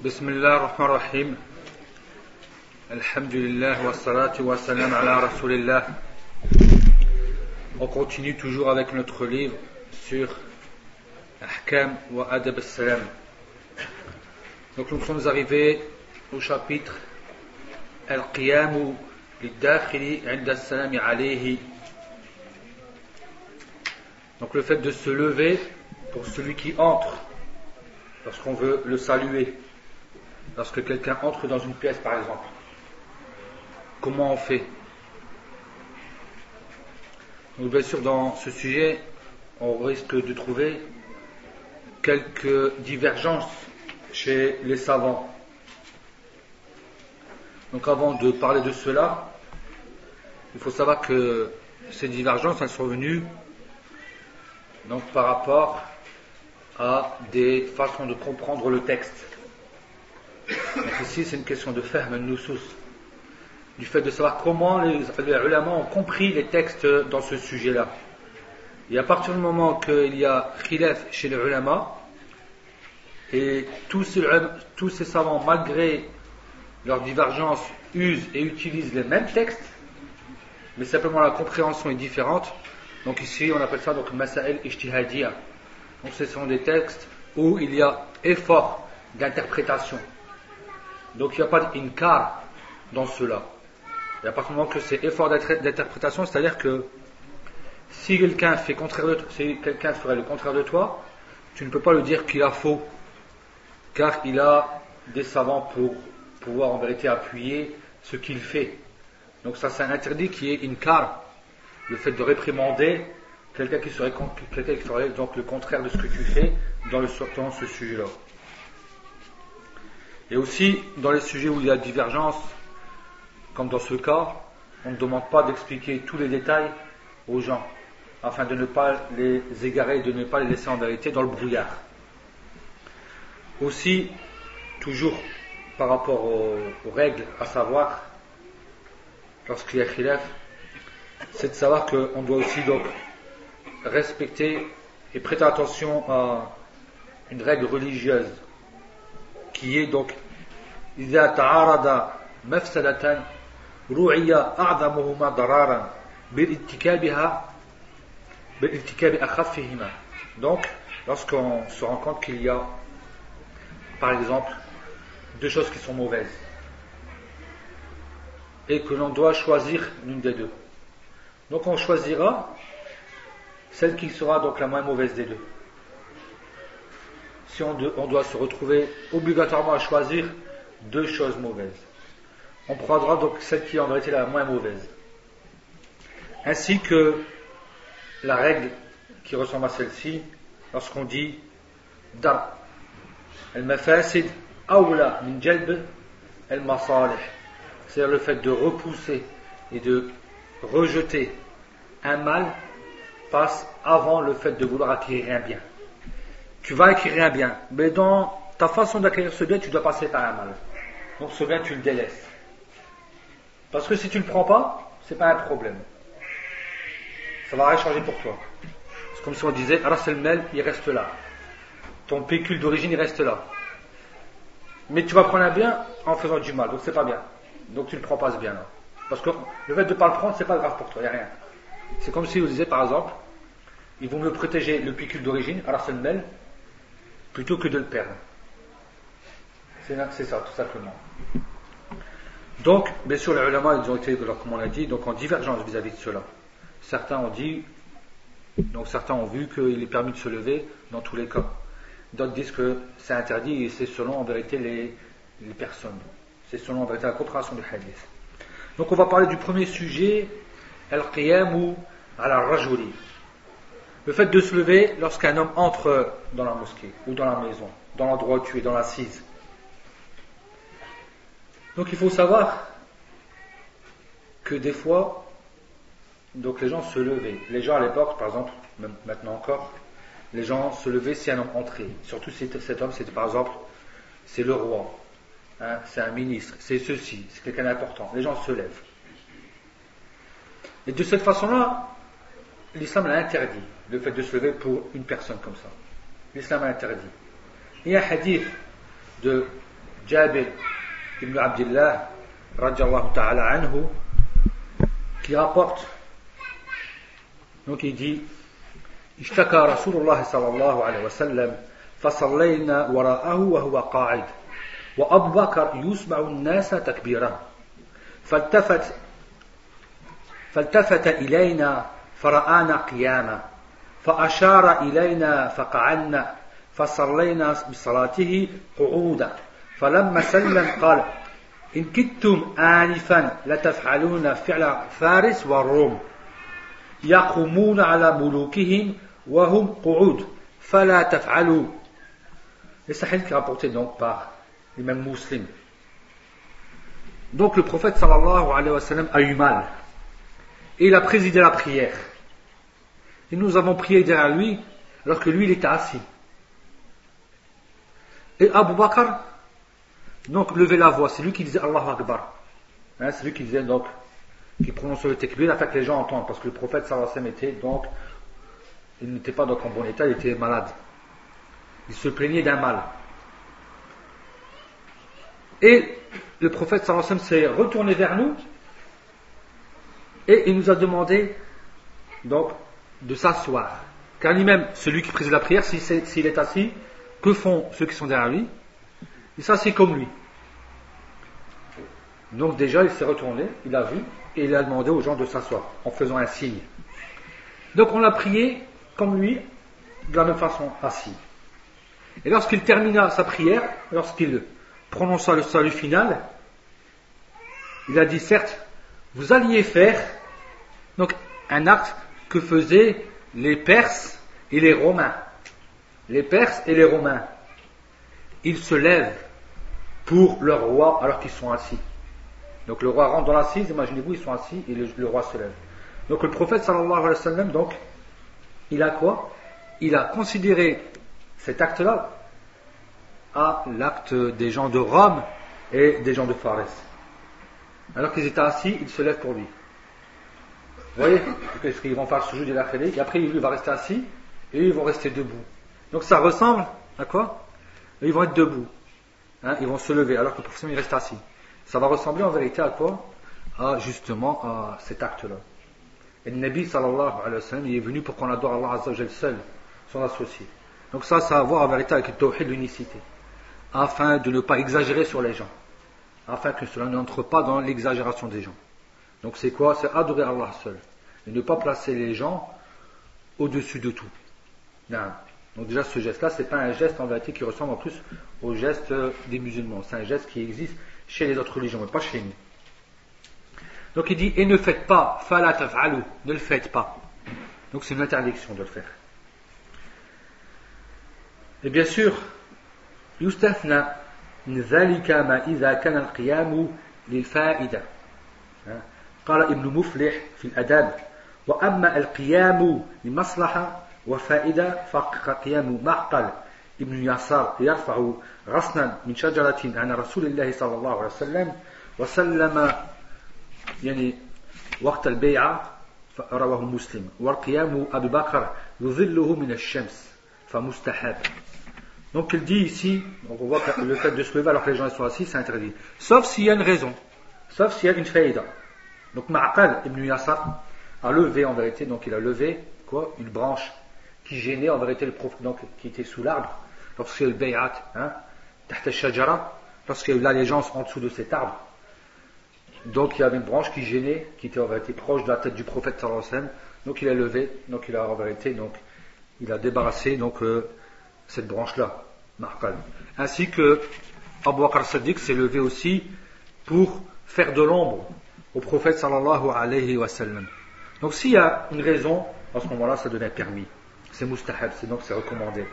بسم الله الرحمن الرحيم الحمد لله والصلاة والسلام على رسول الله On continue toujours avec notre livre sur Ahkam wa Adab al-Salam. Donc nous sommes arrivés au chapitre Al-Qiyamu lid-dakhili 'inda al-salam alayhi. Donc le fait de se lever pour celui qui entre lorsqu'on veut le saluer. Lorsque quelqu'un entre dans une pièce par exemple. Comment on fait? Donc bien sûr, dans ce sujet, on risque de trouver quelques divergences chez les savants. Donc avant de parler de cela, il faut savoir que ces divergences sont venues par rapport à des façons de comprendre le texte. Donc ici, c'est une question de nous sous du fait de savoir comment les, les ulama ont compris les textes dans ce sujet-là. Et à partir du moment qu'il y a khilaf chez les ulama, et tous ces, tous ces savants, malgré leur divergence, usent et utilisent les mêmes textes, mais simplement la compréhension est différente. Donc ici, on appelle ça donc Masa'el Ijtihadiyya. Donc ce sont des textes où il y a effort d'interprétation. Donc il n'y a pas d'inkar dans cela. Et à partir du moment que c'est effort d'interprétation, c'est-à-dire que si quelqu'un fait contraire de si quelqu'un ferait le contraire de toi, tu ne peux pas lui dire qu'il a faux, car il a des savants pour pouvoir en vérité appuyer ce qu'il fait. Donc ça c'est un interdit qui est une car, le fait de réprimander quelqu'un qui qui ferait donc le contraire de ce que tu fais dans le dans ce sujet-là. Et aussi dans les sujets où il y a divergence comme dans ce cas, on ne demande pas d'expliquer tous les détails aux gens, afin de ne pas les égarer, de ne pas les laisser en vérité dans le brouillard. Aussi, toujours par rapport aux, règles à savoir, lorsqu'il y a khilaf, c'est de savoir qu'on doit aussi donc respecter et prêter attention à une règle religieuse qui est donc إذا تعارض مفسدة رعي أعظمهما ضرارا بارتكابها بارتكاب أخفهما donc lorsqu'on se rend compte qu'il y a par exemple deux choses qui sont mauvaises et que l'on doit choisir l'une des deux donc on choisira celle qui sera donc la moins mauvaise des deux si on, on doit se retrouver obligatoirement à choisir deux choses mauvaises on prendra donc celle qui en aurait été la moins mauvaise. Ainsi que la règle qui ressemble à celle-ci, lorsqu'on dit dar al-mafasid awla min jalb al-masalih, c'est-à-dire le fait de repousser et de rejeter un mal passe avant le fait de vouloir acquérir un bien. Tu vas acquérir un bien, mais dans ta façon d'acquérir ce bien, tu dois passer par un mal. Donc ce bien, tu le délaisses. Parce que si tu ne le prends pas, c'est pas un problème. Ça va rien changer pour toi. C'est comme si on disait, Mel, il reste là. Ton pécule d'origine, il reste là. Mais tu vas prendre un bien en faisant du mal, donc c'est pas bien. Donc tu ne prends pas ce bien là. Parce que le fait de ne pas le prendre, c'est pas grave pour toi, il n'y a rien. C'est comme si vous disiez par exemple, ils vont me protéger le pécule d'origine, Mel, plutôt que de le perdre. C'est ça, tout simplement. Donc, bien sûr, les ulama, ils ont été, comme on l'a dit, donc en divergence vis-à-vis de cela. Certains ont dit, donc certains ont vu qu'il est permis de se lever dans tous les cas. D'autres disent que c'est interdit et c'est selon en vérité les, personnes. C'est selon en vérité la compréhension du hadith. Donc on va parler du premier sujet, al-qiyam ou al-rajuli. Le fait de se lever lorsqu'un homme entre dans la mosquée ou dans la maison, dans l'endroit où tu es, dans l'assise. Donc il faut savoir que des fois, donc les gens se levaient. Les gens à l'époque, par exemple, même maintenant encore, les gens se levaient si un homme entrait. Surtout si cet homme, c'était par exemple, c'est le roi, hein, c'est un ministre, c'est ceci, c'est quelqu'un d'important. Les gens se lèvent. Et de cette façon-là, l'islam l'a interdit, le fait de se lever pour une personne comme ça. L'islam l'a interdit. Il y a un hadith de Jabir ibn Abdullah ta'ala anhu qui rapporte. Donc il dit اشتكى رسول الله صلى الله عليه وسلم فصلينا وراءه وهو قاعد وأبو بكر يسمع الناس تكبيرا فالتفت فالتفت إلينا فرآنا قياما فأشار إلينا فقعدنا فصلينا بصلاته قعودا فلما سلم قال إن كنتم آنفا لتفعلون فعل فارس والروم يقومون على ملوكهم وهم قعود فلا تفعلوا. الصحيح كي رابورتي دونك بار الإمام مسلم دونك لو صلى الله عليه وسلم a eu mal. Et il a présidé la prière. Et nous avons prié derrière lui alors que lui il était assis. Et Abu Bakr donc levait la voix, c'est lui qui disait Allahu Akbar. Hein, c'est lui qui disait donc, qui prononçait le takbir afin que les gens entendent, parce que le prophète sallallahu était donc, il n'était pas donc en bon état, il était malade. Il se plaignait d'un mal. Et le prophète sallallahu s'est retourné vers nous et il nous a demandé donc de s'asseoir. Car lui-même, celui qui préside la prière, s'il est assis, que font ceux qui sont derrière lui? Il s'assied comme lui. Donc déjà, il s'est retourné, il a vu, et il a demandé aux gens de s'asseoir, en faisant un signe. Donc on a prié comme lui, de la même façon, assis. Et lorsqu'il termina sa prière, lorsqu'il prononça le salut final, il a dit certes, vous alliez faire donc un acte que faisaient les Perses et les Romains. Les Perses et les Romains. Ils se lèvent pour leur roi alors qu'ils sont assis. Donc le roi rentre dans l'assise, imaginez-vous, ils sont assis et le, roi se lève. Donc le prophète sallallahu alayhi wa sallam, donc, il a quoi? Il a considéré cet acte-là à l'acte des gens de Rome et des gens de Fares. Alors qu'ils étaient assis, ils se lèvent pour lui. Vous voyez? Parce qu'ils vont faire ce jeu de la et après lui va rester assis et ils vont rester debout. Donc ça ressemble à quoi? Ils vont être debout. Hein, ils vont se lever alors que le professeur il reste assis. Ça va ressembler en vérité à quoi? À justement à cet acte-là. Et le Nabi sallallahu alayhi wa sallam est venu pour qu'on adore Allah azza seul, son associé. Donc ça, ça a à voir en vérité avec le tawhid l'unicité. Afin de ne pas exagérer sur les gens. Afin que cela n'entre pas dans l'exagération des gens. Donc c'est quoi? C'est adorer Allah seul. Et ne pas placer les gens au-dessus de tout. Donc déjà ce geste-là, c'est pas un geste en vérité qui ressemble en plus au geste des musulmans. C'est un geste qui existe chez les autres religions, mais pas chez nous. Donc il dit, et ne faites pas, fala taf'alu, ne le faites pas. Donc c'est une interdiction de le faire. Et bien sûr, يستثنى من ذلك ما إذا كان القيام للفائدة قال ابن مفلح في الأداب وأما القيام لمصلحة وفائدة فقيام معقل ابن يسار يرفع غصنا من شجرة عن رسول الله صلى الله عليه وسلم وسلم يعني وقت البيعة رواه مسلم والقيام أبي بكر يظله من الشمس فمستحب Donc il dit ici, donc on voit que le fait de se lever alors que les gens sont assis, c'est interdit. Sauf s'il y a une raison. Sauf s'il y a une faïda. Donc Ma'aqal ibn Yassar a levé en vérité, donc il a levé quoi Une branche qui gênait en vérité le prophète, donc qui était sous l'arbre, lorsqu'il y a eu le bay'at, hein, lorsqu'il y a eu l'allégeance en dessous de cet arbre. Donc il y avait une branche qui gênait, qui était en vérité proche de la tête du prophète sallallahu alayhi wa sallam. Donc il a levé, donc il a en vérité, donc il a débarrassé donc euh, cette branche-là, Ainsi que Abu Bakr Sadiq s'est levé aussi pour faire de l'ombre au prophète sallallahu alayhi wa sallam. Donc s'il y a une raison, à ce moment-là, ça devient permis. C'est mustahab, c'est donc c'est recommandé.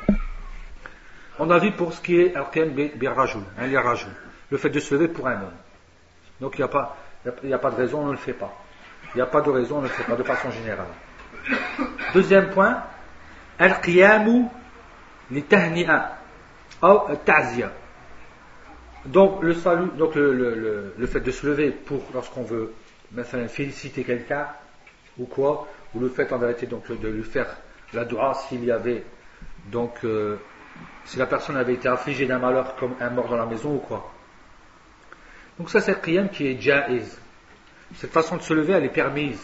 On a vu pour ce qui est al-qiyam bir-rajul, le fait de se lever pour un homme. Donc il n'y a, pas, il a pas de raison, on ne le fait pas. Il n'y a pas de raison, on ne le fait pas de façon générale. Deuxième point, al-qiyamu li tahni'a ou ta'ziya. Donc le salut, donc le, le, fait de se lever pour lorsqu'on veut féliciter quelqu'un ou quoi, ou le fait en vérité donc de lui faire la dua s'il y avait donc euh, si la personne avait été affligée d'un malheur comme un mort dans la maison ou quoi. Donc ça c'est le qiyam qui est jaiz. Cette façon de se lever elle est permise.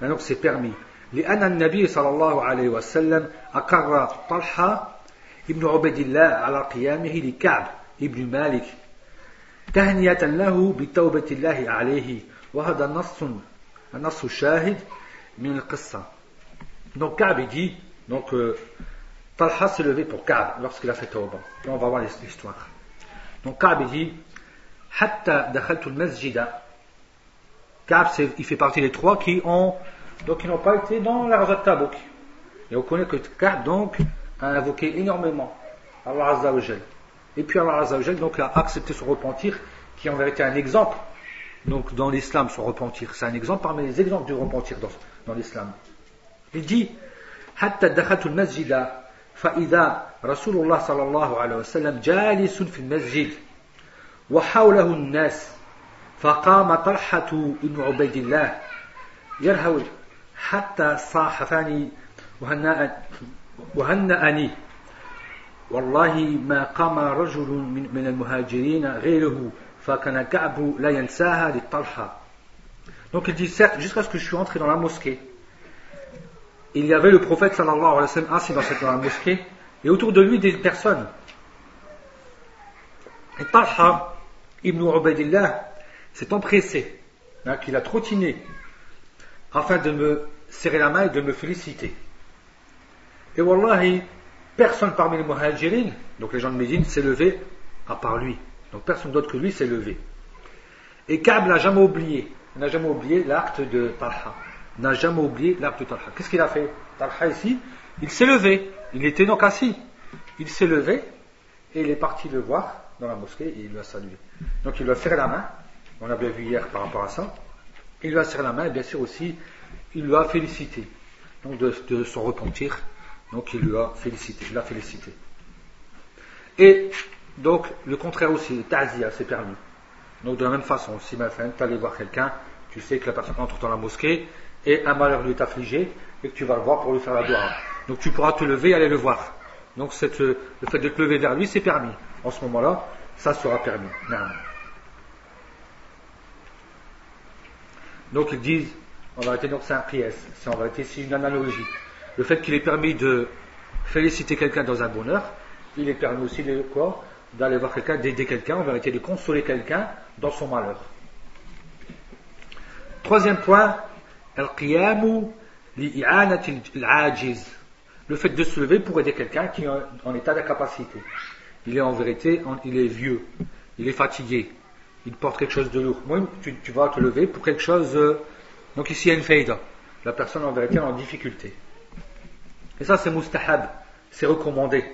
Donc c'est permis. لأن النبي صلى الله عليه وسلم أقر طلحة ابن عبيد الله على قيامه لكعب ابن مالك تهنية له بتوبة الله عليه وهذا نص النص الشاهد من القصة donc Ka'b dit donc euh, Talha s'est levé pour Ka'b lorsqu'il a fait Tawbah. Et on va voir l'histoire. Donc Ka'b dit Hatta dakhaltu al-masjida Ka'b il fait partie des trois qui ont donc ils n'ont pas été dans la Razat Tabouk et on connaît que Ka'b donc a invoqué énormément Allah Azza et puis Allah Azza donc a accepté son repentir qui en vérité un exemple. Donc dans l'islam son repentir c'est un exemple parmi les exemples du repentir dans l'islam il dit حتى دخلت المسجد فإذا رسول الله صلى الله عليه وسلم جالس في المسجد وحوله الناس فقام طلحة بن عبيد الله يرهو حتى صاحفني وهنأني. والله ما قام رجل من المهاجرين غيره فكان كعب لا ينساها للطلحة. Donc il dit, jusqu'à ce que je suis entré dans la mosquée, il y avait le prophète sallallahu alayhi wa sallam assis dans cette mosquée et autour de lui des personnes. Et Talha ibn Ubaidillah s'est empressé, hein, qu'il a trottiné, afin de me serrer la main et de me féliciter. Et wallahi, personne parmi les muhajirin, donc les gens de Médine, s'est levé à part lui. Donc personne d'autre que lui s'est levé. Et Kab n'a jamais oublié, n'a jamais oublié l'acte de Talha n'a jamais oublié l'acte de Talha. Qu'est-ce qu'il a fait Talha ici, il s'est levé. Il était donc assis. Il s'est levé et il est parti le voir dans la mosquée et il lui a salué. Donc il lui a serré la main. On a bien vu hier par rapport à ça. Il lui a serré la main et bien sûr aussi, il lui a félicité. Donc de, son repentir. Donc il lui a félicité. Il l'a félicité. Et donc le contraire aussi, ta'zia, c'est permis. Donc de la même façon, si ma tu allais voir quelqu'un, tu sais que la personne entre dans la mosquée, et un malheur lui est affligé et que tu vas le voir pour lui faire la doigt. Donc tu pourras te lever et aller le voir. Donc le fait de te lever vers lui, c'est permis. En ce moment-là, ça sera permis. Donc ils disent, en vérité, donc c'est un priès. C'est en vérité, une analogie. Le fait qu'il est permis de féliciter quelqu'un dans un bonheur, il est permis aussi de quoi D'aller voir quelqu'un, d'aider quelqu'un, en vérité, de consoler quelqu'un dans son malheur. Troisième point, le fait de se lever pour aider quelqu'un qui est en état d'incapacité. Il est en vérité, il est vieux, il est fatigué, il porte quelque chose de lourd. Moi, tu, vas te lever pour quelque chose. Euh, donc ici, il y a une faïda. La personne en vérité est en difficulté. Et ça, c'est mustahab, c'est recommandé.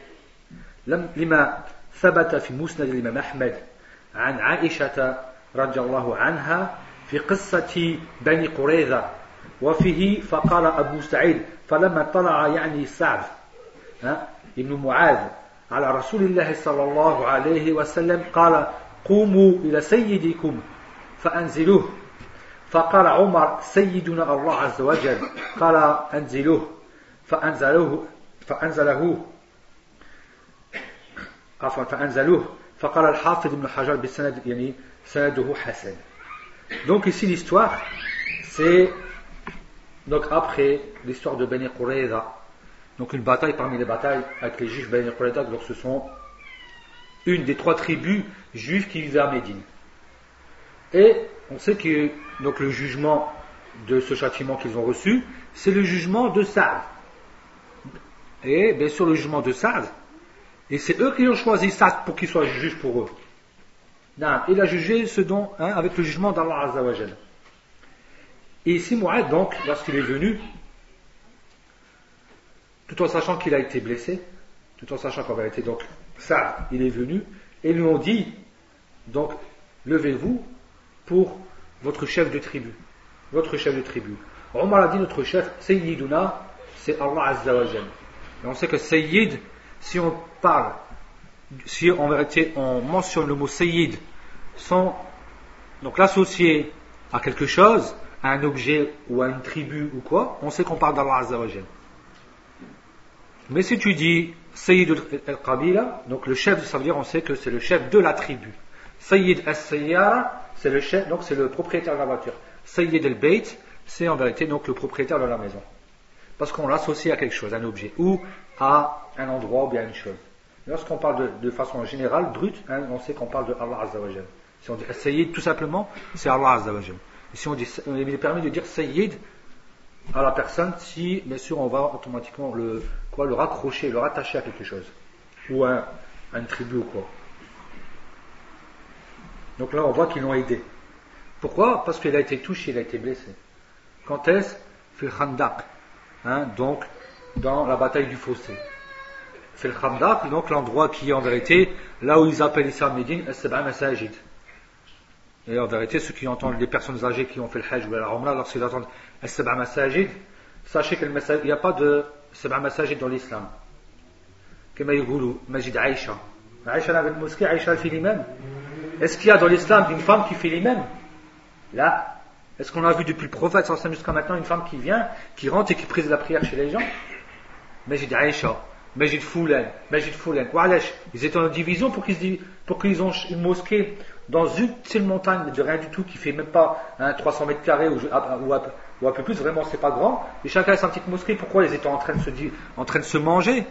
لما ثبت في مسند الإمام أحمد عن عائشة رضي الله عنها في قصة بني قريظة وفيه فقال أبو سعيد فلما طلع يعني سعد ابن معاذ على رسول الله صلى الله عليه وسلم قال قوموا إلى سيدكم فأنزلوه. فقال عمر سيدنا الله عز وجل. قال أنزلوه. فأنزلوه فأنزله. عفوا فأنزلوه. فقال الحافظ ابن حجر بالسند يعني سنده حسن. Donc ici l'histoire, c'est Donc après l'histoire de Beni Qurayza, donc une bataille parmi les batailles avec les juifs Beni Qurayza, donc ce sont une des trois tribus juives qui vivaient à Médine. Et on sait que donc le jugement de ce châtiment qu'ils ont reçu, c'est le jugement de Saad. Et bien sûr le jugement de Saad, et c'est eux qui ont choisi Saad pour qu'il soit juge pour eux. Il a jugé ce dont, hein, avec le jugement d'Allah Azzawajal. Et ici, Mouad, donc, lorsqu'il est venu, tout en sachant qu'il a été blessé, tout en sachant qu'en vérité, donc, ça, il est venu, et lui ont dit, donc, levez-vous pour votre chef de tribu. Votre chef de tribu. Omar a dit, notre chef, Sayyiduna, c'est Allah Azza wa Et on sait que Sayyid, si on parle, si en vérité on mentionne le mot Sayyid sans donc l'associer à quelque chose, à un objet ou à une tribu ou quoi, on sait qu'on parle d'Allah Azzawajal. Mais si tu dis Sayyid al-Qabila, donc le chef, ça veut dire on sait que c'est le chef de la tribu. Sayyid as-Sayyara, c'est le chef, donc c'est le propriétaire de la voiture. Sayyid al-Bayt, c'est en vérité donc le propriétaire de la maison. Parce qu'on l'associe à quelque chose, à un objet, ou à un endroit ou bien à une chose. Lorsqu'on parle de, façon générale, brute, hein, on sait qu'on parle de Allah Azzawajal. Si on dit Sayyid tout simplement, c'est Allah Azzawajal. Si on dit, il est permis de dire Sayyid à la personne si, bien sûr, on va automatiquement le, quoi, le raccrocher, le rattacher à quelque chose. Ou à, une tribu ou quoi. Donc là, on voit qu'ils l'ont aidé. Pourquoi? Parce qu'il a été touché, il a été blessé. Quand est-ce? Fil Khandak. Hein, donc, dans la bataille du fossé. Fil Khandak, donc l'endroit qui est en vérité, là où ils appellent à Médine, Masajid. Et en vérité, ceux qui entendent les personnes âgées qui ont fait le Hajj ou la Umrah, lorsqu'ils entendent As-Sab'a Masajid, sachez qu'il n'y a pas de Sab'a Masajid dans l'islam. Comme ils Majid Aïcha. Aïcha avait une mosquée, Aïcha fait l'imam. Est-ce qu'il y a dans l'islam une femme qui fait l'imam? Là. Est-ce qu'on a vu depuis le prophète jusqu'à maintenant une femme qui vient, qui rentre et qui prise la prière chez les gens? Majid Aïcha, Majid Foulen, Majid Foulen. Ils étaient en division pour qu'ils pour qu'ils ont une mosquée dans une seule montagne de rien du tout qui fait même pas 300 mètres carrés ou, un peu plus, vraiment c'est pas grand. Et chacun a sa petite mosquée. Pourquoi ils étaient en train de se, manger?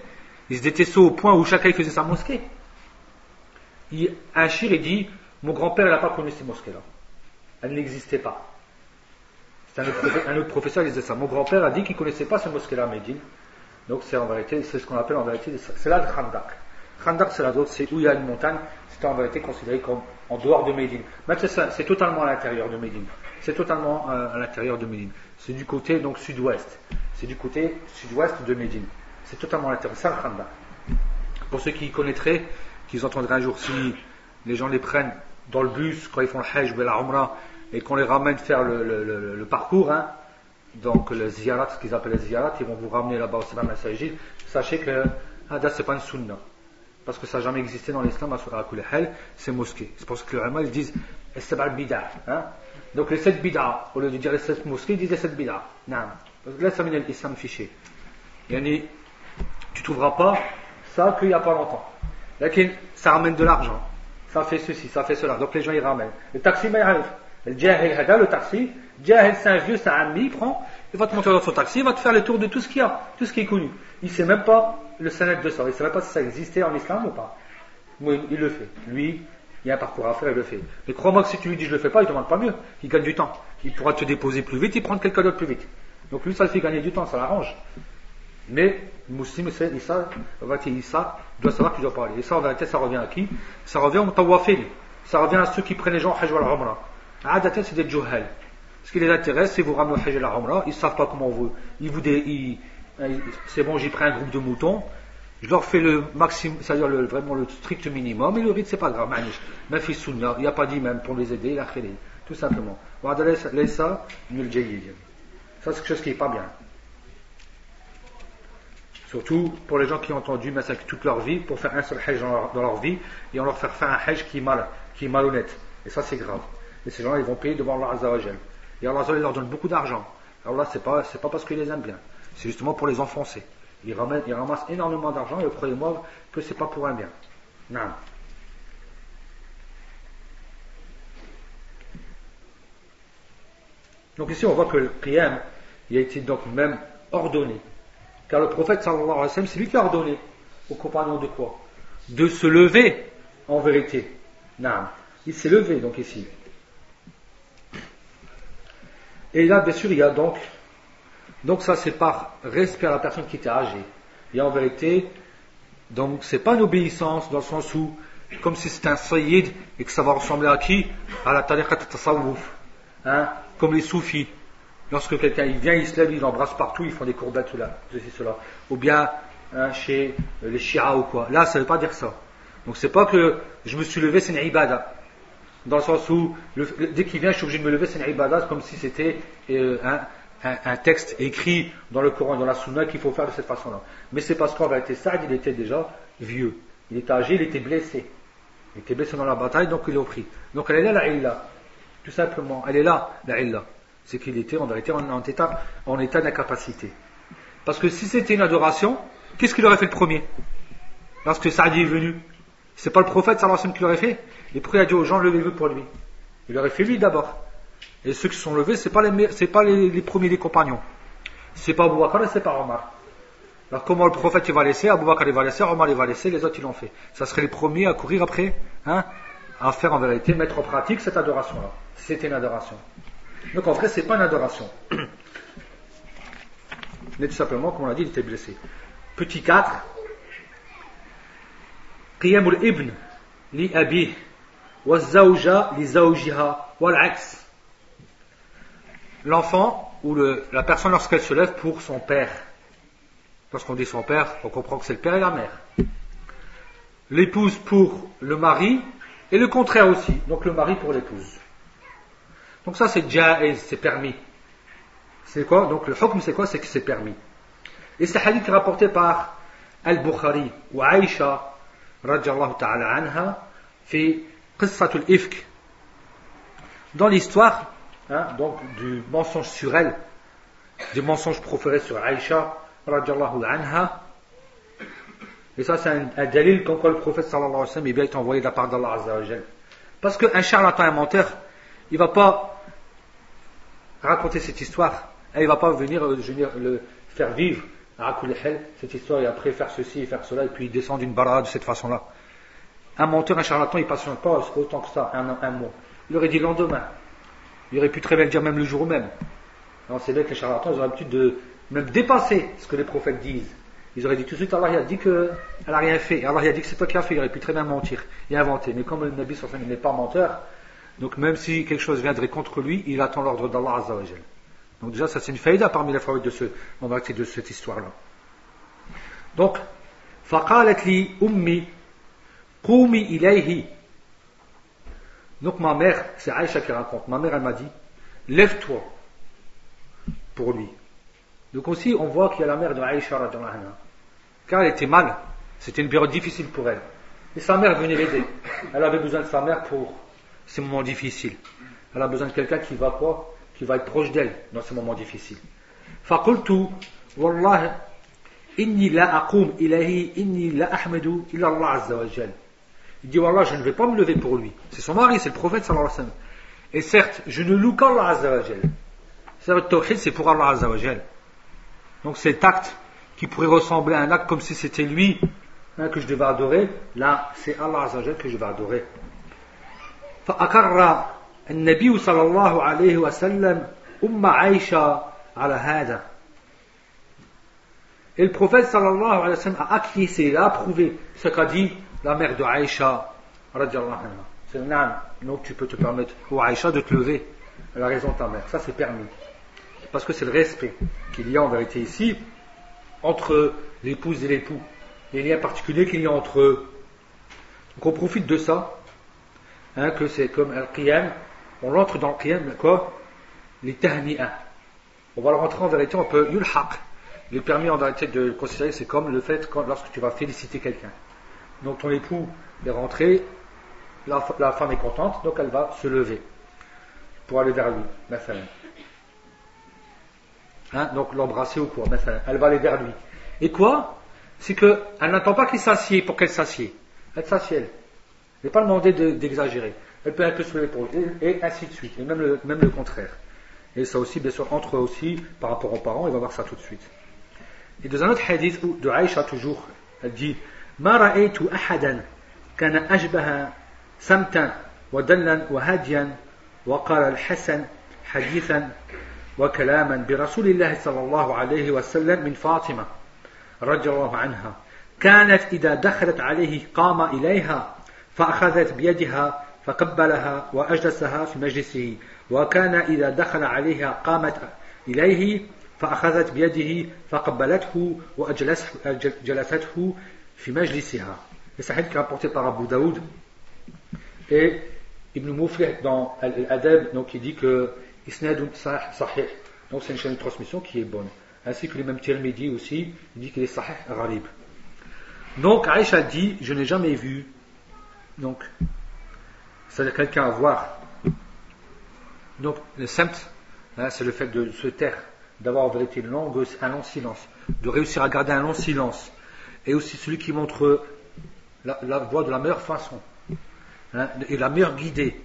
Ils étaient détestaient au point où chacun faisait sa mosquée. Il, chir dit Mon grand-père n'a pas connu ces mosquées-là. Elle n'existait pas. C'est un, autre professeur qui disait ça. Mon grand-père a dit qu'il ne connaissait pas ces mosquées-là Médine. Donc c'est en vérité, c'est ce qu'on appelle en vérité, c'est là le Khandak. Khandak c'est la d'autre, c'est où il y a une montagne, c'est en vérité considéré comme en dehors de Médine. Maintenant c'est totalement à l'intérieur de Médine. C'est totalement euh, à l'intérieur de Médine. C'est du côté donc sud-ouest. C'est du côté sud-ouest de Médine. C'est totalement à l'intérieur. C'est le Khandak. Pour ceux qui connaîtraient, qu'ils entendraient un jour, si les gens les prennent dans le bus quand ils font le Hajj ou la Umrah et qu'on les ramène faire le, parcours, hein, donc le ziyarat, ce qu'ils appellent le ziyarat, ils vont vous ramener là-bas au Salam Sajid, sachez que Hada c'est pas une sunna. Parce que ça n'a jamais existé dans l'islam à Kulehel, c'est pour ça que les ils disent bida. Hein? Donc les sept bida, au lieu de dire les sept mosquées, ils disent les sept bida. Non. Parce que là ça l'islam fiché. Tu trouveras pas ça qu'il n'y a pas longtemps. Ça ramène de l'argent. Ça fait ceci, ça fait cela. Donc les gens ils ramènent. Le taxi, mais Le le taxi. C'est un vieux, c'est ami, il prend, il va te monter dans son taxi, il va te faire le tour de tout ce qu'il y a, tout ce qui est connu. Il ne sait même pas le sanet de ça, il ne sait même pas si ça existait en islam ou pas. Mais il le fait. Lui, il y a un parcours à faire, il le fait. Mais crois-moi que si tu lui dis je le fais pas, il ne demande pas mieux. Il gagne du temps. Il pourra te déposer plus vite, il prend quelqu'un d'autre plus vite. Donc lui, ça le fait gagner du temps, ça l'arrange. Mais c'est ça, ça, doit savoir qu'il doit parler. Et ça, en vérité, ça revient à qui? Ça revient au tawafil. Ça revient à ceux qui prennent les gens hajj wal umrah. Adatan, c'est des juhal. Ce qui les intéresse, c'est vous ramener au hajj wal umrah. Ils ne savent pas comment vous. Ils vous ils, c'est bon, j'ai pris un groupe de moutons. Je leur fais le maximum, c'est-à-dire le, vraiment le strict minimum, et le rite, c'est pas grave. Même fils sunna, il n'y a pas dit même pour les aider, la tout simplement. Ça, c'est quelque chose qui n'est pas bien. Surtout pour les gens qui ont entendu massacrer toute leur vie pour faire un seul hajj dans leur, vie et on leur fait faire un hajj qui est, mal, qui est malhonnête. Et ça c'est grave. Et ces gens ils vont payer devant Allah Azzawajal. Et Allah il leur donne beaucoup d'argent. Alors là c'est pas, pas parce qu'ils les aiment bien. C'est justement pour les enfoncer. Ils ramassent énormément d'argent et croyez-moi que c'est pas pour un bien. Non. Donc ici on voit que le qiyam il a été donc même ordonné car le prophète sallallahu alayhi wa sallam, c'est lui qui a ordonné aux compagnons de quoi? De se lever en vérité. Non. Il s'est levé donc ici. Et là, bien sûr, il y a donc, donc ça c'est par respect à la personne qui était âgée. Et en vérité, donc c'est pas une obéissance dans le sens où, comme si c'était un sayyid et que ça va ressembler à qui? À la tariqat tasawwuf, hein, comme les soufis. Lorsque quelqu'un il vient, il se lève, il embrasse partout, ils font des courbettes, cela, ceci, cela. Ou bien hein, chez les Shia ou quoi. Là, ça veut pas dire ça. Donc c'est pas que je me suis levé, c'est une ibada. Dans le sens où, dès qu'il vient, je suis obligé de me lever, c'est une ibada, comme si c'était euh, un, texte écrit dans le Coran, dans la Sunna, qu'il faut faire de cette façon-là. Mais c'est parce qu'en réalité, Saad, il était déjà vieux. Il était âgé, il était blessé. Il était blessé dans la bataille, donc il l'a pris. Donc elle est là, la illa. Tout simplement. Elle est là, la illa c'est qu'il était en vérité en, état, d'incapacité. Parce que si c'était une adoration, qu'est-ce qu'il aurait fait le premier? Lorsque Saadi est venu C'est pas le prophète sallallahu qui l'aurait fait? Et il a dit aux gens levez-vous pour lui Il l'aurait fait lui d'abord. Et ceux qui sont levés, c'est pas les, pas les, premiers des compagnons. C'est pas Abu Bakr et c'est pas Omar. Alors comment le prophète il va laisser, Abu Bakr il va laisser, Omar il va laisser, les autres ils l'ont fait. Ça serait les premiers à courir après, hein, à faire en vérité, mettre en pratique cette adoration-là. C'était une adoration. Donc en vrai, c'est pas une adoration. Mais tout simplement, comme on l'a dit, il était blessé. Petit 4. Qiyamul ibn li abi L'enfant ou la personne lorsqu'elle se lève pour son père. Lorsqu'on dit son père, on comprend que c'est le père et la mère. L'épouse pour le mari et le contraire aussi. Donc le mari pour l'épouse. Donc ça c'est jaiz, c'est permis. C'est quoi? Donc le hukm c'est quoi? C'est que c'est permis. Et c'est hadith rapporté par Al-Bukhari ou Aïcha radiallahu ta'ala anha fait qissatul ifk dans l'histoire hein, donc du mensonge sur elle du mensonge proféré sur Aïcha anha et ça c'est un, un dalil comme quoi le prophète sallallahu alayhi wa sallam est bien envoyé de la part d'Allah azza parce qu'un charlatan un menteur il va pas raconter cette histoire et il ne va pas venir euh, le faire vivre cette histoire et après faire ceci et faire cela et puis descendre d'une barra de cette façon-là. Un menteur, un charlatan, il ne patiente pas autant que ça, un, un mois. Il aurait dit le lendemain. Il aurait pu très bien le dire même le jour même. c'est vrai que les charlatans, ils ont l'habitude de même dépasser ce que les prophètes disent. Ils auraient dit tout de suite, Allah a dit qu'elle n'a rien fait. Allah a dit que c'est toi qui as fait. Il aurait pu très bien mentir et inventer. Mais comme le Nabi n'est pas menteur, donc même si quelque chose viendrait contre lui, il attend l'ordre d'Allah Azzawajal. Donc déjà, ça c'est une faïda parmi les fautes de, ce, de cette histoire-là. Donc, فقالت لي أمي قومي إليه Donc ma mère, c'est Aïcha qui raconte, ma mère elle m'a dit, lève-toi pour lui. Donc aussi on voit qu'il y a la mère de Aïcha car elle était mal, c'était une période difficile pour elle. Et sa mère venait l'aider. Elle avait besoin de sa mère pour ces moments difficiles. Elle a besoin de quelqu'un qui va quoi qui va être proche d'elle dans ces moments difficiles. فقلت والله إني لا أقوم إليه إني لا أحمد إلا الله عز وجل. Il dit Wallah, je ne vais pas me lever pour lui. C'est son mari, c'est le prophète sallallahu alayhi wa sallam. Et certes, je ne loue qu'Allah azza wa jal. C'est le tawhid, c'est pour Allah azza wa jal. Donc cet acte qui pourrait ressembler à un acte comme si c'était lui hein, que je devais adorer, là, c'est Allah azza wa jal que je vais adorer. فأقر النبي صلى الله عليه وسلم أم عائشة على هذا Et le prophète sallallahu alayhi wa sallam a acquiescé, il a approuvé ce qu'a dit la mère de Aïcha. C'est donc tu peux te permettre, ou Aïcha, de te lever à la raison de ta mère. Ça c'est permis. Parce que c'est le respect qu'il y a en vérité ici entre l'épouse et l'époux. Les liens particuliers qu'il y a entre eux. Donc on profite de ça, hein, que c'est comme Al-Qiyam, on entre dans le qiyam, quoi Les. On va le rentrer en vérité, on peut yulhaq. Est permis en vérité de le considérer, c'est comme le fait lorsque tu vas féliciter quelqu'un. Donc ton époux est rentré, la, femme est contente, donc elle va se lever pour aller vers lui, hein, donc l'embrasser ou quoi, elle va aller vers lui. Et quoi? C'est qu'elle n'attend pas qu'il s'assied pour qu'elle s'assied. Elle s'assied, elle. n'est pas demandé d'exagérer elle peut un peu sur l'épaule, et, ainsi de suite, et même le, contraire. Et ça aussi, bien sûr, entre eux aussi, par rapport aux parents, il va voir ça tout de suite. Et dans un autre hadith de Aïcha toujours, elle dit ما رأيت أحدا كان أشبه سمتا ودلا وهاديا وقال الحسن حديثا وكلاما برسول الله صلى الله عليه وسلم من فاطمة رضي الله عنها. كانت إذا دخلت عليه قام إليها فأخذت بيدها فقبلها وأجلسها في مجلسه. وكان إذا دخل عليها قامت إليه فأخذت بيده فقبلته وأجلسته fi majlisiha. Et c'est un hadith rapporté par Abu Daoud et Ibn Moufleh dans Al-Adab, donc il dit que Isnadun Sahih, donc c'est une chaîne de transmission qui est bonne. Ainsi que l'imam Tirmidhi aussi, il dit qu'il est Sahih Gharib. Donc Aïcha dit Je n'ai jamais vu, donc, c'est-à-dire quelqu'un avoir. Donc le semt, hein, c'est le fait de se taire, d'avoir en vérité une un long silence, de réussir à garder un long silence. Et aussi celui qui montre la, voie de la meilleure façon hein, et la meilleure guidée.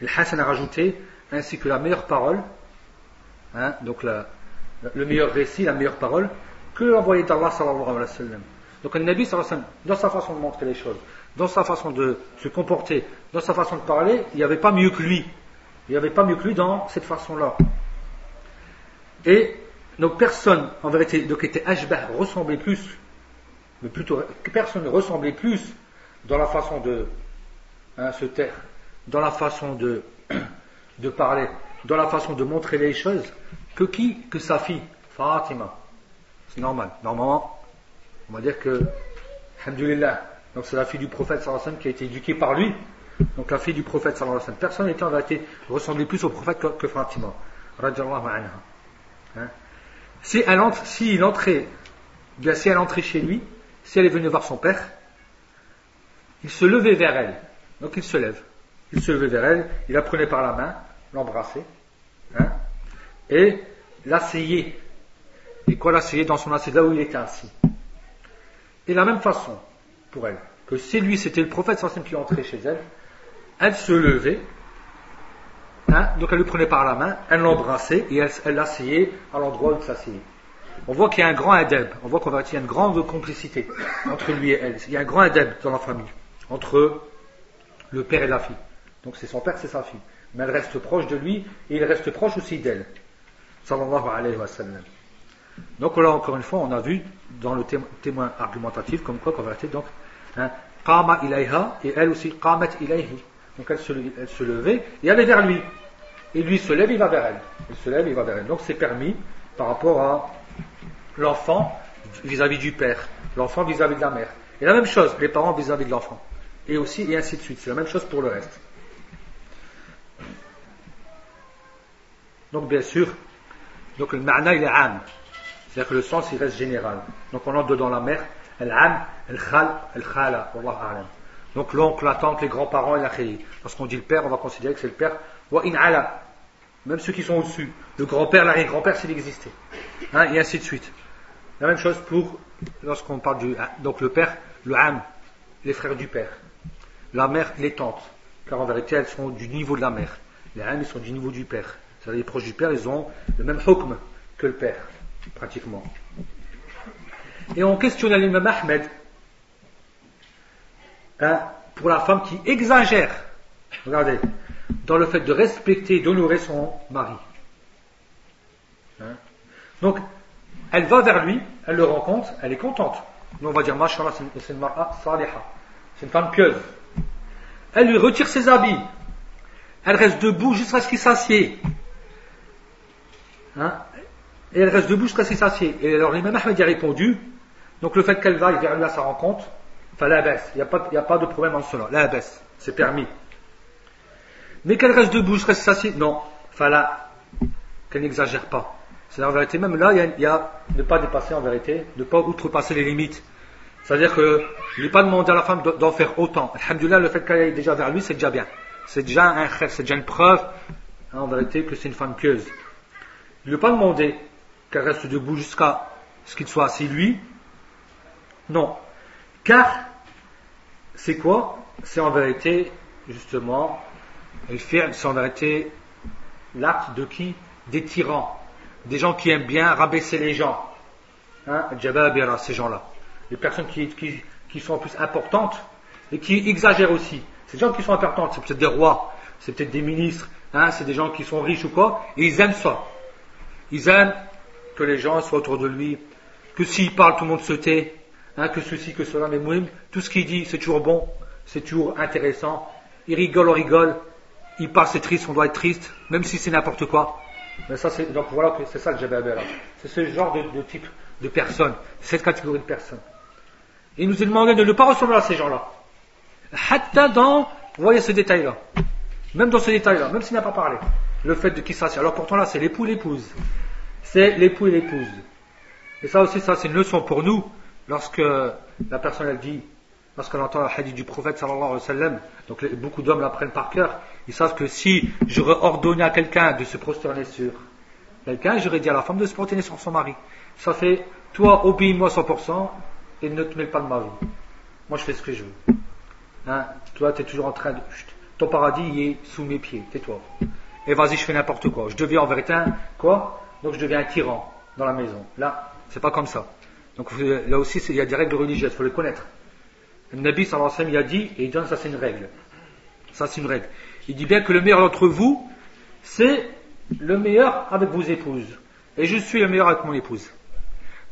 Le Hassan a rajouté ainsi que la meilleure parole, hein, donc le meilleur récit, la meilleure parole, que l'envoyé d'Allah sallallahu alayhi wa sallam. Donc le Nabi sallallahu alayhi wa sallam, dans sa façon de montrer les choses, dans sa façon de se comporter, dans sa façon de parler, il n'y avait pas mieux que lui. Il n'y avait pas mieux que lui dans cette façon-là. Et donc personne, en vérité, donc était ashbah, ressemblait plus, mais plutôt personne ne ressemblait plus dans la façon de hein, se taire, dans la façon de, de parler, dans la façon de montrer les choses, que qui Que sa fille, Fatima. C'est normal. Normalement, on va dire que, alhamdulillah, donc c'est la fille du prophète sallallahu alayhi wa sallam qui a été éduquée par lui. Donc la fille du prophète sallallahu alayhi wa sallam. Personne n'était en vérité ressemblait plus au prophète que, que Fatima. Radiallahu anha. Hein? Si elle si il entrait, bien si elle entrait chez lui, si elle est venue voir son père, il se levait vers elle. Donc il se lève. Il se levait vers elle, il la prenait par la main, l'embrassait, hein, et l'asseyait. Et quoi l'asseyait dans son assiette, là où il était assis. Et la même façon, pour elle, que si lui c'était le prophète sans qui entrait chez elle, elle se levait, hein, donc elle le prenait par la main, elle l'embrassait et elle l'asseyait à l'endroit où il s'asseyait. On voit qu'il y a un grand adeb, on voit qu'il y a une grande complicité entre lui et elle. Il y a un grand adeb dans la famille, entre le père et la fille. Donc c'est son père, c'est sa fille. Mais elle reste proche de lui et il reste proche aussi d'elle. Sallallahu alayhi wa sallam. Donc là, encore une fois, on a vu dans le témoin argumentatif, comme quoi, qu'en vérité, donc, hein, qama ilayha, et elle aussi, qamat ilayhi. Donc elle se, levait, et est vers lui. Et lui se lève, il va vers elle. Il se lève, il va vers elle. Donc c'est permis par rapport à l'enfant vis-à-vis du père, l'enfant vis-à-vis de la mère. Et la même chose, les parents vis-à-vis de l'enfant. Et aussi, et ainsi de suite. C'est la même chose pour le reste. Donc bien sûr, donc le ma'na il est âme. C'est-à-dire que le sens il reste général. Donc on entre dedans la mère, al-am, al-khal, al-khala, Donc l'oncle, la tante, les grands-parents et la Lorsqu'on dit le père, on va considérer que c'est le père. Wa in ala. Même ceux qui sont au-dessus. Le grand-père, l'arrière-grand-père s'il existait. Hein, et ainsi de suite. La même chose pour lorsqu'on parle du. Donc le père, le am, les frères du père. La mère, les tantes. Car en vérité, elles sont du niveau de la mère. Les ils sont du niveau du père. C'est-à-dire les proches du père, ils ont le même hukm que le père pratiquement. Et on questionne l'imam Ahmed hein, pour la femme qui exagère, regardez, dans le fait de respecter, d'honorer son mari. Hein? Donc, elle va vers lui, elle le rencontre, elle est contente. Nous, on va dire, mashallah, c'est une saliha. C'est une femme pieuse. Elle lui retire ses habits. Elle reste debout jusqu'à ce qu'il s'assied. Hein? Et elle reste debout jusqu'à ce qu'il s'assied. Et alors l'imam Ahmed a répondu, donc le fait qu'elle vaille vers lui à sa rencontre, enfin la baisse, il n'y a, a pas de problème en cela, la baisse, c'est permis. Mais qu'elle reste debout ce qu'il s'assied, non, fala, qu'elle n'exagère pas. C'est en vérité, même là, il y, a, ne pas dépasser en vérité, ne pas outrepasser les limites. C'est-à-dire que il n'est pas demandé à la femme d'en faire autant. Alhamdulillah, le fait qu'elle aille déjà vers lui, c'est déjà bien. C'est déjà un c'est déjà une preuve, hein, en vérité, que c'est une femme pieuse. Il ne pas demander qu'elle reste debout jusqu'à ce qu'il soit assis lui. Non. Car, c'est quoi? C'est en vérité, justement, c'est en vérité l'acte de qui Des tyrans. Des gens qui aiment bien rabaisser les gens. Hein ces gens-là. Les personnes qui, qui, sont plus importantes et qui exagèrent aussi. Ces gens qui sont importantes, c'est peut-être des rois, c'est peut-être des ministres, hein, c'est des gens qui sont riches ou quoi, et ils aiment ça. Ils aiment que les gens soient autour de lui, que s'il parle, tout le monde se tait, hein, que ceci, que cela, mais Mouim, tout ce qu'il dit, c'est toujours bon, c'est toujours intéressant. Il rigole, on rigole, il parle, c'est triste, on doit être triste, même si c'est n'importe quoi. Mais ça, c'est, donc voilà, c'est ça que j'ai là. C'est ce genre de, type de personne, cette catégorie de personnes. Il nous est demandé de ne pas ressembler à ces gens-là. Hatta dans, vous voyez ce détail-là. Même dans ce détail-là, même s'il n'a pas parlé. Le fait de qui s'assied. Alors pourtant là, c'est l'époux, l'épouse c'est l'époux et l'épouse. Et ça aussi, ça c'est une leçon pour nous, lorsque la personne elle dit, lorsqu'on entend le hadith du prophète sallallahu alayhi wa sallam, donc beaucoup d'hommes l'apprennent par cœur, ils savent que si j'aurais ordonné à quelqu'un de se prosterner sur quelqu'un, j'aurais dit à la femme de se prosterner sur son mari. Ça fait, toi, obéis-moi 100% et ne te mêle pas de ma vie. moi je fais ce que je veux. Hein? Toi, tu es toujours en train de. Ton paradis il est sous mes pieds, tais-toi. Et vas-y, je fais n'importe quoi. Je deviens en vérité un quoi? Donc je deviens un tyran dans la maison. Là, c'est pas comme ça. Donc là aussi, il y a des règles religieuses, il faut les connaître. Le Nabi sallallahu wa sallam, il a dit, et il dit, ça c'est une règle. Ça c'est une règle. Il dit bien que le meilleur d'entre vous, c'est le meilleur avec vos épouses. Et je suis le meilleur avec mon épouse.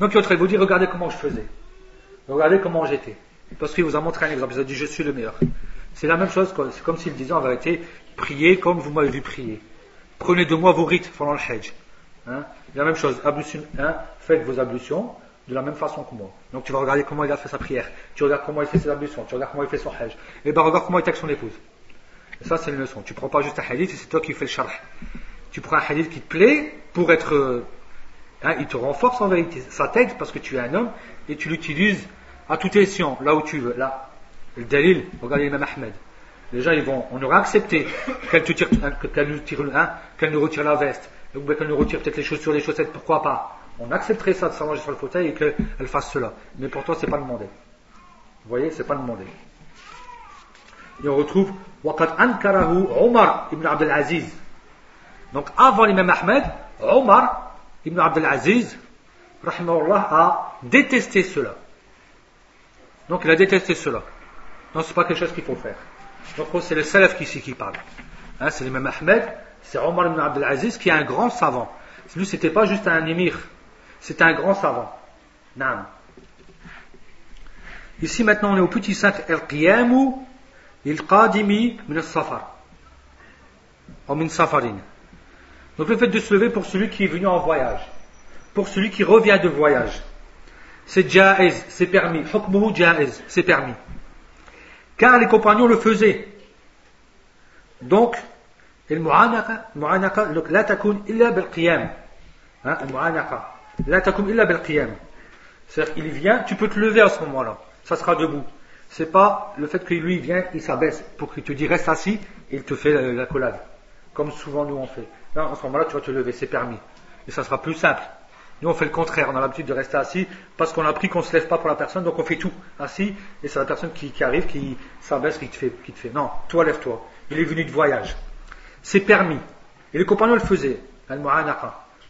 Donc il vous dire, regardez comment je faisais. Regardez comment j'étais. Parce qu'il vous a montré un exemple. Il a dit, je suis le meilleur. C'est la même chose, c'est comme s'il disait en vérité, priez comme vous m'avez vu prier. Prenez de moi vos rites pendant le Hajj. Hein? La même chose, hein? faites vos ablutions de la même façon que moi. Donc tu vas regarder comment il a fait sa prière, tu regardes comment il fait ses ablutions, tu regardes comment il fait son Hajj. Et ben regarde comment il avec son épouse. Et ça c'est une leçon. Tu prends pas juste un hadith c'est toi qui fais le sharh. Tu prends un hadith qui te plaît pour être... Euh, hein, il te renforce en vérité. Ça t'aide parce que tu es un homme et tu l'utilises à tout escient, là où tu veux. Là, le dalil, regardez l'imam Ahmed. Les gens, ils vont, on aurait accepté qu'elle tire, qu'elle nous tire, hein, nous retire la veste, qu'elle nous retire peut-être les chaussures, les chaussettes, pourquoi pas on accepterait ça de s'allonger sur le fauteuil et qu'elle fasse cela. Mais pour toi, c'est pas demandé. Vous voyez, c'est pas demandé. Et on retrouve Waqat Ankarahu Omar ibn Abdel Aziz. Donc avant l'imam Ahmed, Omar ibn Abdel Aziz, a détesté cela. Donc il a détesté cela. Donc c'est pas quelque chose qu'il faut faire. Donc c'est le salaf ici qui parle. Hein, c'est l'imam Ahmed, c'est Omar ibn Abdel Aziz qui est un grand savant. Lui, c'était pas juste un émir. C'est un grand savant. Nam. Ici maintenant on est au petit saint al-qiyamu il-qadimi min safar ou min safarin. Donc le fait de se lever pour celui qui est venu en voyage, pour celui qui revient de voyage, c'est jaiz, c'est permis. Hukmuhu jaiz, c'est permis. Car les compagnons le faisaient. Donc, il mu'anaka, mu'anaka, la takun illa bil qiyam. Hein, mu'anaka. La il illa bel C'est-à-dire vient, tu peux te lever à ce moment-là. Ça sera debout. C'est pas le fait que lui vient, il s'abaisse pour qu'il te dise reste assis et il te fait la, collade. Comme souvent nous on fait. Là, en ce moment-là, tu vas te lever, c'est permis. Et ça sera plus simple. Nous, on fait le contraire. On a l'habitude de rester assis parce qu'on a appris qu'on ne se lève pas pour la personne, donc on fait tout assis. Et c'est la personne qui, arrive, qui s'abaisse, qui te fait, qui te fait. Non, toi, lève-toi. Il est venu de voyage. C'est permis. Et les compagnons le faisaient.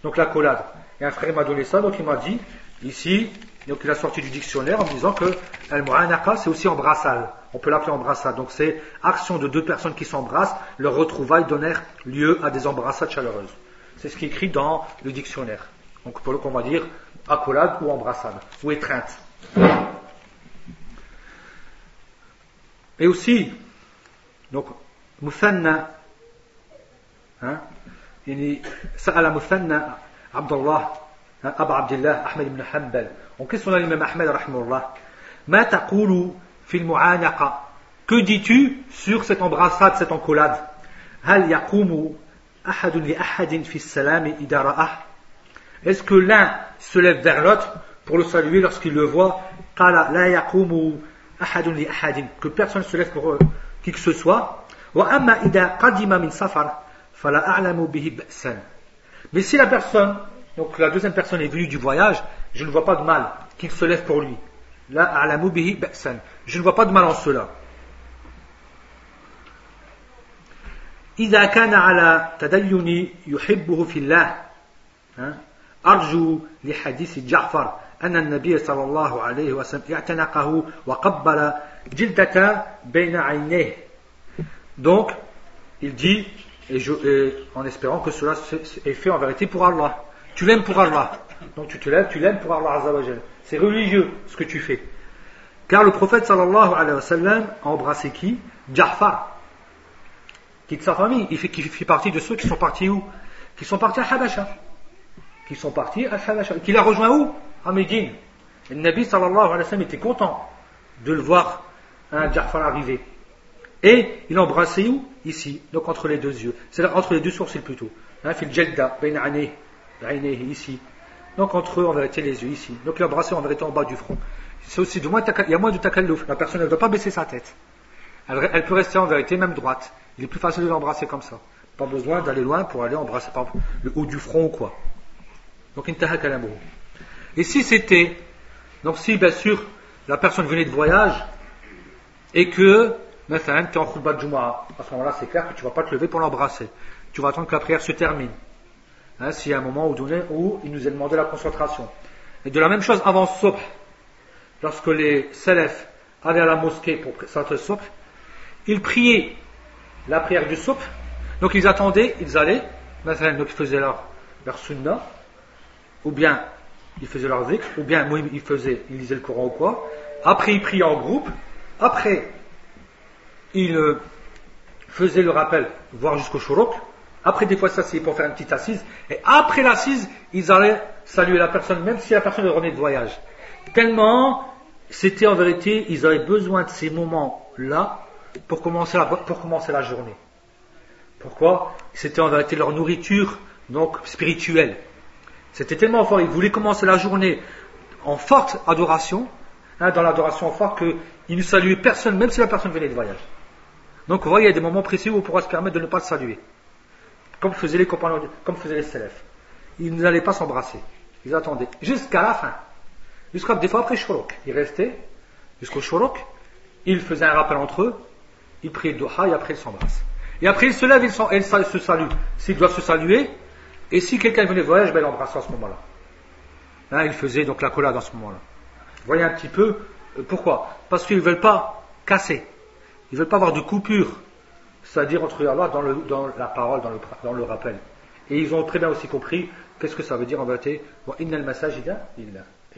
Donc la collade. Et un frère m'a donné ça, donc il m'a dit, ici, donc il a sorti du dictionnaire en me disant que al-mu'anaka c'est aussi embrassade. On peut l'appeler embrassade. Donc c'est action de deux personnes qui s'embrassent, leurs retrouvailles donnèrent lieu à des embrassades chaleureuses. C'est ce qui est écrit dans le dictionnaire. Donc pour le qu'on va dire accolade ou embrassade ou étreinte. Et aussi donc musanna hein, il dit, Abdullah, Abu Abdullah Ahmed ibn Hanbal. Donc qu'est-ce qu'on a l'imam Ahmed, rahimullah Ma taqulu fil mu'anaqa. Que dis-tu sur cette embrassade, cette encolade Hal yaqumu ahadun li ahadin fi salam idha ra'ah Est-ce que l'un se lève vers l'autre pour le saluer lorsqu'il le voit Qala la yaqumu ahadun li ahadin. Que personne ne se lève pour qui que ce soit. وأما إذا قدم من سفر فلا أعلم به بأسا Mais si la personne, donc la deuxième personne est venue du voyage, je ne vois pas de mal qu'il se lève pour lui. Je ne vois pas de mal en cela. إذا كان على تدين يحبه في الله أرجو لحديث جعفر أن النبي صلى الله عليه وسلم اعتنقه وقبل جلدة بين عينيه Donc, il dit, et, je, en espérant que cela est fait en vérité pour Allah. Tu l'aimes pour Allah. Donc tu te lèves, tu l'aimes pour Allah Azzawajal. C'est religieux ce que tu fais. Car le prophète sallallahu alayhi wa sallam a embrassé qui? Ja'far, qui de sa famille. Il fait, qui fait partie de ceux qui sont partis où? Qui sont partis à Habasha qui sont partis à Habasha. Qui l'a rejoint où? À Médine. Et le Nabi sallallahu alayhi wa sallam était content de le voir, un Ja'far arriver. Et il embrassait où? Ici, donc entre les deux yeux. C'est-à-dire entre les deux sourcils plutôt. Hein, fil jalda, ici. Donc entre eux, en vérité, les yeux ici. Donc il embrassait en vérité en bas du front. C'est aussi du moins, il y a moins de takallouf. La personne ne doit pas baisser sa tête. Elle, peut rester en vérité même droite. Il est plus facile de l'embrasser comme ça. Pas besoin d'aller loin pour aller embrasser par le haut du front ou quoi. Donc, intaha. Et si c'était, donc si bien sûr la personne venait de voyage, et que, maintenant, tu es en khutbah de Jumu'ah, à ce moment-là, c'est clair que tu ne vas pas te lever pour l'embrasser. Tu vas attendre que la prière se termine. Hein, S'il y a un moment où, il nous est demandé la concentration. Et de la même chose avant Subh, lorsque les Salafs allaient à la mosquée pour le Subh, ils priaient la prière du Subh, donc ils attendaient, ils allaient, donc ils faisaient leur, leur sunnah, ou bien ils faisaient leur zikr, ou bien ils faisaient, ils lisaient le Coran ou quoi, après ils priaient en groupe, après ils euh, faisaient le rappel, voire jusqu'au shuruk, après, des fois, ça c'est pour faire une petite assise. Et après l'assise, ils allaient saluer la personne, même si la personne revenait de voyage. Tellement, c'était en vérité, ils avaient besoin de ces moments-là pour commencer la, pour commencer la journée. Pourquoi? C'était en vérité leur nourriture, donc spirituelle. C'était tellement fort, ils voulaient commencer la journée en forte adoration, hein, dans l'adoration forte, qu'ils ne saluaient personne, même si la personne venait de voyage. Donc, vous voyez, il y a des moments précis où on pourra se permettre de ne pas le saluer comme faisaient les compagnons, comme faisaient les Salafs. Ils n'allaient pas s'embrasser. Ils attendaient jusqu'à la fin. Jusqu'à des fois après Shuruk. Ils restaient jusqu'au Shuruk. Ils faisaient un rappel entre eux. Ils priaient Doha et après ils s'embrassent. Et après ils se lèvent et ils se saluent. S'ils doivent se saluer. Et si quelqu'un venait voyage, ben, il l'embrassait à ce moment-là. Hein, ils faisaient donc la collade à ce moment-là. Voyez un petit peu euh, pourquoi? Parce qu'ils ne veulent pas casser. Ils ne veulent pas avoir de coupure c'est-à-dire entre Allah dans, la parole, dans le, rappel. Et ils ont très bien aussi compris qu'est-ce que ça veut dire en vérité. Et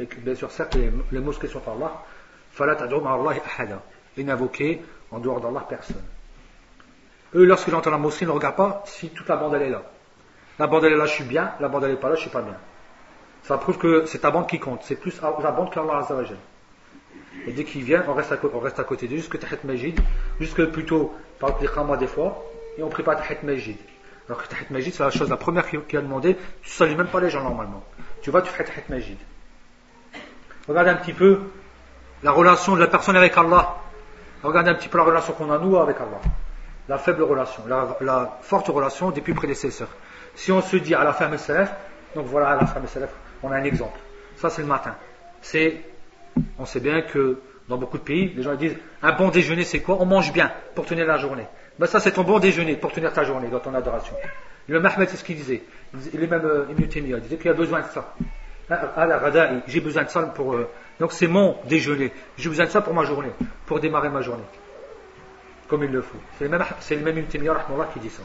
bien sûr, certes, les, mosquées sont Allah. Et n'invoquer en dehors d'Allah personne. Eux, lorsqu'ils entendent la mosquée, ils ne regardent pas si toute la bande elle est là. La bande elle est là, je suis bien. La bande elle est pas là, je suis pas bien. Ça prouve que c'est ta bande qui compte. C'est plus la bande qu'Allah Azzawajal. Et dès qu'il vient, on reste à, on reste à côté de lui, jusque Tahat Majid, jusque plutôt par le des fois, et on prie pas Tahat Majid. Alors que Tahat Majid, c'est la chose, la première qui a demandé, tu salues même pas les gens normalement. Tu vas, tu fais Tahat Majid. Regardez un petit peu la relation de la personne avec Allah. Regardez un petit peu la relation qu'on a nous avec Allah. La faible relation, la, forte relation des plus prédécesseurs. Si on se dit à la femme salaf, donc voilà, à la femme salaf, on a un exemple. Ça, c'est le matin. C'est on sait bien que dans beaucoup de pays, les gens disent un bon déjeuner c'est quoi? On mange bien pour tenir la journée. Ben ça c'est ton bon déjeuner pour tenir ta journée dans ton adoration. Le Mahmed c'est ce qu'il disait. Même euh, il disait qu'il a besoin de ça. Hein, j'ai besoin de ça pour. Euh, donc c'est mon déjeuner. J'ai besoin de ça pour ma journée, pour démarrer ma journée. Comme il le faut. C'est le même, même qui dit ça.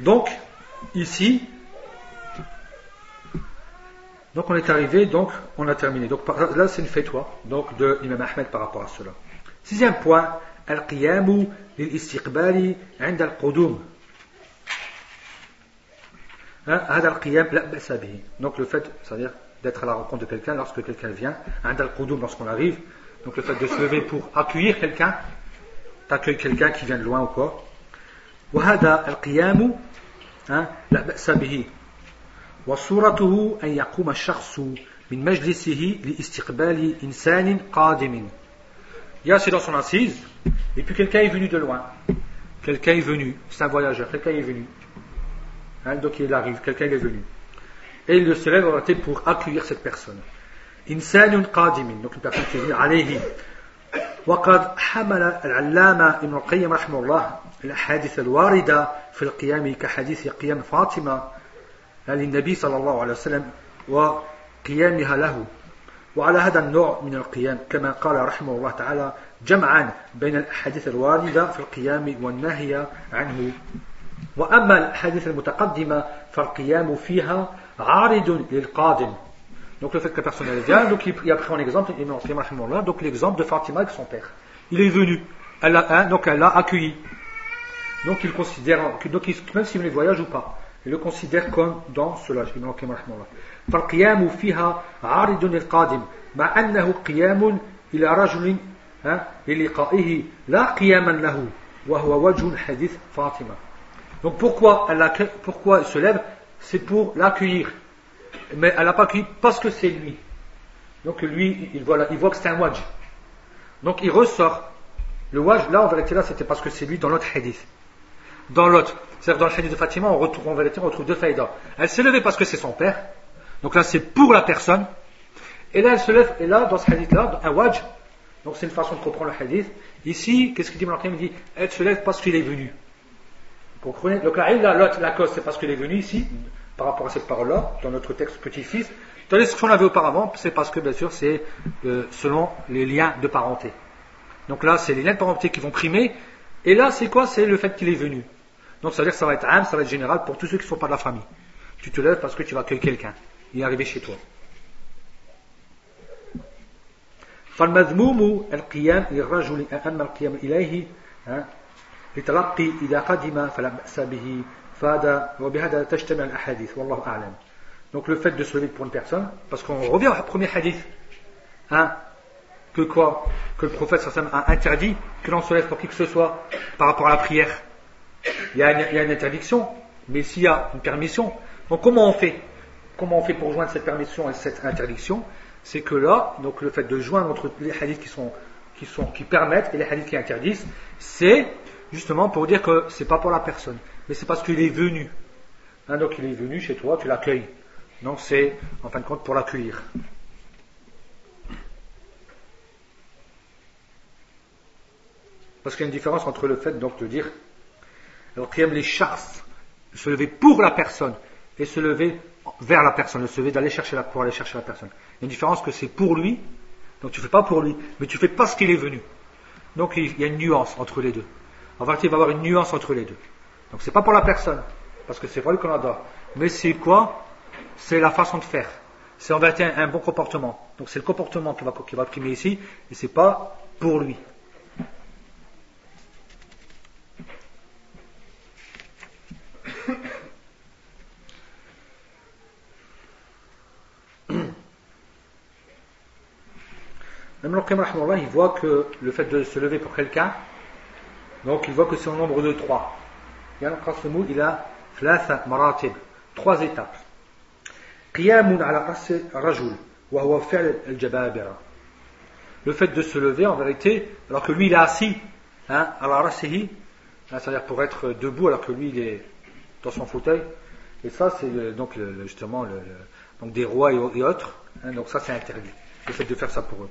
Donc, ici, donc on est arrivé, donc on a terminé. Donc là c'est une fatwa donc de l'imam Ahmed par rapport à cela. Sixième point, al-qiyamu lil-istiqbali 'inda al-qudum. Donc le fait, c'est-à-dire d'être à la rencontre de quelqu'un lorsque quelqu'un vient, 'inda al-qudum lorsqu'on arrive. Donc le fait de se lever pour accueillir quelqu'un, t'accueilles quelqu'un qui vient de loin ou quoi. وهذا القيام لا بأس به وصورته أن يقوم الشخص من مجلسه لاستقبال إنسان قادم Il y a assise, et puis quelqu'un est venu de loin. Quelqu'un est venu, c'est un voyageur, quelqu'un est venu. Hein, donc il arrive, quelqu'un est venu. Et il se lève pour accueillir cette personne. إنسان قادم, donc une personne qui est venue, عليه. وقد حمل العلامة ابن القيم رحمه الله الأحاديث الواردة في القيام كحديث قيام فاطمة للنبي صلى الله عليه وسلم وقيامها له وعلى هذا النوع من القيام كما قال رحمه الله تعالى جمعا بين الأحاديث الواردة في القيام والنهي عنه وأما الأحاديث المتقدمة فالقيام فيها عارض للقادم Donc le fait que la personne elle vient, donc il a pris en exemple, donc l'exemple de Fatima avec son père. Il est venu, elle a, hein, donc elle l'a accueilli. Donc il considère, donc il, même s'il de voyage ou pas, il le considère comme dans cela ابن القيم رحمه الله فالقيام فيها عارض للقادم مع أنه قيام إلى رجل للقائه لا قياما له وهو وجه حديث فاطمة donc pourquoi elle, a, pourquoi elle se lève c'est pour l'accueillir mais elle n'a pas accueilli parce que c'est lui donc lui il voit, il voit que c'est un wajh donc il ressort le wajh là en vérité là c'était parce que c'est lui dans l'autre hadith dans l'autre. C'est-à-dire dans le hadith de Fatima, on retrouve, en vérité, on retrouve deux faïdas. Elle s'est levée parce que c'est son père. Donc là, c'est pour la personne. Et là, elle se lève, et là, dans ce hadith-là, un wajh, Donc c'est une façon de comprendre le hadith. Ici, qu'est-ce qu'il dit Il dit Elle se lève parce qu'il est venu. Vous comprenez Donc la, la cause, c'est parce qu'il est venu ici, par rapport à cette parole-là, dans notre texte petit-fils. Tandis que ce qu'on avait auparavant, c'est parce que, bien sûr, c'est euh, selon les liens de parenté. Donc là, c'est les liens de parenté qui vont primer. Et là, c'est quoi? C'est le fait qu'il est venu. Donc ça veut dire que ça va être âme, ça va être général pour tous ceux qui ne sont pas de la famille. Tu te lèves parce que tu vas accueillir quelqu'un. Il est arrivé chez toi. فالمذموم القيام للرجل أما القيام إليه لتلقي إذا قدم فلا بأس به فهذا وبهذا تجتمع الأحاديث والله أعلم donc le fait de se lever pour une personne parce qu'on revient au premier hadith hein, que quoi que le prophète a interdit que l'on se lève pour qui que ce soit par rapport à la prière il y a une, interdiction mais s'il y a une permission donc comment on fait? Comment on fait pour joindre cette permission et cette interdiction? C'est que là, donc le fait de joindre entre les hadiths qui permettent et les hadiths qui interdisent, c'est justement pour dire que c'est pas pour la personne, mais c'est parce qu'il est venu. Hein, donc il est venu chez toi, tu l'accueilles. Donc c'est en fin de compte pour l'accueillir. Parce qu'il y a une différence entre le fait donc de dire, alors qu'il aime les chasses, se lever pour la personne et se lever vers la personne, se lever d'aller chercher la, pour aller chercher la personne. Il y a une différence que c'est pour lui, donc tu ne fais pas pour lui, mais tu fais parce qu'il est venu. Donc il y a une nuance entre les deux. En vérité, il va y avoir une nuance entre les deux. Donc c'est pas pour la personne, parce que c'est pas lui qu'on adore. Mais c'est quoi? C'est la façon de faire. C'est en vérité un, bon comportement. Donc c'est le comportement qui va, qui primer ici, et c'est pas pour lui. Même le il voit que le fait de se lever pour quelqu'un, donc il voit que c'est au nombre de trois. Il il a trois étapes. Le fait de se lever en vérité, alors que lui il est assis, hein, hein, c'est-à-dire pour être debout alors que lui il est dans son fauteuil, et ça c'est donc justement le, donc des rois et, autres, hein, donc ça c'est interdit, le fait de faire ça pour eux.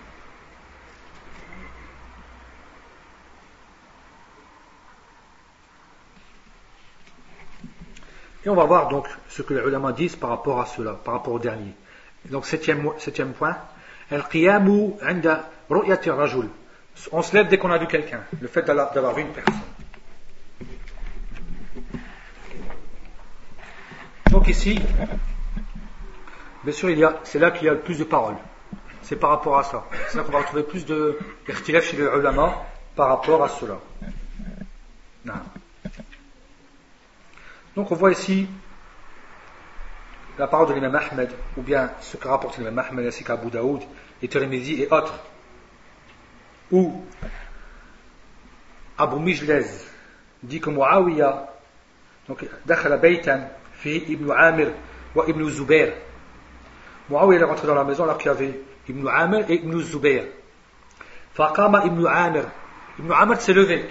Et on va voir donc ce que les ulama disent par rapport à cela, par rapport au dernier. Donc septième, point. On se lève dès qu'on a vu quelqu'un, le fait d'avoir vu une personne. Donc ici, bien sûr, c'est là qu'il y a le plus de paroles. C'est par rapport à ça. C'est là qu'on va retrouver plus de chez les ulama par rapport à cela. Donc on voit ici la parole de l'imam Ahmed, ou bien ce que rapporte l'imam Ahmed ainsi qu'Abu Daoud et Tirmidhi et autres, où Abu Mijlez dit que Muawiyah, donc Dakhala Baytan, fi Ibn Amir wa Ibn Zubair. Muawiyah est rentré dans la maison alors qu'il y avait Ibn Amir et Ibn Zubair. Faqama Ibn Amir. Ibn Amir s'est levé.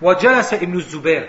Wa Jalasa Ibn Zubair.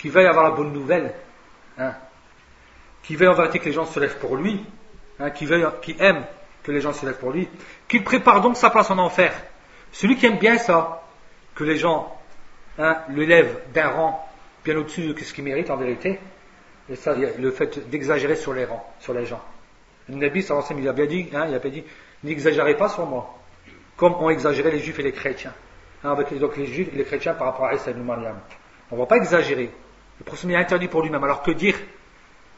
qui veuille avoir la bonne nouvelle, hein, qui veuille en vérité que les gens se lèvent pour lui, hein, qui, veuille, qui aime que les gens se lèvent pour lui, qu'il prépare donc sa place en enfer. Celui qui aime bien ça, que les gens hein, le lèvent d'un rang bien au-dessus de ce qu'il mérite en vérité, et ça, le fait d'exagérer sur les rangs, sur les gens. Le Nabi, il a bien dit, hein, il a bien dit, n'exagérez pas sur moi, comme ont exagéré les juifs et les chrétiens. Avec donc les juifs et les chrétiens par rapport à Isa. On ne va pas exagérer. Le prophète est interdit pour lui-même. Alors que dire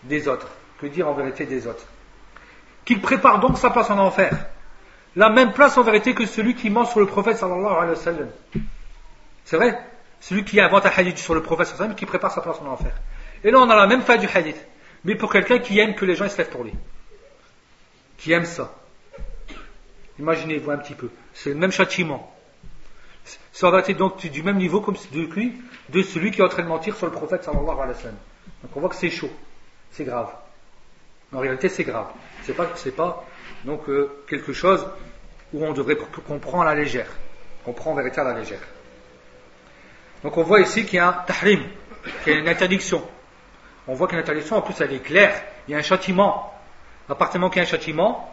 des autres? Que dire en vérité des autres? Qu'il prépare donc sa place en enfer. La même place en vérité que celui qui ment sur le prophète sallallahu alayhi wa sallam. C'est vrai? Celui qui invente un hadith sur le prophète sallallahu alayhi wa sallam qui prépare sa place en enfer. Et là on a la même fin du hadith. Mais pour quelqu'un qui aime que les gens se lèvent pour lui. Qui aime ça. Imaginez-vous un petit peu. C'est le même châtiment. Va être donc du même niveau comme de lui, de celui qui est en train de mentir sur le prophète sallallahu alayhi wa sallam? Donc on voit que c'est chaud. C'est grave. En réalité, c'est grave. C'est pas, c'est pas donc euh, quelque chose où on devrait qu'on prend à la légère, qu'on prend en vérité à la légère. Donc on voit ici qu'il y a un tahrim, qu'il y a une interdiction. On voit qu'il y a une interdiction, en plus elle est claire, il y a un châtiment. À partir du moment qu'il y a un châtiment,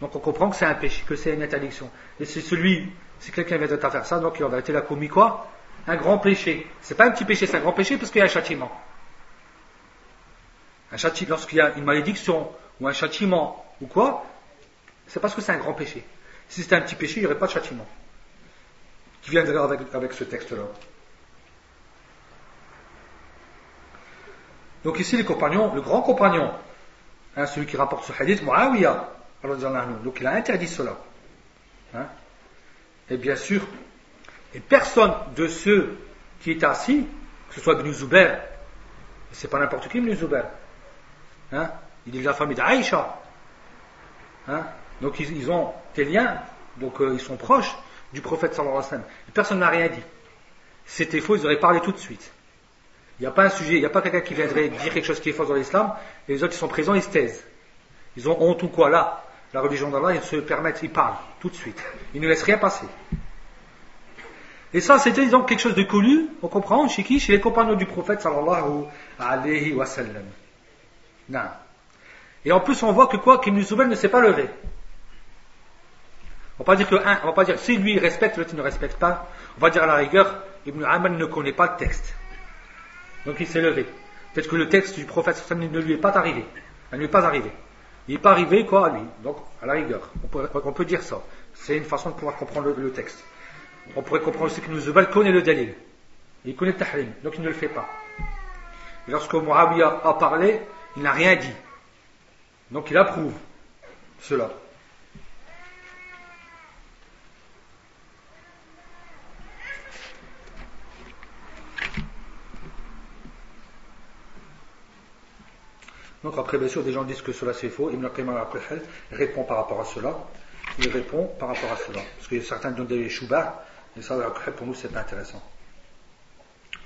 donc on comprend que c'est un péché, que c'est une interdiction. Et c'est celui, si quelqu'un vient de faire ça, donc il en vérité il a commis quoi? Un grand péché. C'est pas un petit péché, c'est un grand péché parce qu'il y a un châtiment. Un châtiment, lorsqu'il y a une malédiction ou un châtiment ou quoi, c'est parce que c'est un grand péché. Si c'était un petit péché, il n'y aurait pas de châtiment. Qui viendrait avec, avec ce texte-là. Donc ici, les compagnons, le grand compagnon, hein, celui qui rapporte ce hadith, Muawiyah, donc il a interdit cela. Hein. Et bien sûr, et personne de ceux qui est assis, que ce soit Ibn Zubair, c'est pas n'importe qui Ibn Zubair, hein, il est de la famille d'Aïcha, hein, donc ils, ont des liens, donc euh, ils sont proches du prophète sallallahu alayhi wa sallam. Personne n'a rien dit. C'était faux, ils auraient parlé tout de suite. Il n'y a pas un sujet, il n'y a pas quelqu'un qui viendrait dire quelque chose qui est faux dans l'islam, et les autres qui sont présents, ils se taisent. Ils ont honte ou quoi là? La religion d'Allah, ils se permettent, ils parlent tout de suite. Ils ne laissent rien passer. Et ça, c'était donc quelque chose de connu, on comprend, chez qui? Chez les compagnons du prophète sallallahu alayhi wa sallam. Non. Et en plus, on voit que quoi? Qu'Ibn Zubayr ne s'est pas levé. On va pas dire que un, on va pas dire si lui il respecte, l'autre ne respecte pas. On va dire à la rigueur, Ibn Aman ne connaît pas le texte. Donc il s'est levé. Peut-être que le texte du prophète ne lui est pas arrivé. Elle ne lui est pas arrivé. Il n'est pas arrivé quoi à lui. Donc à la rigueur, on, peut dire ça. C'est une façon de pouvoir comprendre le, texte. On pourrait comprendre aussi que Ibn connaît le dalil. Il connaît le tahrim, donc il ne le fait pas. Et lorsque Muawiyah a parlé, il n'a rien dit. Donc il approuve cela. Donc après, bien sûr, des gens disent que cela c'est faux. Ibn Qayyim al répond par rapport à cela. Il répond par rapport à cela. Parce que certains donnent des choubas, et ça, pour nous, c'est pas intéressant.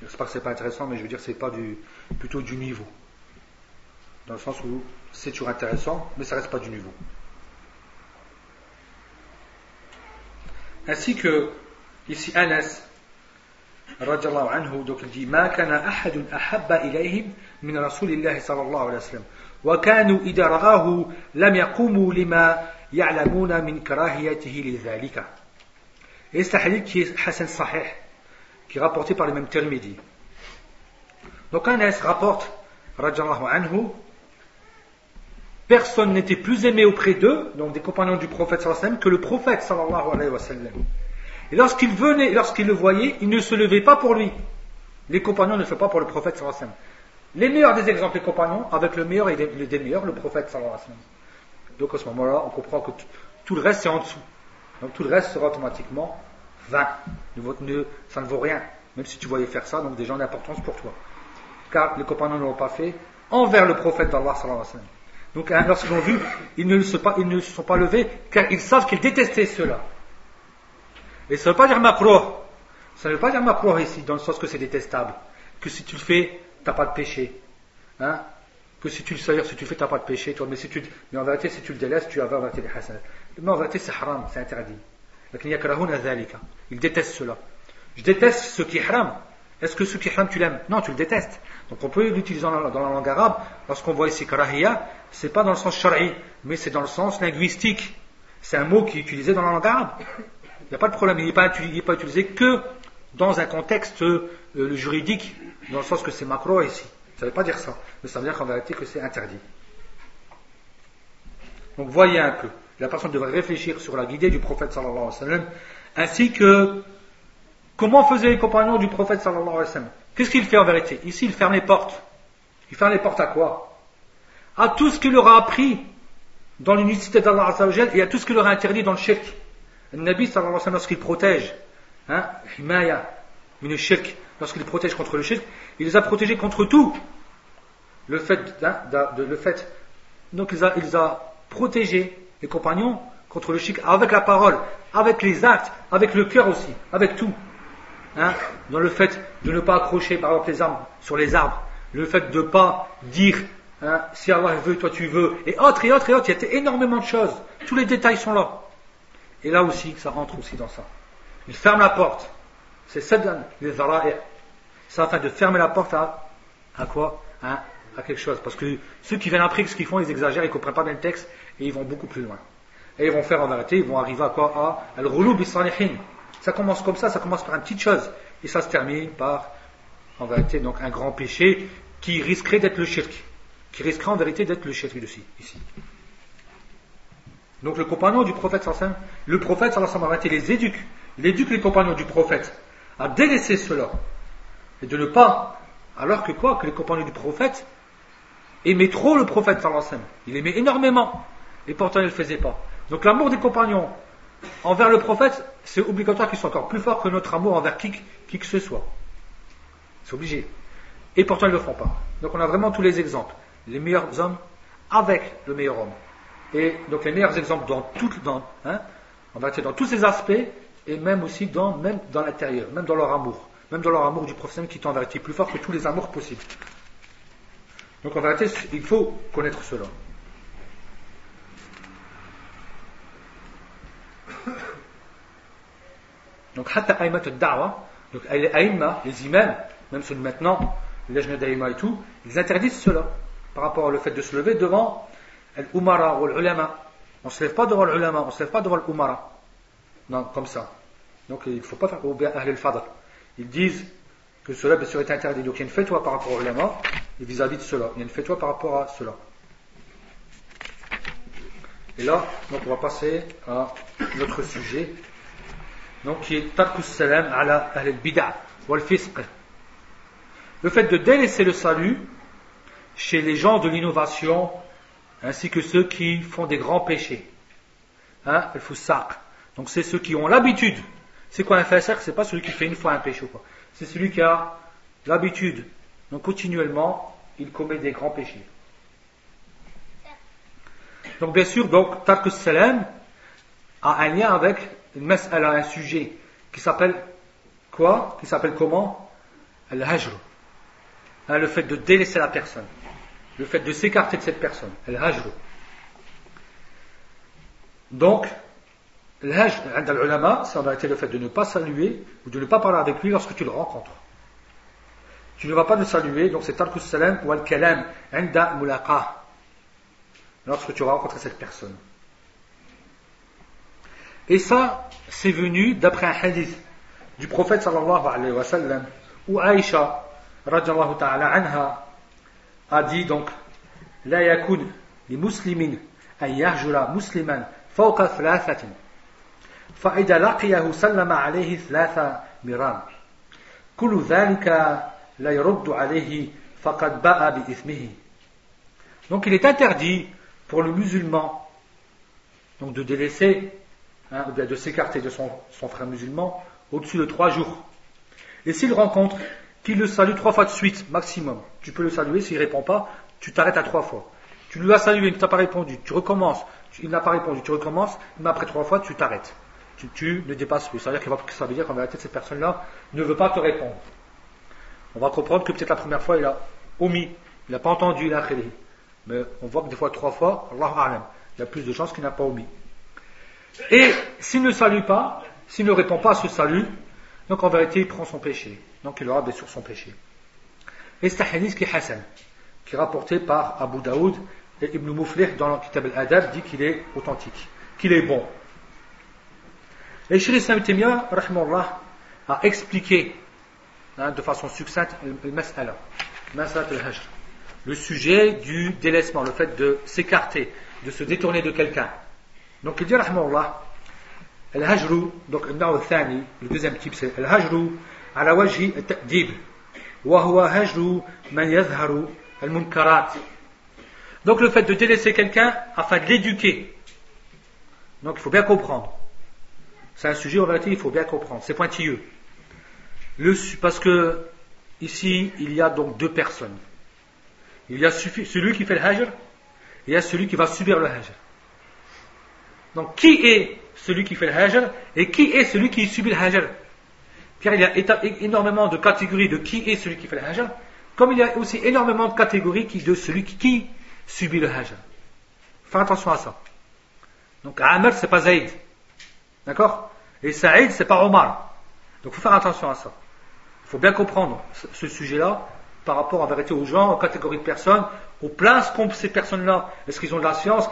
C'est pas que c'est pas intéressant, mais je veux dire, c'est pas du, plutôt du niveau. Dans le sens où c'est toujours intéressant, mais ça reste pas du niveau. Ainsi que, ici, Anas, رضي الله عنه donc il dit ما كان أحد أحب إليهم من رسول الله صلى الله عليه وسلم وكانوا إذا رآه لم يقوموا لما يعلمون من كراهيته لذلك Et c'est un hadith qui est Hassan Sahih, qui est rapporté par le même Tirmidhi. Donc Anas rapporte, radiallahu anhu, personne n'était plus aimé auprès d'eux, donc des compagnons du prophète sallallahu alayhi wa sallam, que le prophète sallallahu alayhi wa sallam. Et lorsqu'il venait, lorsqu'il le voyait, il ne se levait pas pour lui. Les compagnons ne le font pas pour le prophète sallallahu alayhi wa. Les meilleurs des exemples des compagnons, avec le meilleur et le des meilleurs, le prophète sallallahu alayhi wa sallam. Donc à ce moment-là, on comprend que tout le reste c'est en dessous. Donc tout le reste sera automatiquement vain. ça ne vaut rien. Même si tu voyais faire ça, donc des gens d'importance pour toi. Car les compagnons ne l'ont pas fait envers le prophète d'Allah sallallahu alayhi wa sallam. Donc hein, lorsqu'ils l'ont vu, ils ne, se ils ne se sont pas levés car ils savent qu'ils détestaient cela. Et ça ne veut pas dire makruh. Ça ne veut pas dire makruh ici, dans le sens que c'est détestable. Que si tu le fais, tu n'as pas de péché. Hein? Que si tu le sais, si tu le fais, tu n'as pas de péché. Mais, si tu, mais en vérité, si tu le délaisses, tu as en vérité des hasanat. Mais en vérité, c'est haram, c'est interdit. Il déteste cela. Je déteste ce qui est haram. Est-ce que ce qui est haram, tu l'aimes? Non, tu le détestes. Donc on peut l'utiliser dans, la langue arabe. Lorsqu'on voit ici karahiyya, c'est pas dans le sens shari, mais c'est dans le sens linguistique. C'est un mot qui est utilisé dans la langue arabe. Il n'y a pas de problème, il n'est pas, utilisé que dans un contexte euh, juridique, dans le sens que c'est macro ici. Ça ne veut pas dire ça, mais ça veut dire qu'en vérité que c'est interdit. Donc voyez un peu, la personne devrait réfléchir sur la guidée du prophète sallallahu alayhi wa sallam, ainsi que comment faisaient les compagnons du prophète sallallahu alayhi wa sallam. Qu'est-ce qu'il fait en vérité? Ici, il ferme les portes. Il ferme les portes à quoi? À tout ce qu'il aura appris dans l'unicité d'Allah et à tout ce qu'il aura interdit dans le shirk. Le Nabi lorsqu'il protège, hein, himaya, min lorsqu'il protège contre le shirk, il les a protégés contre tout. Le fait, hein, de, le fait. Donc il a, il a protégé les compagnons contre le shirk avec la parole, avec les actes, avec le cœur aussi, avec tout. Hein, dans le fait de ne pas accrocher par exemple les armes sur les arbres, le fait de ne pas dire hein, si Allah veut, toi tu veux, et autres et autres et autres, il y a énormément de choses. Tous les détails sont là. Et là aussi, ça rentre aussi dans ça. Il ferme la porte. C'est ça les C'est afin de fermer la porte à, quoi? Hein, À quelque chose. Parce que ceux qui viennent après, ce qu'ils font, ils exagèrent, ils ne comprennent pas bien le texte et ils vont beaucoup plus loin. Et ils vont faire en vérité, ils vont arriver à quoi? À al-ghulub Ça commence comme ça, ça commence par une petite chose. Et ça se termine par, en vérité, donc un grand péché qui risquerait d'être le shirk. Qui risquerait en vérité d'être le shirk ici. Donc le compagnon du prophète sallam, le prophète sallam en les éduque. Il éduque les compagnons du prophète à délaisser cela. Et de ne pas, alors que quoi Que les compagnons du prophète aimaient trop le prophète sallam. Il aimait énormément. Et pourtant il ne le faisait pas. Donc l'amour des compagnons envers le prophète, c'est obligatoire qu'il soit encore plus fort que notre amour envers qui, qui que ce soit. C'est obligé. Et pourtant ils ne le font pas. Donc on a vraiment tous les exemples. Les meilleurs hommes avec le meilleur homme. Et donc les meilleurs exemples dans, tout, dans, hein, dans tous ces aspects, et même aussi dans, même dans l'intérieur, même dans leur amour. Même dans leur amour du prophète qui est en vérité plus fort que tous les amours possibles. Donc en vérité, il faut connaître cela. Donc, donc les les imams, même ceux de maintenant, les d'aïma et tout, ils interdisent cela par rapport au fait de se lever devant l'umara ou l'ulama. On ne se lève pas devant l'ulama, on ne se lève pas devant l'umara. Non, comme ça. Donc il ne faut pas faire au bien ahl al-fadl. Ils disent que cela bien sûr est interdit. Donc il y a une fête-toi par rapport au ulama et vis-à-vis de cela. Il y a une fête-toi par rapport à cela. Et là, donc on va passer à notre sujet, donc qui est Tarkus Salam ala ahl al-bid'a wal fisq. Le fait de délaisser le salut chez les gens de l'innovation ainsi que ceux qui font des grands péchés. Hein, le foussaq. Donc c'est ceux qui ont l'habitude. C'est quoi un Ce C'est pas celui qui fait une fois un péché quoi. C'est celui qui a l'habitude. Donc continuellement, il commet des grands péchés. Donc bien sûr, donc Tarkus Salam a un lien avec une elle a un sujet qui s'appelle quoi? Qui s'appelle comment? Al-Hajr. Hein, le fait de délaisser la personne le fait de s'écarter de cette personne, el hajr. Donc, le hajr, ulama, c'est en vérité le fait de ne pas saluer ou de ne pas parler avec lui lorsque tu le rencontres. Tu ne vas pas le saluer, donc c'est tarkus salam ou al kalam, inda mulaqa, lorsque tu vas rencontrer cette personne. Et ça, c'est venu d'après un hadith du prophète sallallahu alayhi wa sallam, où Aïcha, radiallahu ta'ala anha, a dit donc La yakun li muslimin an yarjula musliman fawqa thalathatin. Fa idha laqiyahu sallama alayhi thalatha miram. Kullu dhalika la yurdu alayhi faqad ba'a bi ithmihi. Donc il est interdit pour le musulman donc de délaisser hein, ou bien de s'écarter de son, son frère musulman au-dessus de trois jours. Et s'il rencontre qu'il le salue trois fois de suite, maximum. Tu peux le saluer, s'il ne répond pas, tu t'arrêtes à trois fois. Tu lui as salué, il ne t'a pas répondu, tu recommences, il n'a pas répondu, tu recommences, mais après trois fois, tu t'arrêtes. Tu, ne dépasses plus. Ça veut dire, ça veut dire qu'en vérité, cette personne-là ne veut pas te répondre. On va comprendre que peut-être la première fois, il a omis, il n'a pas entendu, il a Mais on voit que des fois, trois fois, Allah il y a plus de chances qu'il n'a pas omis. Et s'il ne salue pas, s'il ne répond pas à ce salut, donc en vérité, il prend son péché. Donc il aura bien sûr son péché. Et c'est un hadith qui est Hassan, qui est rapporté par Abu Daoud et Ibn Muflih dans le Kitab al-Adab dit qu'il est authentique, qu'il est bon. Et Shri Islam a expliqué hein, de façon succincte le mas'ala, le sujet du délaissement, le fait de s'écarter, de se détourner de quelqu'un. Donc il dit, rahimahullah, al-hajru, donc le deuxième type c'est al-hajru على وجه التأديب وهو هجر من يظهر المنكرات Donc le fait de délaisser quelqu'un afin de l'éduquer. Donc il faut bien comprendre. C'est un sujet, en vérité, il faut bien comprendre. C'est pointilleux. Le, parce que ici, il y a donc deux personnes. Il y a celui qui fait le hajr, et il y a celui qui va subir le hajr. Donc qui est celui qui fait le hajr et qui est celui qui subit le hajr car il y a énormément de catégories de qui est celui qui fait le hajr, comme il y a aussi énormément de catégories de celui qui, subit le hajr. Fais attention à ça. Donc Amr, c'est pas Zaïd. D'accord? Et Saïd, c'est pas Omar. Donc il faut faire attention à ça. Il faut bien comprendre ce sujet-là par rapport en vérité aux gens, aux catégories de personnes, aux places qu'ont ces personnes-là. Est-ce qu'ils ont de la science?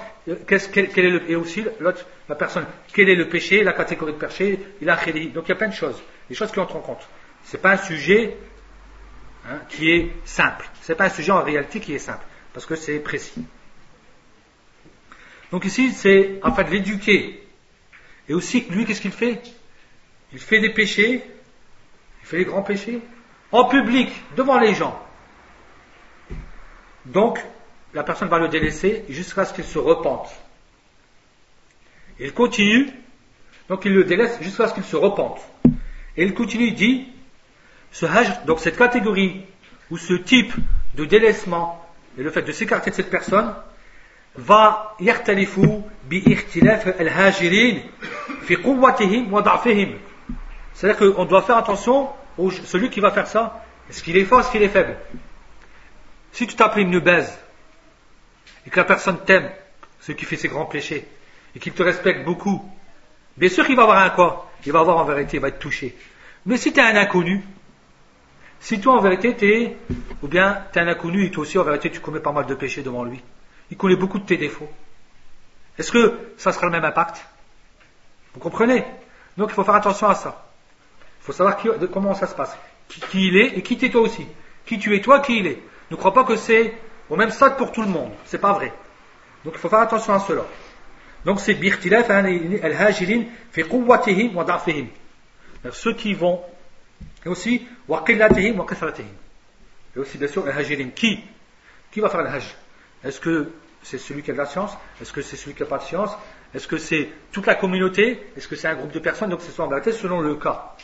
Quel, est le, Et aussi, la personne, quel est le péché, la catégorie de péché, il a crédit. Donc il y a plein de choses, des choses qui entrent en compte. Ce n'est pas un sujet hein, qui est simple. Ce n'est pas un sujet en réalité qui est simple, parce que c'est précis. Donc ici, c'est en fait l'éduquer. Et aussi, lui, qu'est-ce qu'il fait? Il fait des péchés, il fait des grands péchés, en public, devant les gens. Donc, la personne va le délaisser jusqu'à ce qu'il se repente. Il continue, donc il le délaisse jusqu'à ce qu'il se repente. Et il continue, il dit, ce hajj, donc cette catégorie ou ce type de délaissement et le fait de s'écarter de cette personne va bi al-hajirin fi quwwatihim wa da'fihim. C'est-à-dire qu'on doit faire attention celui qui va faire ça, est-ce qu'il est fort, est-ce qu'il est faible? Si tu t'appelles une baise, et que la personne t'aime, celui qui fait ses grands péchés, et qu'il te respecte beaucoup, bien sûr qu'il va avoir un quoi? Il va avoir en vérité, il va être touché. Mais si tu es un inconnu, si toi en vérité tu es, ou bien tu es un inconnu et toi aussi en vérité tu commets pas mal de péchés devant lui, il connaît beaucoup de tes défauts, est-ce que ça sera le même impact? Vous comprenez? Donc il faut faire attention à ça faut savoir comment ça se passe. Qui, il est et qui t'es toi aussi. Qui tu es toi, qui il est. Ne crois pas que c'est au même stade pour tout le monde. C'est pas vrai. Donc il faut faire attention à cela. Donc c'est birtilaf al-hajirin fi quwwatihim wa da'fihim. Ceux qui vont et aussi wa qillatihim. Et aussi bien sûr al-hajirin qui? Qui va faire le hajj? Est-ce que c'est celui qui a de la science? Est-ce que c'est celui qui n'a pas de science? Est-ce que c'est toute la communauté? Est-ce que c'est un groupe de personnes? Donc c'est en vérité selon le cas.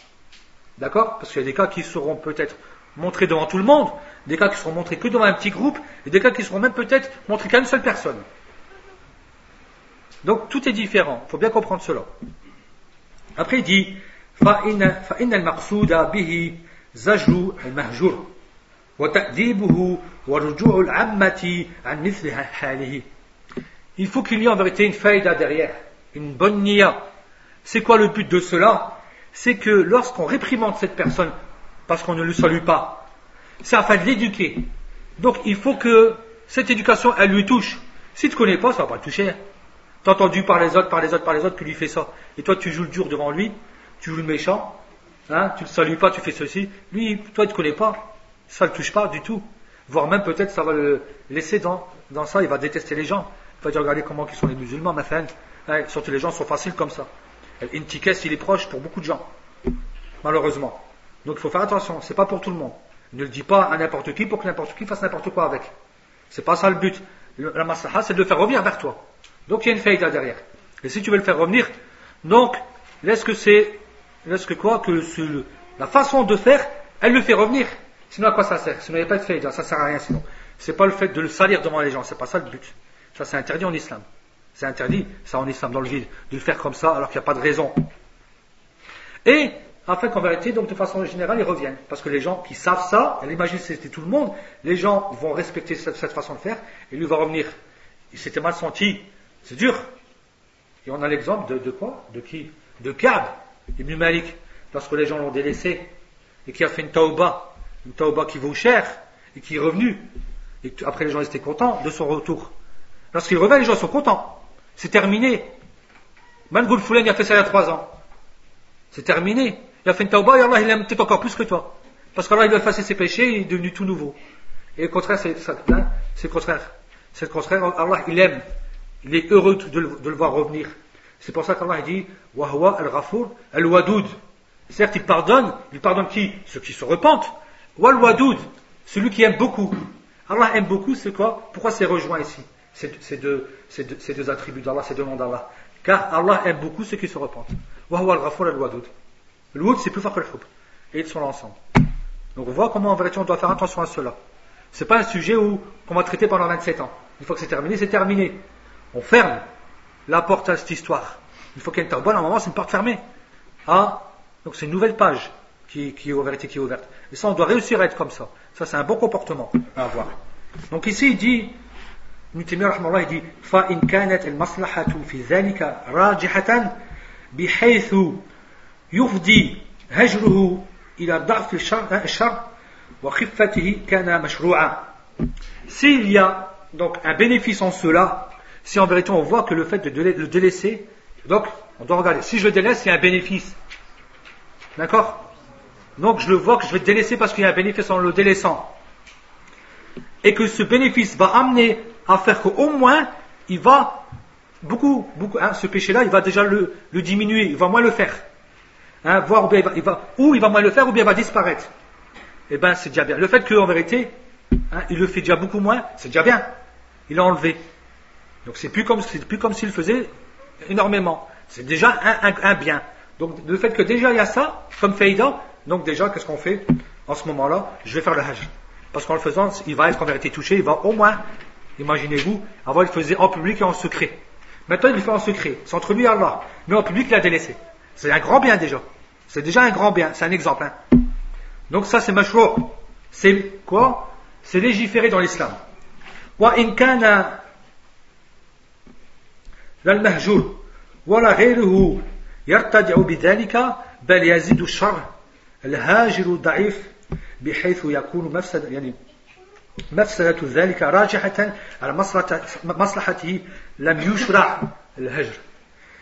D'accord? Parce qu'il y a des cas qui seront peut-être montrés devant tout le monde, des cas qui seront montrés que devant un petit groupe, et des cas qui seront même peut-être montrés qu'à une seule personne. Donc tout est différent, il faut bien comprendre cela. Après il dit Il faut qu'il y ait en vérité une faïda derrière, une bonne nia. C'est quoi le but de cela? C'est que lorsqu'on réprimande cette personne parce qu'on ne le salue pas, c'est afin de l'éduquer. Donc il faut que cette éducation, elle lui touche. Si tu ne connais pas, ça ne va pas le toucher. Tu as entendu par les autres, par les autres, par les autres, que lui fait ça. Et toi, tu joues le dur devant lui, tu joues le méchant, hein, tu ne le salues pas, tu fais ceci. Lui, toi, tu ne connais pas, ça ne le touche pas du tout. Voire même peut-être ça va le laisser dans, dans ça, il va détester les gens. Il va dire, regardez comment ils sont les musulmans, ma femme. Surtout les gens sont faciles comme ça. L'intikès, il est proche pour beaucoup de gens, malheureusement. Donc il faut faire attention, c'est pas pour tout le monde. Ne le dis pas à n'importe qui pour que n'importe qui fasse n'importe quoi avec. C'est pas ça le but. La maslaha, c'est de le faire revenir vers toi. Donc il y a une faïda derrière. Et si tu veux le faire revenir, donc laisse que c'est, laisse que quoi, que la façon de faire, elle le fait revenir. Sinon à quoi ça sert? Sinon il n'y a pas de faïda, ça sert à rien sinon. C'est pas le fait de le salir devant les gens, c'est pas ça le but. Ça c'est interdit en islam. C'est interdit, ça en islam dans le vide, de le faire comme ça alors qu'il n'y a pas de raison. Et, afin qu'en vérité, donc de façon générale, ils reviennent. Parce que les gens qui savent ça, elle c'était tout le monde, les gens vont respecter cette, façon de faire, et lui va revenir. Il s'était mal senti, c'est dur. Et on a l'exemple de, quoi? De qui? De Kab, Ibn Malik, lorsque les gens l'ont délaissé, et qui a fait une tauba, une tauba qui vaut cher, et qui est revenu. Et après les gens étaient contents de son retour. Lorsqu'il revient, les gens sont contents. C'est terminé. Mangoul Foulen, a fait ça il y a trois ans. C'est terminé. Il a fait une tauba et Allah, il aime peut-être encore plus que toi. Parce qu'Allah, il va effacer ses péchés, il est devenu tout nouveau. Et au contraire, c'est hein, le contraire. C'est le contraire. Allah, il aime. Il est heureux de le, voir revenir. C'est pour ça qu'Allah dit Wahwa al-Ghafour al-Wadoud. Certes, il pardonne. Il pardonne qui? Ceux qui se repentent. Wal-Wadoud. Celui qui aime beaucoup. Allah aime beaucoup, c'est quoi? Pourquoi c'est rejoint ici? Ces deux, ces deux, attributs d'Allah, ces deux noms d'Allah. Car Allah aime beaucoup ceux qui se repentent. Le woud, c'est plus fort que le hub. Et ils sont l'ensemble. Donc on voit comment en vérité on doit faire attention à cela. C'est pas un sujet où qu'on va traiter pendant 27 ans. Une fois que c'est terminé, c'est terminé. On ferme la porte à cette histoire. Il faut qu'il y ait une bonne, à un moment, c'est une porte fermée. Ah, donc c'est une nouvelle page qui, qui, est ouverte qui est ouverte. Et ça, on doit réussir à être comme ça. Ça, c'est un bon comportement à avoir. Donc ici, il dit, il dit, فَإِنْ كَانَتْ الْمَصْلَحَةُ فِي ذَلِكَ رَاجِحَةً بِحَيْثُ يُفْدِي هَجْرُهُ إلى ضعف الشر وخفته كان مشروعا. S'il y a donc un bénéfice en cela, si en vérité on voit que le fait de le délaisser, donc on doit regarder, si je le délaisse, il y a un bénéfice. D'accord Donc je le vois que je vais le délaisser parce qu'il y a un bénéfice en le délaissant. Et que ce bénéfice va amener à faire qu'au moins, il va beaucoup, beaucoup, hein, ce péché-là, il va déjà le, diminuer, il va moins le faire. Hein, voir ou bien il va, ou il va moins le faire ou bien il va disparaître. Eh bien, c'est déjà bien. Le fait qu'en vérité, hein, il le fait déjà beaucoup moins, c'est déjà bien. Il l'a enlevé. Donc c'est plus comme, plus comme s'il faisait énormément. C'est déjà un, bien. Donc le fait que déjà il y a ça, comme faïda, donc déjà qu'est-ce qu'on fait en ce moment-là? Je vais faire le hajj. Parce qu'en le faisant, il va être en vérité touché, il va au moins, imaginez-vous, avant il le faisait en public et en secret. Maintenant il le fait en secret, c'est entre lui et Allah. Mais en public il a délaissé. C'est un grand bien déjà. C'est déjà un grand bien, c'est un exemple. Hein. Donc ça c'est mashrour. C'est quoi C'est légiféré dans l'islam. Wa in kana للمهجور ولا غيره يرتدع بذلك بل يزيد الشر الهاجر ضعيف بحيث يكون مفسد يعني مفسدة ذلك راجحة على مصلحته لم يشرع الهجر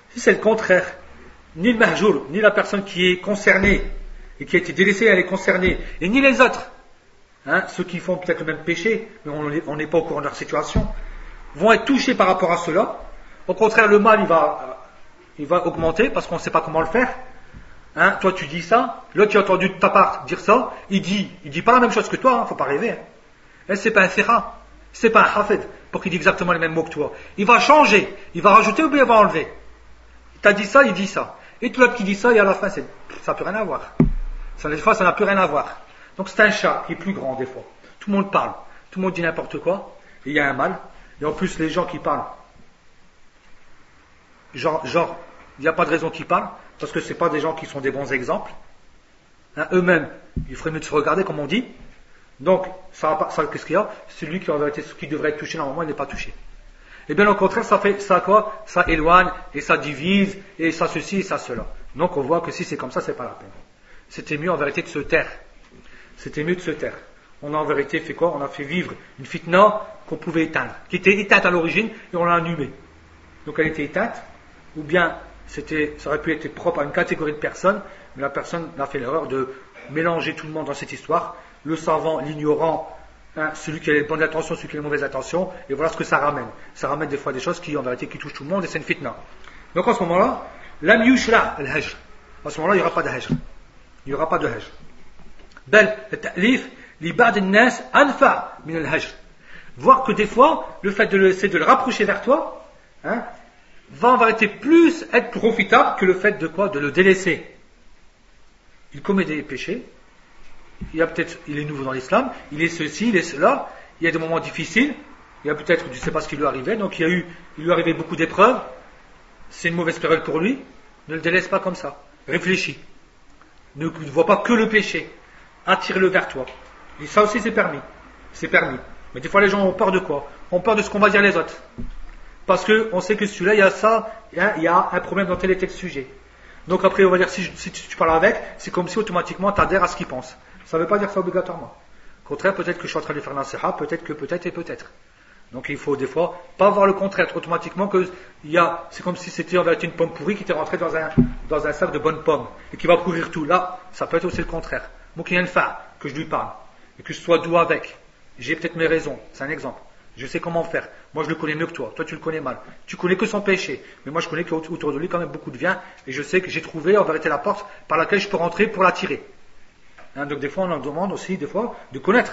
Si c'est le contraire, ni le mahjour, ni la personne qui est concernée et qui a été délaissée, elle est concernée, et ni les autres, hein, ceux qui font peut-être le même péché, mais on n'est pas au courant de leur situation, vont être touchés par rapport à cela, au contraire, le mal, il va, il va augmenter parce qu'on ne sait pas comment le faire. Hein, toi, tu dis ça, l'autre, tu as entendu de ta part dire ça, il dit, il dit pas la même chose que toi, hein, faut pas rêver. Et c'est pas un sera, c'est pas un hafed pour qu'il dise exactement les mêmes mots que toi. Il va changer, il va rajouter ou bien il va enlever? Tu as dit ça, il dit ça. Et tout l'autre qui dit ça, et à la fin, ça n'a plus rien à voir. Ça, des fois, ça n'a plus rien à voir. Donc c'est un chat qui est plus grand des fois. Tout le monde parle, tout le monde dit n'importe quoi, il y a un mal. Et en plus, les gens qui parlent, genre, genre, il n'y a pas de raison qu'ils parlent, parce que ce pas des gens qui sont des bons exemples. Hein, eux-mêmes, il ferait mieux de se regarder, comme on dit. Donc, ça, qu'est-ce qu'il y a? Celui qui, en vérité, qui devrait être touché, normalement, il n'est pas touché. Et eh bien, au contraire, ça fait, ça quoi? Ça éloigne, et ça divise, et ça ceci, et ça cela. Donc, on voit que si c'est comme ça, c'est pas la peine. C'était mieux, en vérité, de se taire. C'était mieux de se taire. On a, en vérité, fait quoi? On a fait vivre une fitna qu'on pouvait éteindre, qui était éteinte à l'origine, et on l'a allumée. Donc, elle était éteinte, ou bien c'était, ça aurait pu être propre à une catégorie de personnes, mais la personne a fait l'erreur de mélanger tout le monde dans cette histoire, le savant, l'ignorant, hein, celui qui a les bonnes intentions, celui qui a les mauvaises intentions, et voilà ce que ça ramène. Ça ramène des fois des choses qui, en vérité, qui touchent tout le monde, et c'est une fitna. Donc en ce moment-là, lam yushra al-hajr. À ce moment-là, il n'y aura pas de hajr. Il n'y aura pas de hajr. Bel, ta'lif, li nas alfa min al-hajr. Voir que des fois, le fait de le, de le rapprocher vers toi, hein, va en vérité plus être profitable que le fait de quoi? De le délaisser. Il commet des péchés, il a peut-être, il est nouveau dans l'islam, il est ceci, il est cela, il y a des moments difficiles, il y a peut-être, je ne sais pas ce qui lui arrivait, donc il y a eu, il lui arrivait beaucoup d'épreuves, c'est une mauvaise période pour lui, ne le délaisse pas comme ça, réfléchis, ne, vois pas que le péché, attire-le vers toi. Et ça aussi c'est permis, c'est permis. Mais des fois les gens ont peur de quoi Ont peur de ce qu'on va dire les autres. Parce qu'on sait que celui-là, il y a ça, il y a un problème dans tel et tel sujet. Donc après, on va dire, si, tu parles avec, c'est comme si automatiquement tu adhères à ce qu'il pense. Ça ne veut pas dire ça obligatoirement. Au contraire, peut-être que je suis en train de faire nasiha, peut-être que peut-être et peut-être. Donc il faut des fois pas voir le contraire automatiquement que il y a, c'est comme si c'était en vérité une pomme pourrie qui était rentrée dans un, dans un sac de bonnes pommes et qui va pourrir tout. Là, ça peut être aussi le contraire. Moi qui a une femme, que je lui parle et que je sois doux avec, j'ai peut-être mes raisons, c'est un exemple. Je sais comment faire. Moi, je le connais mieux que toi. Toi, tu le connais mal. Tu connais que son péché. Mais moi, je connais qu'autour de lui, quand même, beaucoup de bien. Et je sais que j'ai trouvé, en vérité, la porte par laquelle je peux rentrer pour l'attirer. Hein, donc, des fois, on en demande aussi, des fois, de connaître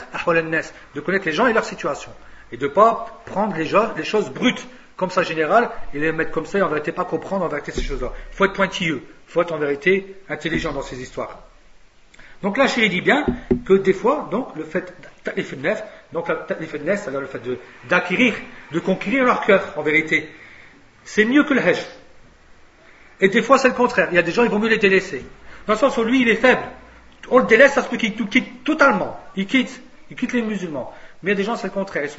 de connaître les gens et leur situation. Et de ne pas prendre les, les choses brutes, comme ça général, et les mettre comme ça, et en vérité pas comprendre en vérité ces choses-là. Il faut être pointilleux, il faut être en vérité intelligent dans ces histoires. Donc là, je dit bien que des fois, donc, le fait donc le fait d'acquérir, de, conquérir leur cœur, en vérité, c'est mieux que le hajj. Et des fois, c'est le contraire. Il y a des gens, il vaut mieux les délaisser. Dans le sens où lui, il est faible. On le délaisse, ça se peut qu'il quitte totalement. Il quitte, il quitte les musulmans. Mais il y a des gens, c'est le contraire.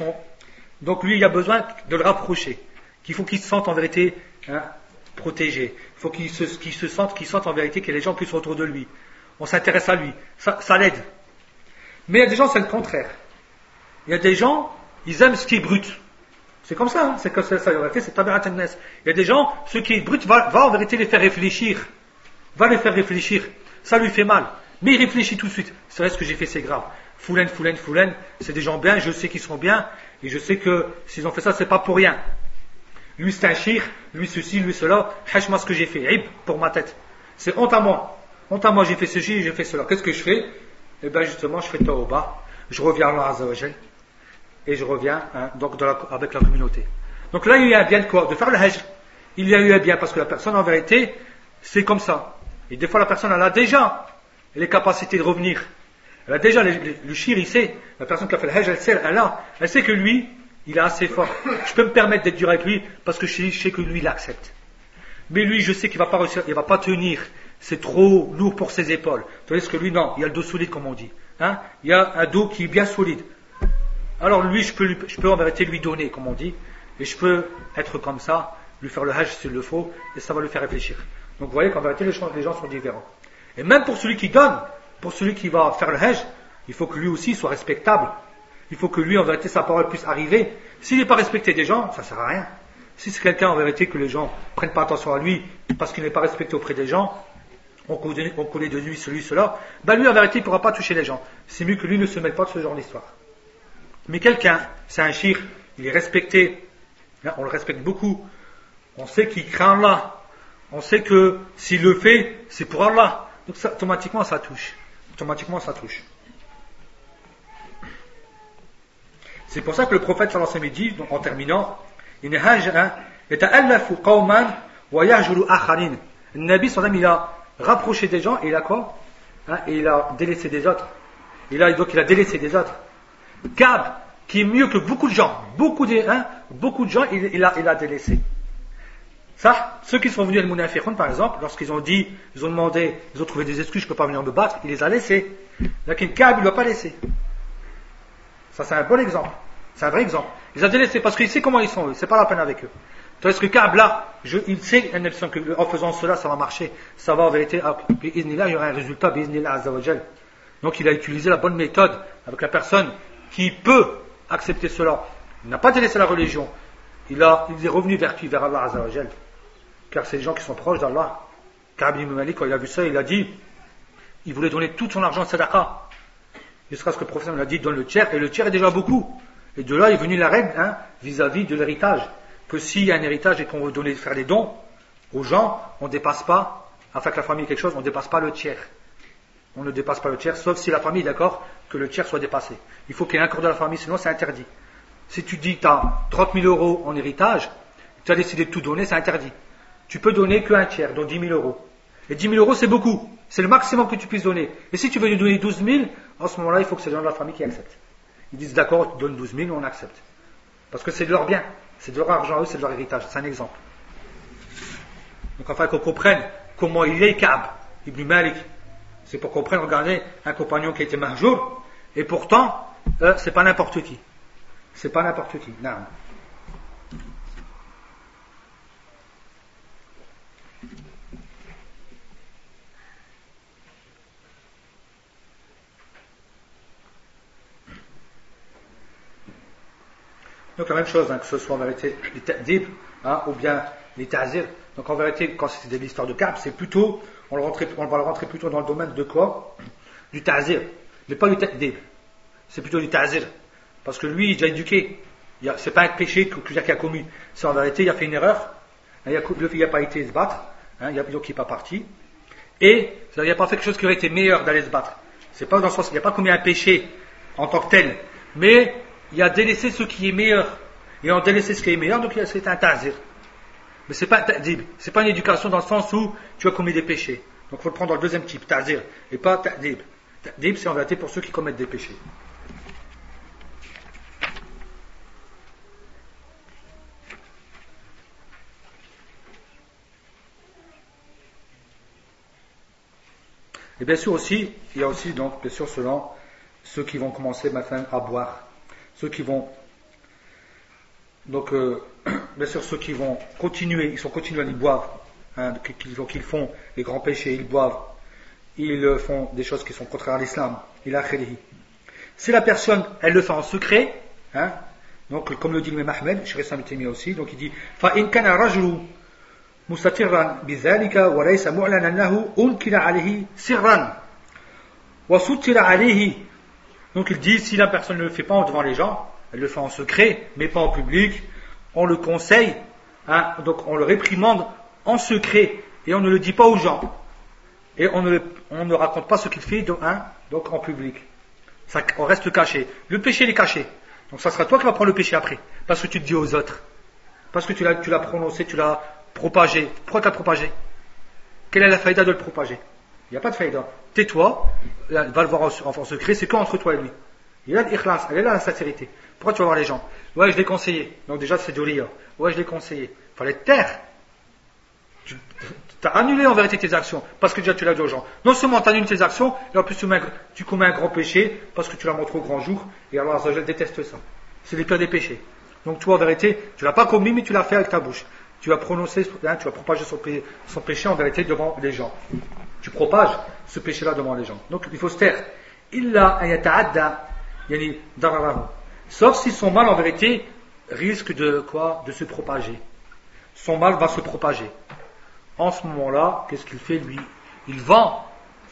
Donc lui, il a besoin de le rapprocher. Qu'il faut qu'il se sente en vérité hein, protégé. Il faut qu'il se, se sente, qu'il sente en vérité que les gens puissent autour de lui. On s'intéresse à lui. Ça, ça l'aide. Mais il y a des gens, c'est le contraire. Il y a des gens, ils aiment ce qui est brut. C'est comme ça, hein. c'est comme ça, en vérité, c'est Il y a des gens, ce qui est brut va, en vérité les faire réfléchir. Va les faire réfléchir. Ça lui fait mal. Mais il réfléchit tout de suite. C'est vrai, ce que j'ai fait, c'est grave. Foulen, foulen, foulen, c'est des gens bien, je sais qu'ils sont bien, et je sais que s'ils ont fait ça, c'est pas pour rien. Lui, c'est un shir, lui, ceci, lui, cela, hach-moi ce que j'ai fait, ib, pour ma tête. C'est honte à moi. Honte à moi, j'ai fait ceci, j'ai fait cela. Qu'est-ce que je fais? Eh bien, justement, je fais bas je reviens à Allah et je reviens hein, donc avec la communauté. Donc là, il y a un bien de quoi? De faire le hajj. Il y a eu un bien parce que la personne, en vérité, c'est comme ça. Et des fois, la personne, elle a déjà les capacités de revenir. Elle a déjà le, shir, il sait. La personne qui a fait le hajj, elle sait, elle a. Elle sait que lui, il est assez fort. Je peux me permettre d'être dur avec lui parce que je sais que lui, il accepte. Mais lui, je sais qu'il va pas réussir, il va pas tenir. C'est trop lourd pour ses épaules. Tandis que lui, non, il a le dos solide, comme on dit. Hein? Il y a un dos qui est bien solide. Alors lui, je peux, je peux en vérité lui donner, comme on dit, et je peux être comme ça, lui faire le hajj s'il le faut, et ça va lui faire réfléchir. Donc vous voyez qu'en vérité, les gens, sont différents. Et même pour celui qui donne, pour celui qui va faire le hajj, il faut que lui aussi soit respectable. Il faut que lui, en vérité, sa parole puisse arriver. S'il n'est pas respecté des gens, ça ne sert à rien. Si c'est quelqu'un, en vérité, que les gens ne prennent pas attention à lui parce qu'il n'est pas respecté auprès des gens, on connaît, de lui celui, cela, ben lui, en vérité, il ne pourra pas toucher les gens. C'est mieux que lui ne se mette pas de ce genre d'histoire. Mais quelqu'un, c'est un shir, il est respecté, hein, on le respecte beaucoup, on sait qu'il craint Allah, on sait que s'il le fait, c'est pour Allah. Automatiquement, ça touche. Automatiquement, ça touche. C'est pour ça que le prophète sallallahu alayhi dit, en terminant, il Le Nabi il a rapproché des gens et il a quoi? Hein, Et il a délaissé des autres. Il a, donc il a délaissé des autres. Kab, qui est mieux que beaucoup de gens, beaucoup de, hein, beaucoup de gens, il, a, il a délaissé. Ça, ceux qui sont venus à Munafiqun, par exemple, lorsqu'ils ont dit, ils ont demandé, ils ont trouvé des excuses, je ne peux pas venir me battre, il les a laissés. Donc, Kab, il ne l'a pas laissé. Ça, c'est un bon exemple. C'est un vrai exemple. Il les a délaissés parce qu'il sait comment ils sont eux. C'est pas la peine avec eux. Tandis que Kab, là, je, il sait en faisant cela, ça va marcher. Ça va en vérité, ah, il y aura un résultat, Donc il a utilisé la bonne méthode avec la personne qui peut accepter cela. Il n'a pas délaissé la religion. Il, a, est revenu vers qui? Vers Allah. Car c'est les gens qui sont proches d'Allah. Car ibn quand il a vu ça, il a dit, il voulait donner tout son argent à sadaqa. Jusqu'à ce que le prophète l'a dit, donne le tiers, et le tiers est déjà beaucoup. Et de là est venue la règle hein, vis-à-vis de l'héritage. Que s'il y a un héritage et qu'on veut donner, faire des dons aux gens, on ne dépasse pas, afin que la famille ait quelque chose, on ne dépasse pas le tiers. On ne dépasse pas le tiers, sauf si la famille est d'accord que le tiers soit dépassé. Il faut qu'il y ait un corps de la famille, sinon c'est interdit. Si tu dis que tu as 30 000 euros en héritage, tu as décidé de tout donner, c'est interdit. Tu peux donner qu'un tiers, donc 10 000 euros. Et 10 000 euros, c'est beaucoup. C'est le maximum que tu puisses donner. Et si tu veux lui donner 12 000, en ce moment-là, il faut que c'est les gens de la famille qui acceptent. Ils disent d'accord, tu donnes 12 000, on accepte. Parce que c'est de leur bien. C'est de leur argent, eux, c'est de leur héritage. C'est un exemple. Donc, enfin, qu'on comprenne comment il est Kab, Ibn Malik. C'est pour qu'on comprenne, regardez, un compagnon qui été marjour, et pourtant, euh, c'est pas n'importe qui. C'est pas n'importe qui. Non. Donc la même chose, hein, que ce soit en vérité les ta'dib hein, ou bien les ta'zir. Donc en vérité, quand c'est de l'histoire de Kab, c'est plutôt, on, le on, va le rentrer plutôt dans le domaine de quoi? Du ta'zir, mais pas du ta'dib. C'est plutôt du ta'zir. Parce que lui, il est déjà éduqué. C'est pas un péché qu'il a commis. C'est en vérité, il a fait une erreur. Hein, le fils n'a pas été se battre. Hein, il a, donc il n'est pas parti. Et il n'a pas fait quelque chose qui aurait été meilleur d'aller se battre. C'est pas dans le sens, il n'a pas commis un péché en tant que tel. Mais il a délaissé ce qui est meilleur. Et en délaissé ce qui est meilleur, donc c'est un tazir. Mais c'est pas ta'dib. C'est pas une éducation dans le sens où tu as commis des péchés. Donc il faut le prendre dans le deuxième type, ta'zir. Et pas ta'dib. Ta'dib, c'est en pour ceux qui commettent des péchés. Et bien sûr aussi, il y a aussi donc, bien sûr, selon ceux qui vont commencer maintenant à boire, ceux qui vont, donc, euh, bien sûr, ceux qui vont continuer, ils sont continués à y boire, hein, qu'ils font les grands péchés, ils boivent, ils font des choses qui sont contraires à l'islam, il a Si la personne, elle le fait en secret, hein, donc comme le dit le Ahmed, chez aussi, donc il dit, fa in kana مستترا بذلك وليس معلنا له أنكر عليه سرا وستر عليه donc il dit si la personne ne le fait pas devant les gens elle le fait en secret mais pas en public on le conseille hein, donc on le réprimande en secret et on ne le dit pas aux gens. Et on ne, on ne raconte pas ce qu'il fait hein, en public. Ça, on reste caché. Le péché il est caché. Donc ça sera toi qui vas prendre le péché après parce que tu te dis aux autres. Parce que tu l'as prononcé tu l'as Propager. Pourquoi tu as propagé? Quelle est la faïda de le propager? Il n'y a pas de faïda. Tais-toi, va le voir en, secret, c'est qu'entre toi et lui. Il y a l'ikhlas, elle est là la sincérité. Pourquoi tu vas voir les gens? Ouais, je l'ai conseillé. Donc déjà, c'est du rire. Ouais, je l'ai conseillé. Il fallait te taire. Tu as annulé en vérité tes actions parce que déjà tu l'as dit aux gens. Non seulement tu annules tes actions, et en plus tu, commets un grand péché parce que tu l'as montré au grand jour et alors je déteste ça. C'est les pires des péchés. Donc toi en vérité, tu l'as pas commis mais tu l'as fait avec ta bouche tu as prononcé, hein, tu as propagé son, péché en vérité devant les gens. Tu propages ce péché-là devant les gens. Donc il faut se taire. Sauf si son mal en vérité risque de quoi? De se propager. Son mal va se propager. En ce moment-là, qu'est-ce qu'il fait lui? Il vend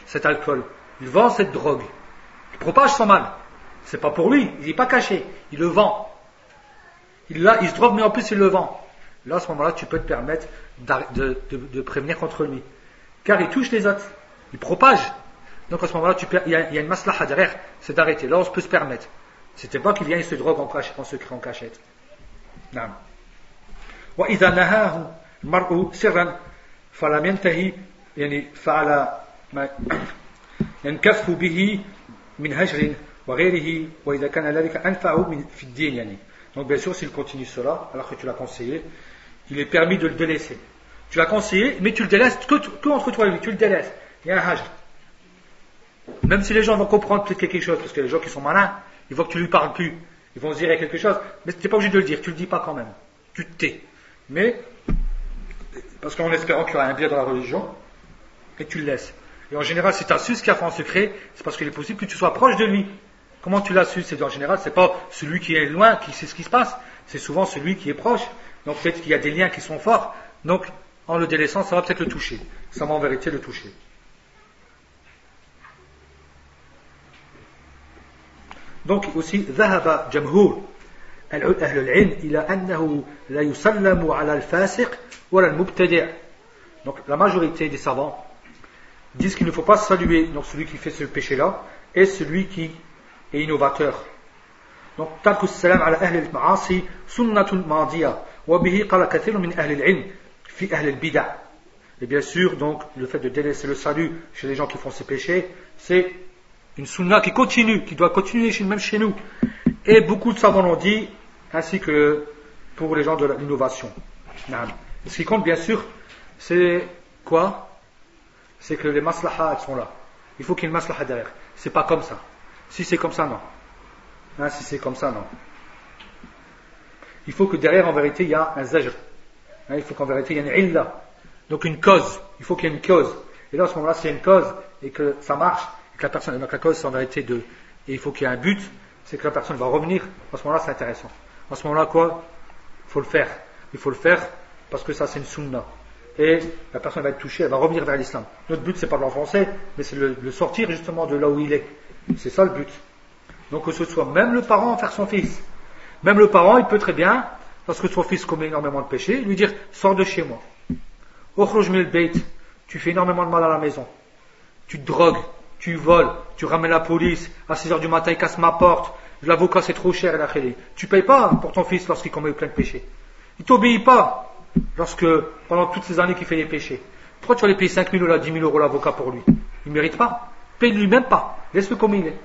cet alcool, il vend cette drogue, il propage son mal. C'est pas pour lui, il n'est pas caché, il le vend. Il, il se drogue, mais en plus il le vend. Là, à ce moment-là, tu peux te permettre de, prévenir contre lui Car il touche les autres, il propage. Donc à ce moment-là, il, y a, une maslaha derrière, c'est d'arrêter. Là, on peut se permettre. C'était pas qu'il vient et se drogue en, cachette, en secret, en cachette. Non. وإذا نهاه المرء سرا فلم ينتهي يعني فعل ما ينكف به من هجر وغيره وإذا كان ذلك أنفع في الدين يعني donc bien sûr, s'il continue cela, alors que tu l'as conseillé, il est permis de le délaisser. Tu l'as conseillé, mais tu le délaisses que, entre toi et lui, tu le délaisses. Il y a un hajj. Même si les gens vont comprendre peut-être quelque chose, parce que les gens qui sont malins, ils voient que tu lui parles plus, ils vont se dire quelque chose, mais tu n'es pas obligé de le dire, tu le dis pas quand même. Tu te tais. Mais, parce qu'en espérant qu'il y aura un bien dans la religion, et tu le laisses. Et en général, si tu as su ce qu'il a fait en secret, c'est parce qu'il est possible que tu sois proche de lui. Comment tu l'as su? C'est en général, c'est pas celui qui est loin qui sait ce qui se passe, c'est souvent celui qui est proche. Donc peut-être qu'il y a des liens qui sont forts. Donc en le délaissant, ça va peut-être le toucher. Ça va en vérité le toucher. Donc aussi, ذهب جمهور أهل العلم إلى أنه لا يسلم على الفاسق ولا المبتدع. Donc la majorité des savants disent qu'il ne faut pas saluer donc celui qui fait ce péché-là et celui qui et innovateur. Donc, ترك السلام على أهل المعاصي سنة ماضية وبه قال كثير من أهل العلم fi ahl al-bid'a. Et bien sûr, donc, le fait de délaisser le salut chez les gens qui font ces péchés, c'est une sunna qui continue, qui doit continuer même chez nous. Et beaucoup de savants l'ont dit, ainsi que pour les gens de l'innovation. Ce qui compte, bien sûr, c'est quoi? C'est que les maslahas, elles sont là. Il faut qu'il y ait une maslaha derrière. C'est pas comme ça. Si c'est comme ça, non. Hein, si c'est comme ça, non. Il faut que derrière, en vérité, il y a un zajr. Hein, il faut qu'en vérité, il y ait une illa. Donc une cause. Il faut qu'il y ait une cause. Et là, à ce moment-là, s'il y a une cause et que ça marche, et que la personne, donc la cause, c'est en vérité de, et il faut qu'il y ait un but, c'est que la personne va revenir. À ce moment-là, c'est intéressant. À ce moment-là, quoi? Il faut le faire. Il faut le faire parce que ça, c'est une sunna. Et la personne va être touchée, elle va revenir vers l'islam. Notre but, c'est pas de l'enfoncer, mais c'est de le sortir justement de là où il est. C'est ça le but. Donc que ce soit même le parent faire son fils. Même le parent, il peut très bien, parce que son fils commet énormément de péchés, lui dire sors de chez moi. Tu fais énormément de mal à la maison. Tu te drogues, tu voles, tu ramènes la police, à 6 heures du matin, il casse ma porte, l'avocat c'est trop cher, et tu payes pas pour ton fils lorsqu'il commet plein de péchés. Il t'obéit pas lorsque, pendant toutes ces années qu'il fait des péchés. Pourquoi tu vas lui payer 5 000 ou 10 000 euros l'avocat pour lui? Il ne mérite pas. Paye-lui même pas. Laisse-le comme il est.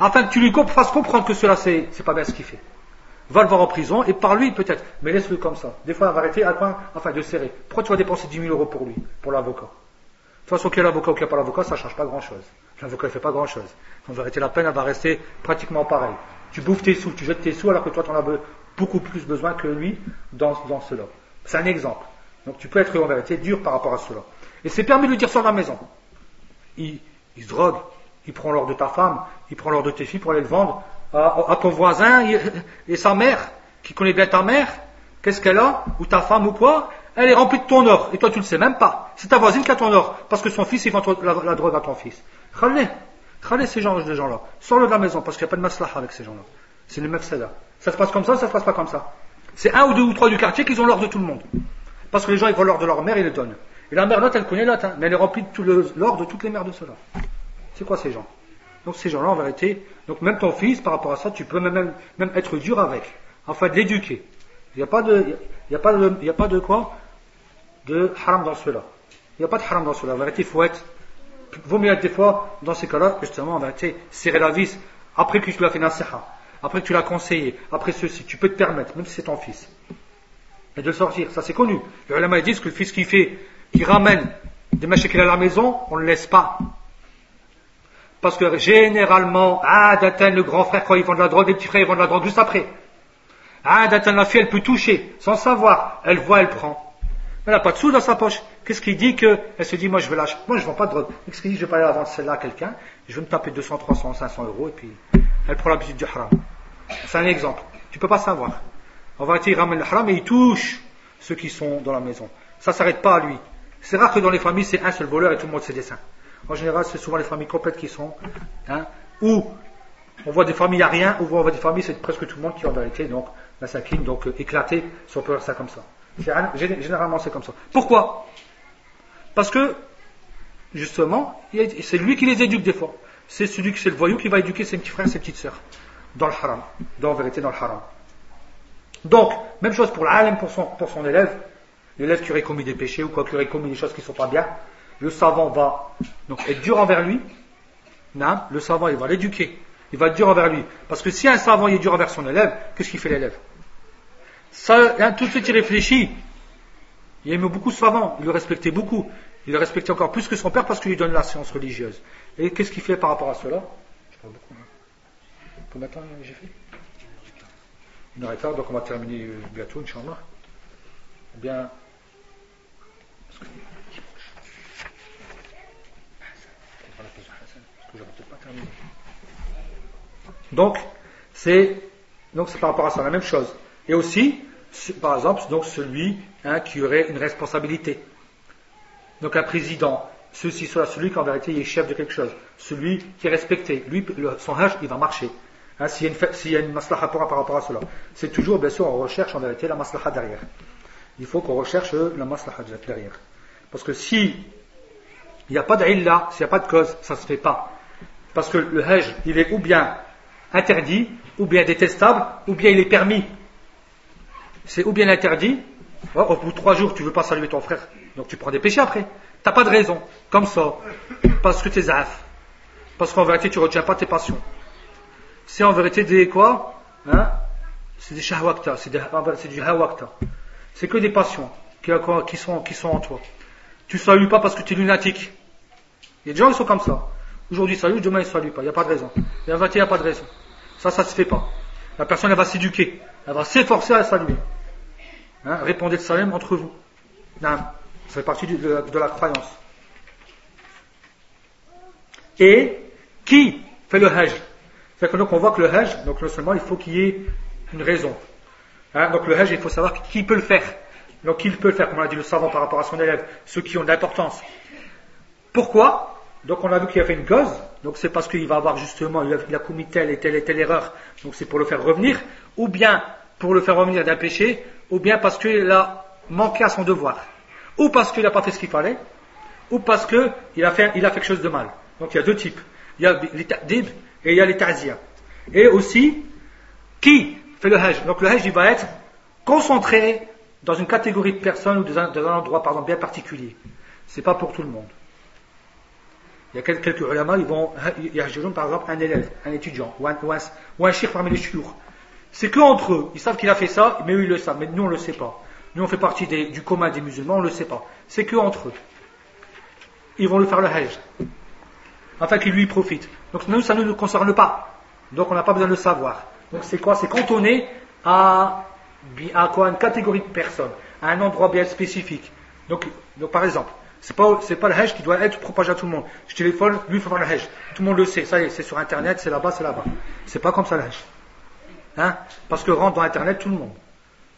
Afin que tu lui fasses comprendre que cela, c'est pas bien ce qu'il fait. Va le voir en prison et par lui peut-être, mais laisse-le comme ça. Des fois, il va arrêter à quoi Enfin, de serrer. Pourquoi tu vas dépenser 10 000 euros pour lui, pour l'avocat? De toute façon, qu'il y ait l'avocat ou qu'il n'y a pas l'avocat, ça ne change pas grand-chose. L'avocat ne fait pas grand-chose. Quand va arrêter la peine, elle va rester pratiquement pareil. Tu bouffes tes sous, tu jettes tes sous alors que toi, tu en as beaucoup plus besoin que lui dans, dans cela. C'est un exemple. Donc tu peux être en vérité dur par rapport à cela. Et c'est permis de le dire sur la maison. Il, il se drogue, il prend l'or de ta femme, il prend l'or de tes filles pour aller le vendre à, ton voisin et sa mère, qui connaît bien ta mère, qu'est-ce qu'elle a Ou ta femme ou quoi Elle est remplie de ton or, et toi tu ne sais même pas. C'est ta voisine qui a ton or, parce que son fils il vend la, drogue à ton fils. Khalé, khalé ces gens, gens-là. Sors-le de la maison, parce qu'il n'y a pas de maslaha avec ces gens-là. C'est le mafsada. Ça se passe comme ça, ça se passe pas comme ça. C'est un ou deux ou trois du quartier qui ont l'or de tout le monde. Parce que les gens ils volent l'or de leur mère et le donnent. Et la mère l'autre elle connaît l'autre, hein, mais elle est remplie de l'or de toutes les mères de cela. C'est quoi ces gens? Donc ces gens-là, en vérité, donc même ton fils, par rapport à ça, tu peux même, même être dur avec, afin de l'éduquer. Il n'y a pas de, il a pas de, il a pas de quoi? De haram dans cela. Il n'y a pas de haram dans cela. En vérité, il faut être, vaut mieux être des fois, dans ces cas-là, justement, en vérité, serrer la vis, après que tu l'as fait nasiha, après que tu l'as conseillé, après ceci, tu peux te permettre, même si c'est ton fils, et de le sortir. Ça c'est connu. Les ulama disent que le fils qui fait, qui ramène des machines à la maison, on ne le laisse pas. Parce que généralement, d'atteindre le grand frère quand ils vendent de la drogue, les petits frères ils vendent de la drogue juste après. Ah, d'atteindre la fille, elle peut toucher, sans savoir. Elle voit, elle prend. Elle n'a pas de sous dans sa poche. Qu'est-ce qui dit que, elle se dit, moi je veux lâcher. Moi je vends pas de drogue. Qu'est-ce qui dit, je vais pas aller vendre celle-là à quelqu'un, je vais me taper 200, 300, 500 euros, et puis, elle prend l'habitude du haram. C'est un exemple. Tu peux pas savoir. En vérité, il ramène le haram et il touche ceux qui sont dans la maison. Ça s'arrête pas à lui. C'est rare que dans les familles, c'est un seul voleur et tout le monde ses dessins. En général, c'est souvent les familles complètes qui sont, hein, ou on voit des familles à rien, ou on voit des familles, c'est presque tout le monde qui en vérité, donc, la sakine, donc euh, éclaté, si on peut faire ça comme ça. Généralement, c'est comme ça. Pourquoi? Parce que, justement, c'est lui qui les éduque des fois. C'est celui qui c'est le voyou qui va éduquer ses petits frères, ses petites sœurs, dans le haram, dans vérité dans le haram. Donc, même chose pour l'alem, pour son élève, l'élève qui aurait commis des péchés ou quoi, qui aurait commis des choses qui ne sont pas bien, le savant va donc être dur envers lui. Non, le savant, il va l'éduquer. Il va être dur envers lui. Parce que si un savant est dur envers son élève, qu'est-ce qu'il fait l'élève? Ça, tout de suite, il réfléchit. Il aimait beaucoup ce savant. Il le respectait beaucoup. Il le respectait encore plus que son père parce qu'il lui donne la science religieuse. Et qu'est-ce qu'il fait par rapport à cela? Je parle beaucoup. Combien de temps j'ai fait Une heure et donc on va terminer euh, bientôt, Inch'Allah. Eh bien, Donc, c'est donc c'est par rapport à ça la même chose. Et aussi, par exemple, donc celui hein, qui aurait une responsabilité. Donc un président, ceci, cela, celui qui en vérité est chef de quelque chose, celui qui est respecté, lui, son hajj, il va marcher. Hein, s'il, y a une, maslaha par rapport à cela. C'est toujours, bien sûr, on recherche en vérité la maslaha derrière. Il faut qu'on recherche la maslaha derrière. Parce que si il n'y a pas d'illa, s'il n'y a pas de cause, ça ne se fait pas. Parce que le hajj, il est ou bien interdit, ou bien détestable, ou bien il est permis. C'est ou bien interdit, au bout de trois jours, tu veux pas saluer ton frère, donc tu prends des péchés après. Tu n'as pas de raison, comme ça, parce que tu es zaf. Parce qu'en vérité, tu retiens pas tes passions. C'est en vérité des quoi hein? C'est des shahwakta, c'est du hawakta. C'est que des passions qui, sont, qui sont en toi. Tu salues pas parce que tu es lunatique. Il y a des gens qui sont comme ça. Aujourd'hui, salut, demain, il ne salue pas. Il n'y a pas de raison. Il n'y a pas de raison. Ça, ça ne se fait pas. La personne, elle va s'éduquer. Elle va s'efforcer à saluer. Hein, répondez le salam entre vous. Non, ça fait partie de, la, croyance. Et qui fait le hajj? Que donc on voit que le hajj, donc non seulement il faut qu'il y ait une raison. Hein, donc le hajj, il faut savoir qui peut le faire. Donc qui peut le faire, comme on a dit le savant par rapport à son élève, ceux qui ont de l'importance. Pourquoi? Donc on a vu qu'il a fait une cause, donc c'est parce qu'il va avoir justement, il a, commis telle et telle et telle erreur, donc c'est pour le faire revenir, ou bien pour le faire revenir d'un péché, ou bien parce qu'il a manqué à son devoir, ou parce qu'il n'a pas fait ce qu'il fallait, ou parce qu'il a fait, a fait quelque chose de mal. Donc il y a deux types. Il y a les ta'dib et il y a les. Et aussi, qui fait le hajj? Donc le hajj, il va être concentré dans une catégorie de personnes ou dans un, endroit pardon, bien particulier. C'est pas pour tout le monde. Il y a quelques, ulama, ils vont, il par exemple un élève, un étudiant, ou un, ou parmi les chiours. C'est que entre eux, ils savent qu'il a fait ça, mais eux ils le savent, mais nous on ne le sait pas. Nous on fait partie du commun des musulmans, on ne le sait pas. C'est que entre eux. Ils vont le faire le hajj. Afin qu'il lui profite. Donc nous, ça ne nous concerne pas. Donc on n'a pas besoin de le savoir. Donc c'est quoi? C'est cantonné à, à quoi? Une catégorie de personnes, à un endroit bien spécifique. Donc, donc par exemple, c'est pas, c'est pas le hajj qui doit être propagé à tout le monde. Je téléphone, lui il faut faire le hajj. Tout le monde le sait, ça y est, c'est sur internet, c'est là-bas, c'est là-bas. C'est pas comme ça le hajj. Hein? Parce que rentre dans internet tout le monde.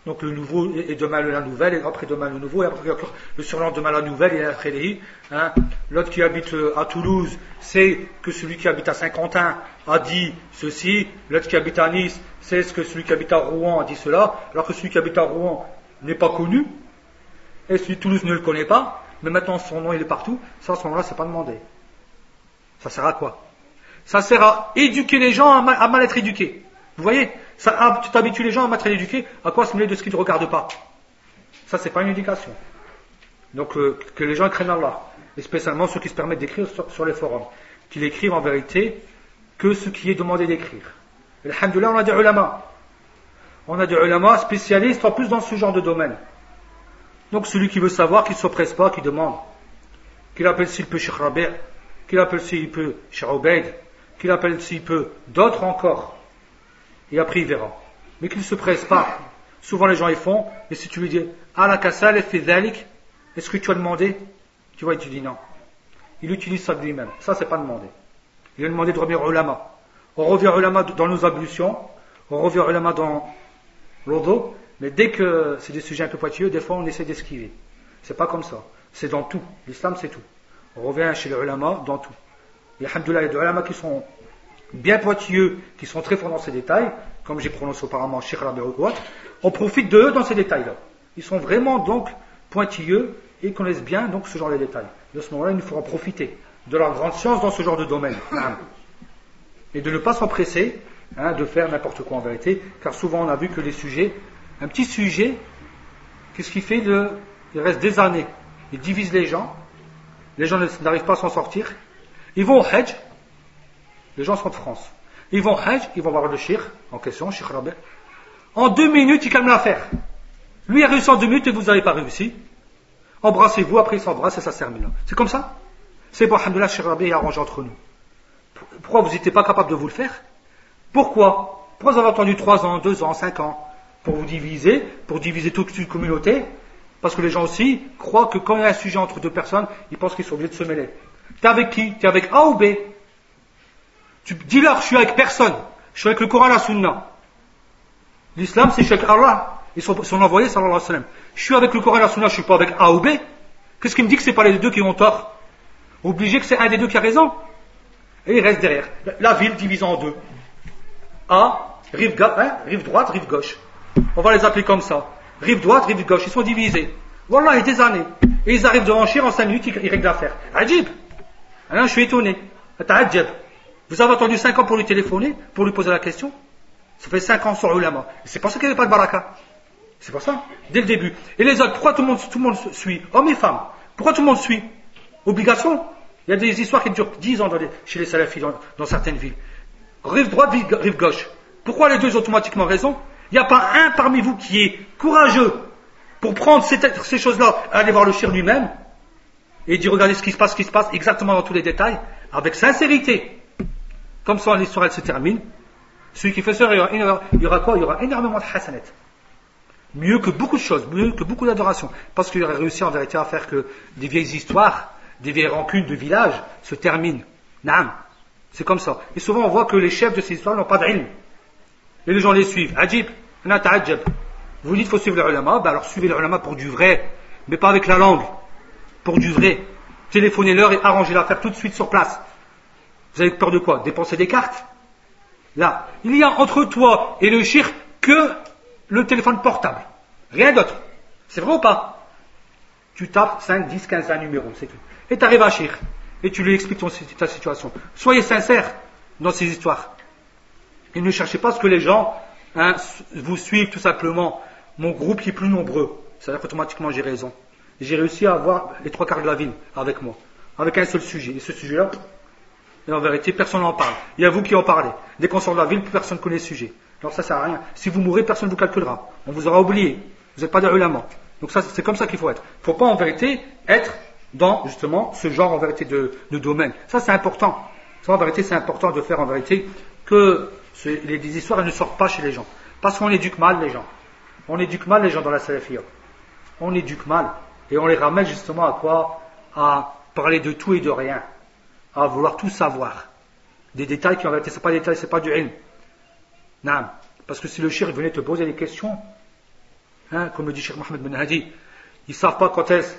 Donc le nouveau est demain la nouvelle, et après demain le nouveau, et après le surlendemain la nouvelle, et après les hein? L'autre qui habite euh, à Toulouse sait que celui qui habite à Saint-Quentin a dit ceci, l'autre qui habite à Nice sait ce que celui qui habite à Rouen a dit cela, alors que celui qui habite à Rouen n'est pas connu, et celui de Toulouse ne le connaît pas, mais maintenant son nom il est partout, ça à ce moment-là c'est pas demandé. Ça sert à quoi? Ça sert à éduquer les gens à mal être éduqués. Vous voyez? Ça, ah, Tu t'habitues les gens à être éduqués, à quoi se mêler de ce qu'ils ne regardent pas? Ça, c'est pas une éducation. Donc, euh, que les gens craignent Allah. Et spécialement ceux qui se permettent d'écrire sur, les forums. Qu'ils écrivent en vérité que ce qui est demandé d'écrire. Alhamdulillah, on a des ulama. On a des ulama spécialistes en plus dans ce genre de domaine. Donc, celui qui veut savoir, qu'il ne s'oppresse pas, qu'il demande. Qu'il appelle s'il peut Sheikh Rabi', qu'il appelle s'il peut Obeid, qu'il appelle s'il peut d'autres encore et après il verra. Mais qu'il ne se presse pas. Souvent les gens y font, et si tu lui dis, ah la kassal est-ce que tu as demandé? Tu vois, il te dit non. Il utilise ça de lui-même. Ça, c'est pas demandé. Il a demandé de revenir au lama. On revient au lama dans nos ablutions, on revient au lama dans l'odo, mais dès que c'est des sujets un peu pointilleux, des fois on essaie d'esquiver. C'est pas comme ça. C'est dans tout. L'islam, c'est tout. On revient chez les ulama dans tout. Et alhamdoulilah, il y a des ulama qui sont bien pointilleux, qui sont très forts dans ces détails, comme j'ai prononcé auparavant Sheikh Rabi on profite de eux dans ces détails-là. Ils sont vraiment donc pointilleux et connaissent bien donc ce genre de détails. De ce moment-là, il nous faudra profiter de leur grande science dans ce genre de domaine. Et de ne pas s'empresser hein, de faire n'importe quoi en vérité, car souvent on a vu que les sujets, un petit sujet, qu'est-ce qu'il fait de, Il reste des années, il divise les gens, les gens n'arrivent pas à s'en sortir, ils vont au Hajj, les gens sont de France. Ils vont Hajj, ils vont voir le shir en question, Sheikh Rabi. En deux minutes, ils calment l'affaire. Lui a réussi en deux minutes et vous n'avez pas réussi. Embrassez-vous, après il s'embrasse et ça se termine. C'est comme ça C'est bon, Alhamdulillah, Sheikh Rabi est arrangé entre nous. Pourquoi vous n'étiez pas capable de vous le faire? Pourquoi? Pourquoi vous avez attendu trois ans, deux ans, cinq ans? Pour vous diviser, pour diviser toute une communauté Parce que les gens aussi croient que quand il y a un sujet entre deux personnes, ils pensent qu'ils sont obligés de se mêler. T'es avec qui? T'es avec A ou B? Tu dis-leur, je suis avec personne. Je suis avec le Coran et la Sunna. L'islam, c'est avec Allah et son, son envoyé, sallallahu alayhi wa sallam. Je suis avec le Coran et la Sunna, je suis pas avec A ou B. Qu'est-ce qui me dit que c'est pas les deux qui ont tort? Obligé que c'est un des deux qui a raison? Et il reste derrière. La ville divisée en deux. A, rive, hein, rive droite, rive gauche. On va les appeler comme ça. Rive droite, rive gauche. Ils sont divisés. Voilà, il y a des années. Et ils arrivent devant Chir en 5 minutes, ils, règlent l'affaire. Ajib. Alors, je suis étonné. Vous avez attendu 5 ans pour lui téléphoner, pour lui poser la question? Ça fait 5 ans sur ulama. C'est pour ça qu'il n'y avait pas de baraka. C'est pour ça, dès le début. Et les autres, pourquoi tout le monde, tout le monde suit? Hommes et femmes. Pourquoi tout le monde suit? Obligation Il y a des histoires qui durent 10 ans chez les salafis dans, certaines villes. Rive droite, rive gauche. Pourquoi les deux ont automatiquement raison? Il n'y a pas un parmi vous qui est courageux pour prendre ces, choses-là, aller voir le chien lui-même et dire regardez ce qui se passe, ce qui se passe exactement dans tous les détails, avec sincérité. Comme ça, l'histoire elle se termine. Celui qui fait ça, il y aura, quoi? Il y aura énormément de hasanat. Mieux que beaucoup de choses, mieux que beaucoup d'adoration. Parce qu'il aurait réussi en vérité à faire que des vieilles histoires, des vieilles rancunes de village se terminent. Naam. C'est comme ça. Et souvent on voit que les chefs de ces histoires n'ont pas d'ilm. Et les gens les suivent. Ajib, Vous dites faut suivre les ulama, ben alors suivez les ulama pour du vrai, mais pas avec la langue. Pour du vrai. Téléphonez-leur et arrangez l'affaire tout de suite sur place. Vous avez peur de quoi? Dépenser des cartes? Là, il y a entre toi et le shirk que le téléphone portable. Rien d'autre. C'est vrai ou pas? Tu tapes 5, 10, 15, 20 numéros, c'est tout. Et tu arrives à shirk. Et tu lui expliques ton, ta situation. Soyez sincère dans ces histoires. Et ne cherchez pas ce que les gens hein, vous suivent tout simplement. Mon groupe qui est plus nombreux. C'est-à-dire qu'automatiquement j'ai raison. J'ai réussi à avoir les trois quarts de la ville avec moi. Avec un seul sujet. Et ce sujet-là, en vérité, personne n'en parle. Il y a vous qui en parlez. Dès qu'on sort de la ville, plus personne ne connaît le sujet. Alors ça sert à rien. Si vous mourrez, personne ne vous calculera. On vous aura oublié. Vous n'êtes pas des ulama. Donc ça, c'est comme ça qu'il faut être. Il ne faut pas en vérité être dans justement ce genre en vérité de, domaine. Ça, c'est important. Ça, en vérité, c'est important de faire en vérité que les, histoires ne sortent pas chez les gens. Parce qu'on éduque mal les gens. On éduque mal les gens dans la salafia. On éduque mal. Et on les ramène justement à quoi? À parler de tout et de rien. À vouloir tout savoir. Des détails qui en vérité, ce pas des détails, c'est pas du ilm. Non. Parce que si le shirk venait te poser des questions, hein, comme le dit Cheikh Mohamed Ben Hadi, ils ne savent pas quand est-ce,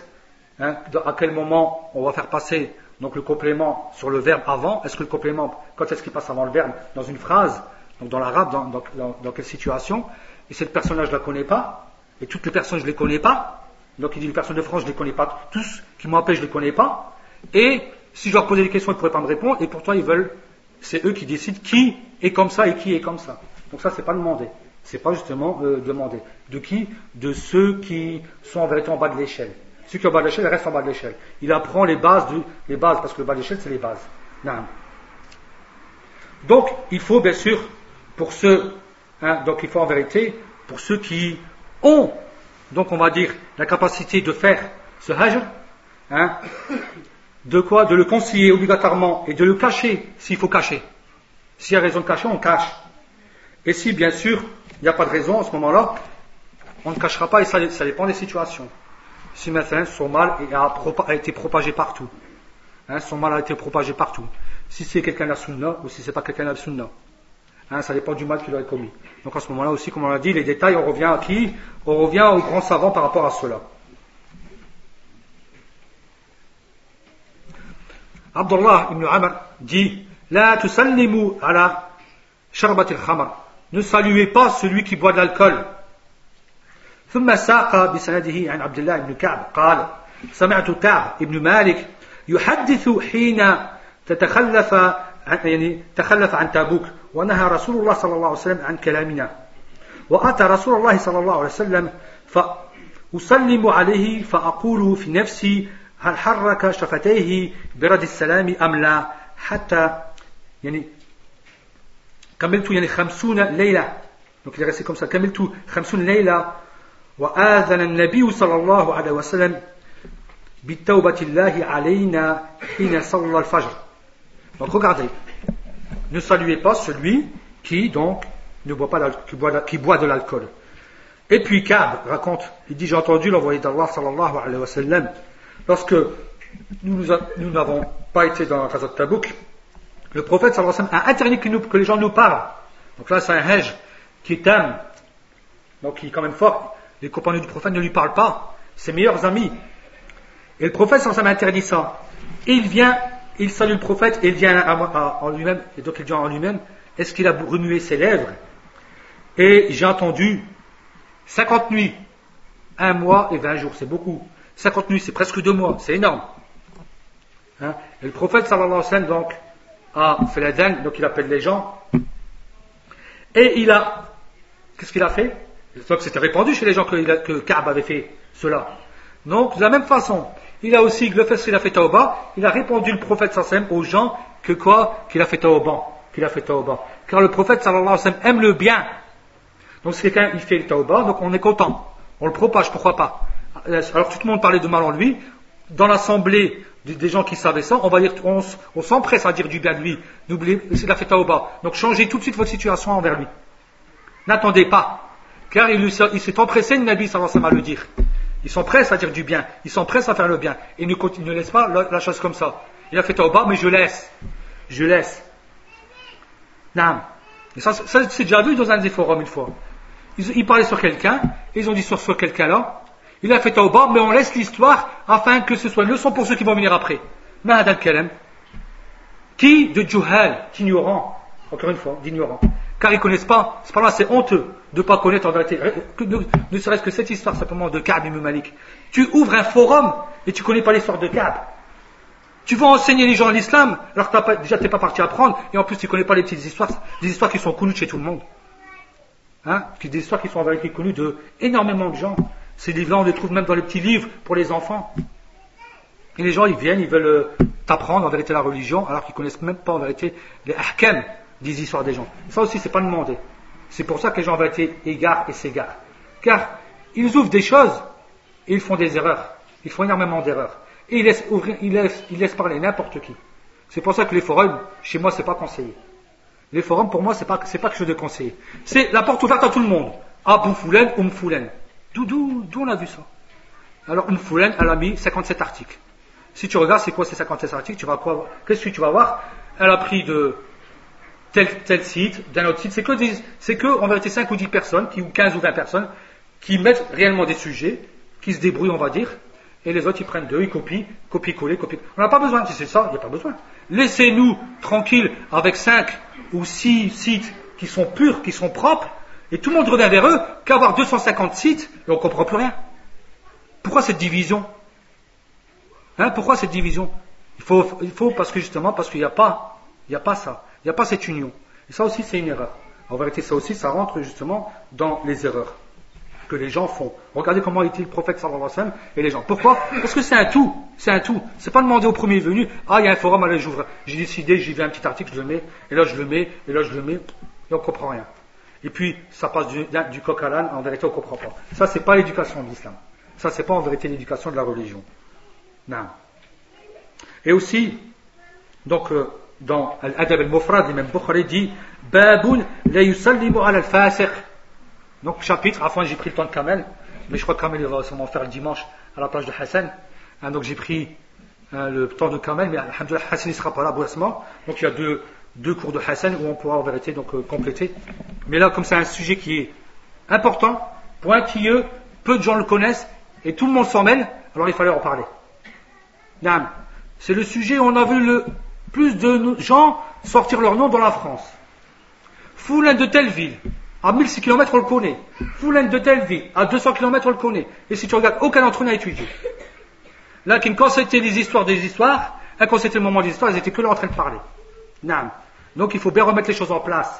hein, à quel moment on va faire passer donc le complément sur le verbe avant. Est-ce que le complément, quand est-ce qu'il passe avant le verbe dans une phrase, donc dans l'arabe, dans, quelle situation Et cette personne-là, je ne la connais pas, et toutes les personnes, je ne les connais pas. Donc il dit les personnes de France, je ne les connais pas tous, qui m'empêchent, je ne les connais pas. Et si je leur posais des questions, ils ne pourraient pas me répondre, et pourtant ils veulent, c'est eux qui décident qui est comme ça et qui est comme ça. Donc ça, c'est pas demandé. C'est pas justement euh, demandé. De qui? De ceux qui sont en vérité en bas de l'échelle. Ceux qui sont en bas de l'échelle restent en bas de l'échelle. Il apprend les bases, du, les bases, parce que le bas de l'échelle, c'est les bases. Donc, il faut bien sûr, pour ceux, hein, donc il faut en vérité, pour ceux qui ont, donc on va dire, la capacité de faire ce hajj, hein, de quoi De le conseiller obligatoirement et de le cacher s'il faut cacher. S'il y a raison de cacher, on cache. Et si, bien sûr, il n'y a pas de raison à ce moment-là, on ne cachera pas et ça, dépend des situations. Si maintenant son mal a, été propagé partout, hein, son mal a été propagé partout. Si c'est quelqu'un de la ou si c'est pas quelqu'un de la. Hein, ça dépend du mal qu'il aurait commis. Donc à ce moment-là aussi, comme on l'a dit, les détails, on revient à qui? On revient aux grands savants par rapport à cela. Abdullah ibn Amr dit La tusallimu ala sharbat al-khamar ne saluez pas celui qui boit de l'alcool. ثم ساق بسنده عن عبد الله بن كعب. قال سمعت كعب بن مالك يحدث حين تتخلف عن يعني تخلف عن تابوك ونهى رسول الله صلى الله عليه وسلم عن كلامنا. وأتى رسول الله صلى الله عليه وسلم فأسلم عليه فأقول في نفسي هل حرك شفتيه برد السلام أم لا؟ حتى يعني كملت يعني خمسون ليلة. Il كملت خمسون ليلة وآذن النبي صلى الله عليه وسلم بتوبة الله علينا حين صلى الفجر donc regardez ne saluez pas celui qui donc ne boit pas qui boit, qui boit de l'alcool et puis Kab raconte il dit j'ai entendu l'envoyé d'Allah sallallahu alayhi wa sallam lorsque nous n'avons pas été dans la de Tabouk le prophète sallallahu alayhi wa sallam a interdit que, que les gens nous parlent. Donc là, c'est un hajj qui t'aime, donc il est quand même fort. Les compagnons du prophète ne lui parlent pas, ses meilleurs amis. Et le prophète wa sallam interdit ça. Il vient, il salue le prophète et il vient en lui-même, et donc il dit en lui-même, est-ce qu'il a remué ses lèvres? Et j'ai entendu 50 nuits, un mois et 20 jours, c'est beaucoup. 50 nuits, c'est presque deux mois, c'est énorme. Hein? Et le prophète sallallahu alayhi wa sallam, donc, a fait la donc il appelle les gens. Et il a, qu'est-ce qu'il a fait? Donc c'était répandu chez les gens que, que Kaab avait fait cela. Donc de la même façon, il a aussi, le fait qu'il a fait Tauba, il a répondu le prophète sallam aux gens que quoi? Qu'il a fait Tauba. Qu'il a fait. Car le prophète sallallahu alayhi wa sallam aime le bien. Donc si quelqu'un il fait le Tauba, donc on est content. On le propage, pourquoi pas? Alors tout le monde parlait de mal en lui. Dans l'assemblée des gens qui savaient ça, on va dire, on, s'empresse à dire du bien de lui. N'oubliez, c'est la au bas. Donc changez tout de suite votre situation envers lui. N'attendez pas. Car il, s'est empressé de Nabi sallallahu alayhi à le dire. Ils sont à dire du bien. Ils sont à faire le bien. Et ne, ne laisse pas la, chose comme ça. Il a fait au bas, mais je laisse. Je laisse. Non. Et ça, c'est déjà vu dans un des forums une fois. Ils, parlaient sur quelqu'un, ils ont dit sur quelqu'un-là, il a fait tauba, mais on laisse l'histoire afin que ce soit une leçon pour ceux qui vont venir après. Mahad al-Kalam. Qui de Juhal, d'ignorant, encore une fois, d'ignorant. Car ils ne connaissent pas, c'est pas c'est honteux de ne pas connaître en vérité, ne, serait-ce que cette histoire simplement de Ka'b ibn Malik. Tu ouvres un forum et tu ne connais pas l'histoire de Ka'b. Tu vas enseigner les gens l'islam, alors que pas, déjà t'es pas parti apprendre, et en plus tu connais pas les petites histoires, des histoires qui sont connues chez tout le monde. Hein, des histoires qui sont en vérité connues de énormément de gens. Ces livres-là, on les trouve même dans les petits livres pour les enfants. Et les gens, ils viennent, ils veulent euh, t'apprendre en vérité la religion, alors qu'ils connaissent même pas en vérité les ahkam des histoires des gens. Ça aussi, c'est pas demandé. C'est pour ça que les gens en vérité égarent et s'égarent. Car ils ouvrent des choses et ils font des erreurs. Ils font énormément d'erreurs. Et ils laissent, parler n'importe qui. C'est pour ça que les forums, chez moi, c'est pas conseillé. Les forums, pour moi, c'est pas, c'est pas quelque chose de conseillé. C'est la porte ouverte à tout le monde. Abu Foulen, Oum Foulen. D'où, d'où, on a vu ça? Alors, Oum Foulen, elle a mis 57 articles. Si tu regardes, c'est quoi ces 57 articles, tu vas quoi Qu'est-ce que tu vas voir? Elle a pris de tel, tel site, d'un autre site. C'est que, c'est que, en vérité, 5 ou 10 personnes, ou 15 ou 20 personnes, qui mettent réellement des sujets, qui se débrouillent, on va dire, et les autres, ils prennent deux, ils copient, copient-coller, copient. On n'a pas besoin, si c'est ça, il n'y a pas besoin. Laissez-nous tranquilles avec 5 ou 6 sites qui sont purs, qui sont propres, et tout le monde revient vers eux, qu'avoir 250 sites, et on ne comprend plus rien. Pourquoi cette division? Hein, Pourquoi cette division? Il faut, il faut, parce que justement, parce qu'il a pas, il n'y a pas ça, il n'y a pas cette union. Et ça aussi, c'est une erreur. En vérité, ça aussi, ça rentre justement dans les erreurs que les gens font. Regardez comment était le prophète sallallahu alayhi wa sallam et les gens. Pourquoi? Parce que c'est un tout. C'est un tout. C'est pas demander au premier venu, ah, il y a un forum, allez, j'ouvre. J'ai décidé, j'y vais un petit article, je le mets, et là je le mets, et là je le mets, et on comprend rien. Et puis, ça passe du, coq à l'âne, en vérité, on comprend pas. Ça, c'est pas l'éducation de l'islam. Ça, c'est pas en vérité l'éducation de la religion. Non. Et aussi, donc, euh, dans Al-Adab al-Mufrad, l'imam Bukhari dit, Baboun la yusallimu ala al-fasiq. Donc, chapitre, enfin, j'ai pris le temps de Kamel, mais je crois que Kamel il va sûrement faire le dimanche à la plage de Hassan. Hein, donc, j'ai pris hein, le temps de Kamel, mais Alhamdulillah, Hassan ne sera pas là, brusquement. Donc, il y a deux, deux cours de Hassan où on pourra en vérité donc, euh, compléter. Mais là, comme c'est un sujet qui est important, pointilleux, peu de gens le connaissent, et tout le monde s'en mêle, alors il fallait en parler. C'est le sujet où on a vu le plus de gens sortir leur nom dans la France. Foulin de telle ville, à 1000 km, on le connaît. Foulaine de telle ville, à 200 km, on le connaît. Et si tu regardes, aucun d'entre eux n'a étudié. Là, quand c'était les histoires des histoires, hein, quand c'était le moment des histoires, ils étaient que là en train de parler. Donc il faut bien remettre les choses en place.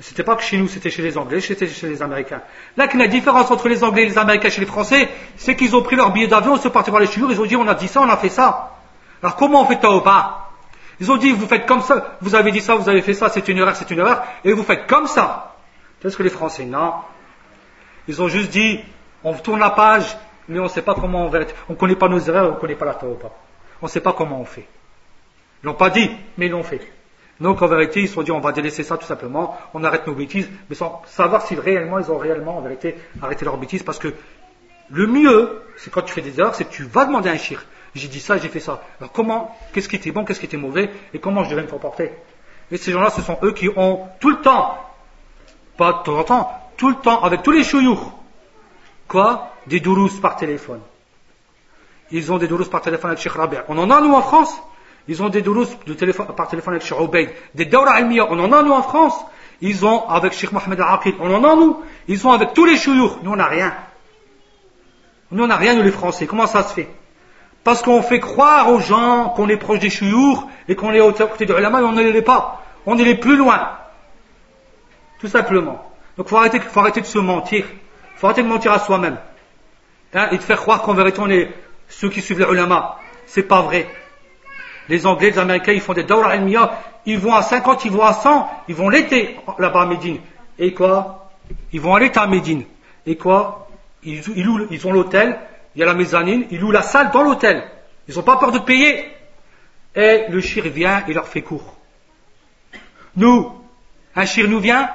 C'était pas que chez nous, c'était chez les Anglais, c'était chez les Américains. Là, la différence entre les Anglais et les Américains chez les Français, c'est qu'ils ont pris leur billet d'avion, ils sont partis voir les chiours, ils ont dit on a dit ça, on a fait ça. Alors comment on fait pas ils ont dit, vous faites comme ça, vous avez dit ça, vous avez fait ça, c'est une erreur, c'est une erreur, et vous faites comme ça. Qu'est-ce que les Français Non. Ils ont juste dit, on tourne la page, mais on ne sait pas comment on va On ne connaît pas nos erreurs, on ne connaît pas la tauba. On ne sait pas comment on fait. Ils l'ont pas dit, mais ils l'ont fait. Donc en vérité, ils se sont dit, on va délaisser ça tout simplement, on arrête nos bêtises, mais sans savoir si réellement ils ont réellement en vérité arrêté leurs bêtises, parce que le mieux, c'est quand tu fais des erreurs, c'est que tu vas demander un shir j'ai dit ça, j'ai fait ça. Alors comment, qu'est-ce qui était bon, qu'est-ce qui était mauvais, et comment je devais me comporter? Et ces gens-là, ce sont eux qui ont tout le temps, pas de temps en temps, tout le temps, avec tous les chouyours, quoi? Des dourous par téléphone. Ils ont des dourous par téléphone avec Cheikh Rabia. On en a nous en France? Ils ont des dourous de téléphone, par téléphone avec Cheikh Obeid. Des dawra almiya, on en a nous en France? Ils ont avec Cheikh Mohamed Al-Aqid, on en a nous? Ils ont avec tous les chouyours. Nous on n'a rien. Nous on n'a rien nous les Français. Comment ça se fait? Parce qu'on fait croire aux gens qu'on est proche des chouyours et qu'on est au côté de l'ulama, mais on ne l'est pas. On est les plus loin. Tout simplement. Donc il faut arrêter, faut arrêter de se mentir. Il faut arrêter de mentir à soi-même. Hein, et de faire croire qu'en vérité on est ceux qui suivent les ulama. C'est pas vrai. Les Anglais, les Américains, ils font des dawra al ils vont à 50, ils vont à 100, ils vont l'été là-bas à Médine. Et quoi? Ils vont aller à Médine. Et quoi? Ils ont l'hôtel, il y a la mezzanine, ils louent la salle dans l'hôtel. Ils n'ont pas peur de payer. Et le shir vient et leur fait court. Nous, un shir nous vient,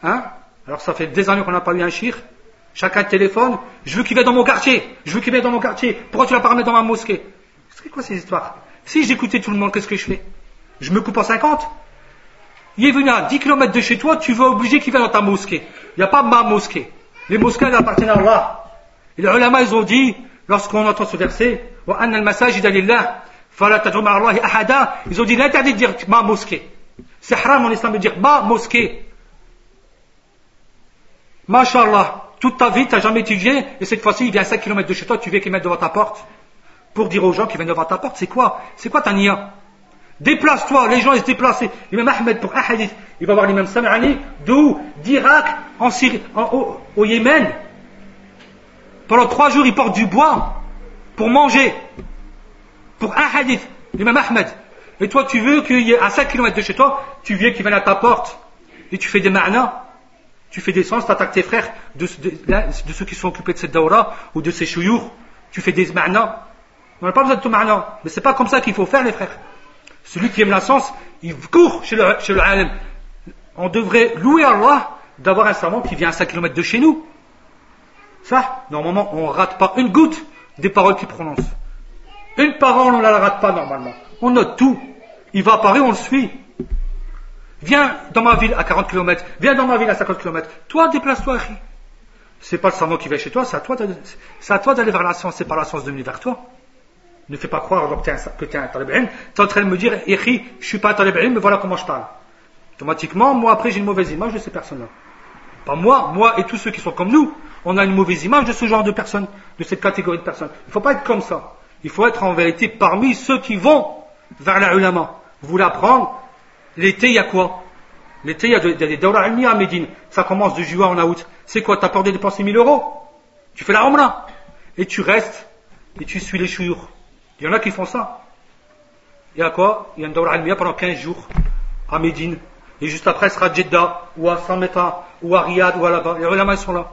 hein? Alors ça fait des années qu'on n'a pas eu un shir. Chacun téléphone, je veux qu'il vienne dans mon quartier, je veux qu'il vienne dans mon quartier. Pourquoi tu l'as pas ramené dans ma mosquée? C'est quoi ces histoires? Si j'écoutais tout le monde, qu'est-ce que je fais? Je me coupe en 50 Il est venu à 10 km de chez toi, tu veux obliger qu'il vienne dans ta mosquée. Il n'y a pas ma mosquée. Les mosquées elles appartiennent à Allah. Et les ulama, ils ont dit, lorsqu'on entend ce verset, ils ont dit l'interdit de dire ma mosquée. C'est haram en islam de dire ma mosquée. Masha'Allah, toute ta vie, tu n'as jamais étudié, et cette fois-ci, il vient à 5 km de chez toi, tu viens qu'il mette devant ta porte. pour dire aux gens qui viennent devant ta porte, c'est quoi? C'est quoi ta nia? Déplace-toi, les gens ils se déplacent. L'imam Ahmed pour il va voir l'imam Sam'ani d'où D'Irak en Syrie, au, au, Yémen. Pendant trois jours, il porte du bois pour manger. Pour un hadith, l'imam Ahmed. Et toi, tu veux qu'il y ait à 5 km de chez toi, tu viens qu'il vienne à ta porte et tu fais des ma'na, tu fais des sens, tu attaques tes frères de, ceux qui sont occupés de cette daura ou de ces chouyours, tu fais des ma'na. On n'a pas besoin de tout ma'na, mais c'est pas comme ça qu'il faut faire les frères. Celui qui aime la science, il court chez le, chez On devrait louer Allah d'avoir un savant qui vient à 5 km de chez nous. Ça, normalement, on ne rate pas une goutte des paroles qu'il prononce. Une parole, on ne la rate pas normalement. On note tout. Il va apparaître, on le suit. Viens dans ma ville à 40 km, viens dans ma ville à 50 km. Toi, déplace-toi, C'est pas le savant qui vient chez toi, c'est à toi d'aller vers la science, c'est pas la science de venir vers toi. Ne fais pas croire que tu es un talib Tu es en train de me dire, je je suis pas un talib mais voilà comment je parle. Automatiquement, moi après j'ai une mauvaise image de ces personnes-là. Pas moi, moi et tous ceux qui sont comme nous, on a une mauvaise image de ce genre de personnes, de cette catégorie de personnes. Il ne faut pas être comme ça. Il faut être en vérité parmi ceux qui vont vers la ulama. Vous voulez apprendre L'été, il y a quoi? L'été, il y a des dawra à Médine. Ça commence de juin en août. C'est quoi? T'as peur de dépenser 1000 euros? Tu fais la là Et tu restes et tu suis les chouyours. Il y en a qui font ça. Il y a quoi? Il y a une dawra almiya pendant 15 jours à Médine. Et juste après, ce sera Jeddah, ou à ou à Riyad, ou à là-bas. Les ulama, sont là.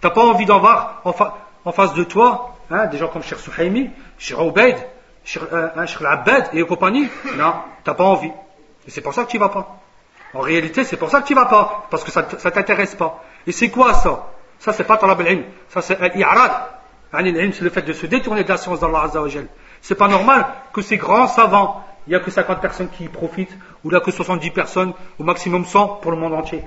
T'as pas envie d'en voir en, face de toi, hein, des gens comme Cheikh Souhaimi, Cheikh Oubaid, Cheikh, euh, hein, Abed et compagnie. Non, t'as pas envie. Et c'est pour ça que tu vas pas. En réalité, c'est pour ça que tu vas pas. Parce que ça, ça t'intéresse pas. Et c'est quoi ça? Ça, c'est pas talab al Ça, c'est al-i'rad. C'est le fait de se détourner de la science d'Allah Azza wa C'est pas normal que ces grands savants, il n'y a que 50 personnes qui y profitent, ou là que 70 personnes, au maximum 100 pour le monde entier.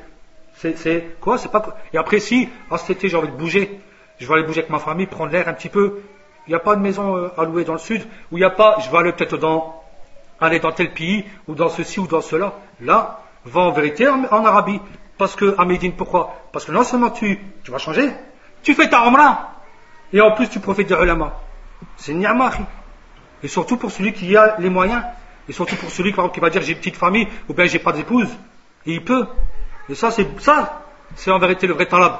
C'est quoi C'est pas Et après, si, oh, cet été, j'ai envie de bouger, je vais aller bouger avec ma famille, prendre l'air un petit peu. Il n'y a pas de maison euh, à louer dans le sud, ou il n'y a pas, je vais aller peut-être dans, aller dans tel pays, ou dans ceci, ou dans cela. Là, va en vérité en, Arabie. Parce que, à Médine, pourquoi? Parce que non seulement tu, tu vas changer, tu fais ta omra, et en plus tu profites de ulama. C'est ni'ma, Et surtout pour celui qui a les moyens, et surtout pour celui qui va dire j'ai une petite famille, ou bien j'ai pas d'épouse, et il peut. Et ça, c'est ça, c'est en vérité le vrai talab.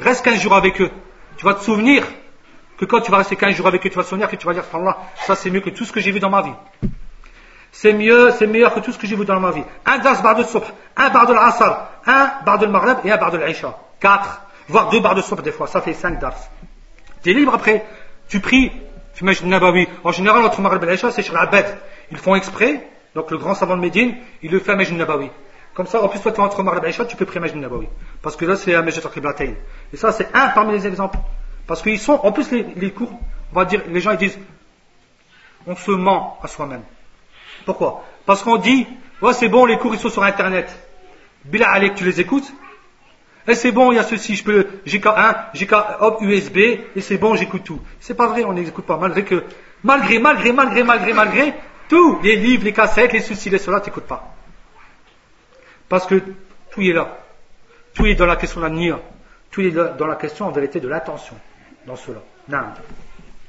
Reste 15 jours avec eux. Tu vas te souvenir que quand tu vas rester 15 jours avec eux, tu vas te souvenir que tu vas dire, ça c'est mieux que tout ce que j'ai vu dans ma vie. C'est mieux, c'est meilleur que tout ce que j'ai vu dans ma vie. Un das bar de soup, un bar de l'asar, un bar de maghreb et un bar de l'isha. Quatre, voire deux bars de soupe des fois. Ça fait cinq dars. es libre après. Tu pries. Tu. En général, entre maghreb et l'isha, c'est sur bête. Ils font exprès. Donc le grand savant de Médine, il le fait à Majid Nabawi. Comme ça, en plus, toi, tu entre Maghreb et tu peux prier Majid Nabawi. Parce que là, c'est un Majid Qiblatayn. Et ça, c'est un parmi les exemples. Parce qu'ils sont, en plus, les, cours, on va dire, les gens, ils disent, on se ment à soi-même. Pourquoi? Parce qu'on dit, ouais, c'est bon, les cours, ils sont sur Internet. Bila Alek, tu les écoutes et c'est bon, il y a ceci, je peux, j'ai qu'un, j'ai qu'un, hop, USB, et c'est bon, j'écoute tout. C'est pas vrai, on n'écoute pas, malgré que, malgré, malgré, malgré, malgré, malgré, tous les livres, les cassettes, les soucis, les cela, t'écoutes pas. Parce que tout est là. Tout est dans la question de la nia. Tout est dans la question en vérité de l'attention dans cela.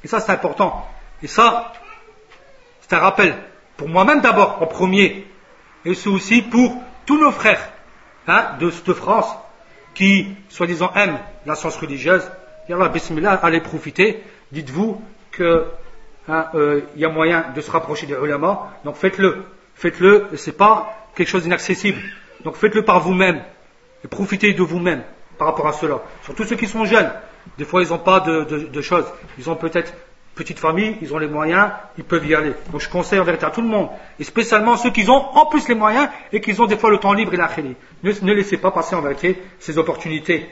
Et ça c'est important. Et ça, c'est un rappel pour moi-même d'abord en premier. Et c'est aussi pour tous nos frères hein, de France qui, soi-disant, aiment la science religieuse. Et Allah, bismillah, allez profiter. Dites-vous qu'il hein, euh, y a moyen de se rapprocher des ulama. Donc faites-le. Faites-le. C'est pas quelque chose d'inaccessible. Donc faites-le par vous-même et profitez de vous-même par rapport à cela. Surtout ceux qui sont jeunes. Des fois, ils n'ont pas de, choses. Ils ont peut-être petite famille, ils ont les moyens, ils peuvent y aller. Donc je conseille en vérité à tout le monde, et spécialement ceux qui ont en plus les moyens et qui ont des fois le temps libre et la ne, ne laissez pas passer en vérité ces opportunités.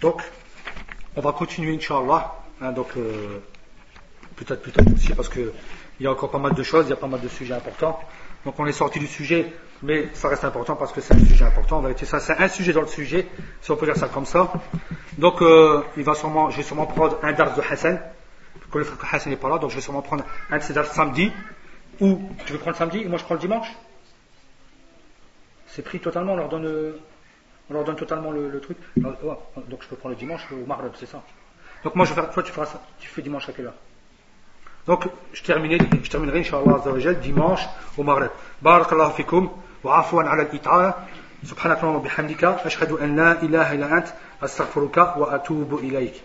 Donc, on va continuer, Inch'Allah. Hein, donc, euh, peut-être plus tard aussi, parce qu'il y a encore pas mal de choses, il y a pas mal de sujets importants. Donc on est sorti du sujet, mais ça reste important parce que c'est un sujet important. En vérité, ça c'est un sujet dans le sujet, si on peut dire ça comme ça. Donc euh, il va sûrement, je vais sûrement prendre un dars de Hassan, que le frère Hassan n'est pas là, donc je vais sûrement prendre un de ces dars samedi, ou tu veux prendre samedi? Et moi je prends le dimanche C'est pris totalement, on leur donne, on leur donne totalement le, truc. Oh, donc je peux prendre le dimanche au Maghreb, c'est ça. Donc moi, je vais faire, toi, tu feras ça. Tu fais dimanche à quelle heure? Donc, je, terminerai, je terminerai, Inch'Allah, dimanche au Maghreb. Barakallahu fikum, wa afwan ala al-it'a, subhanakallahu bihamdika, ashhadu an la ilaha illa ant, astaghfiruka wa atubu ilayk.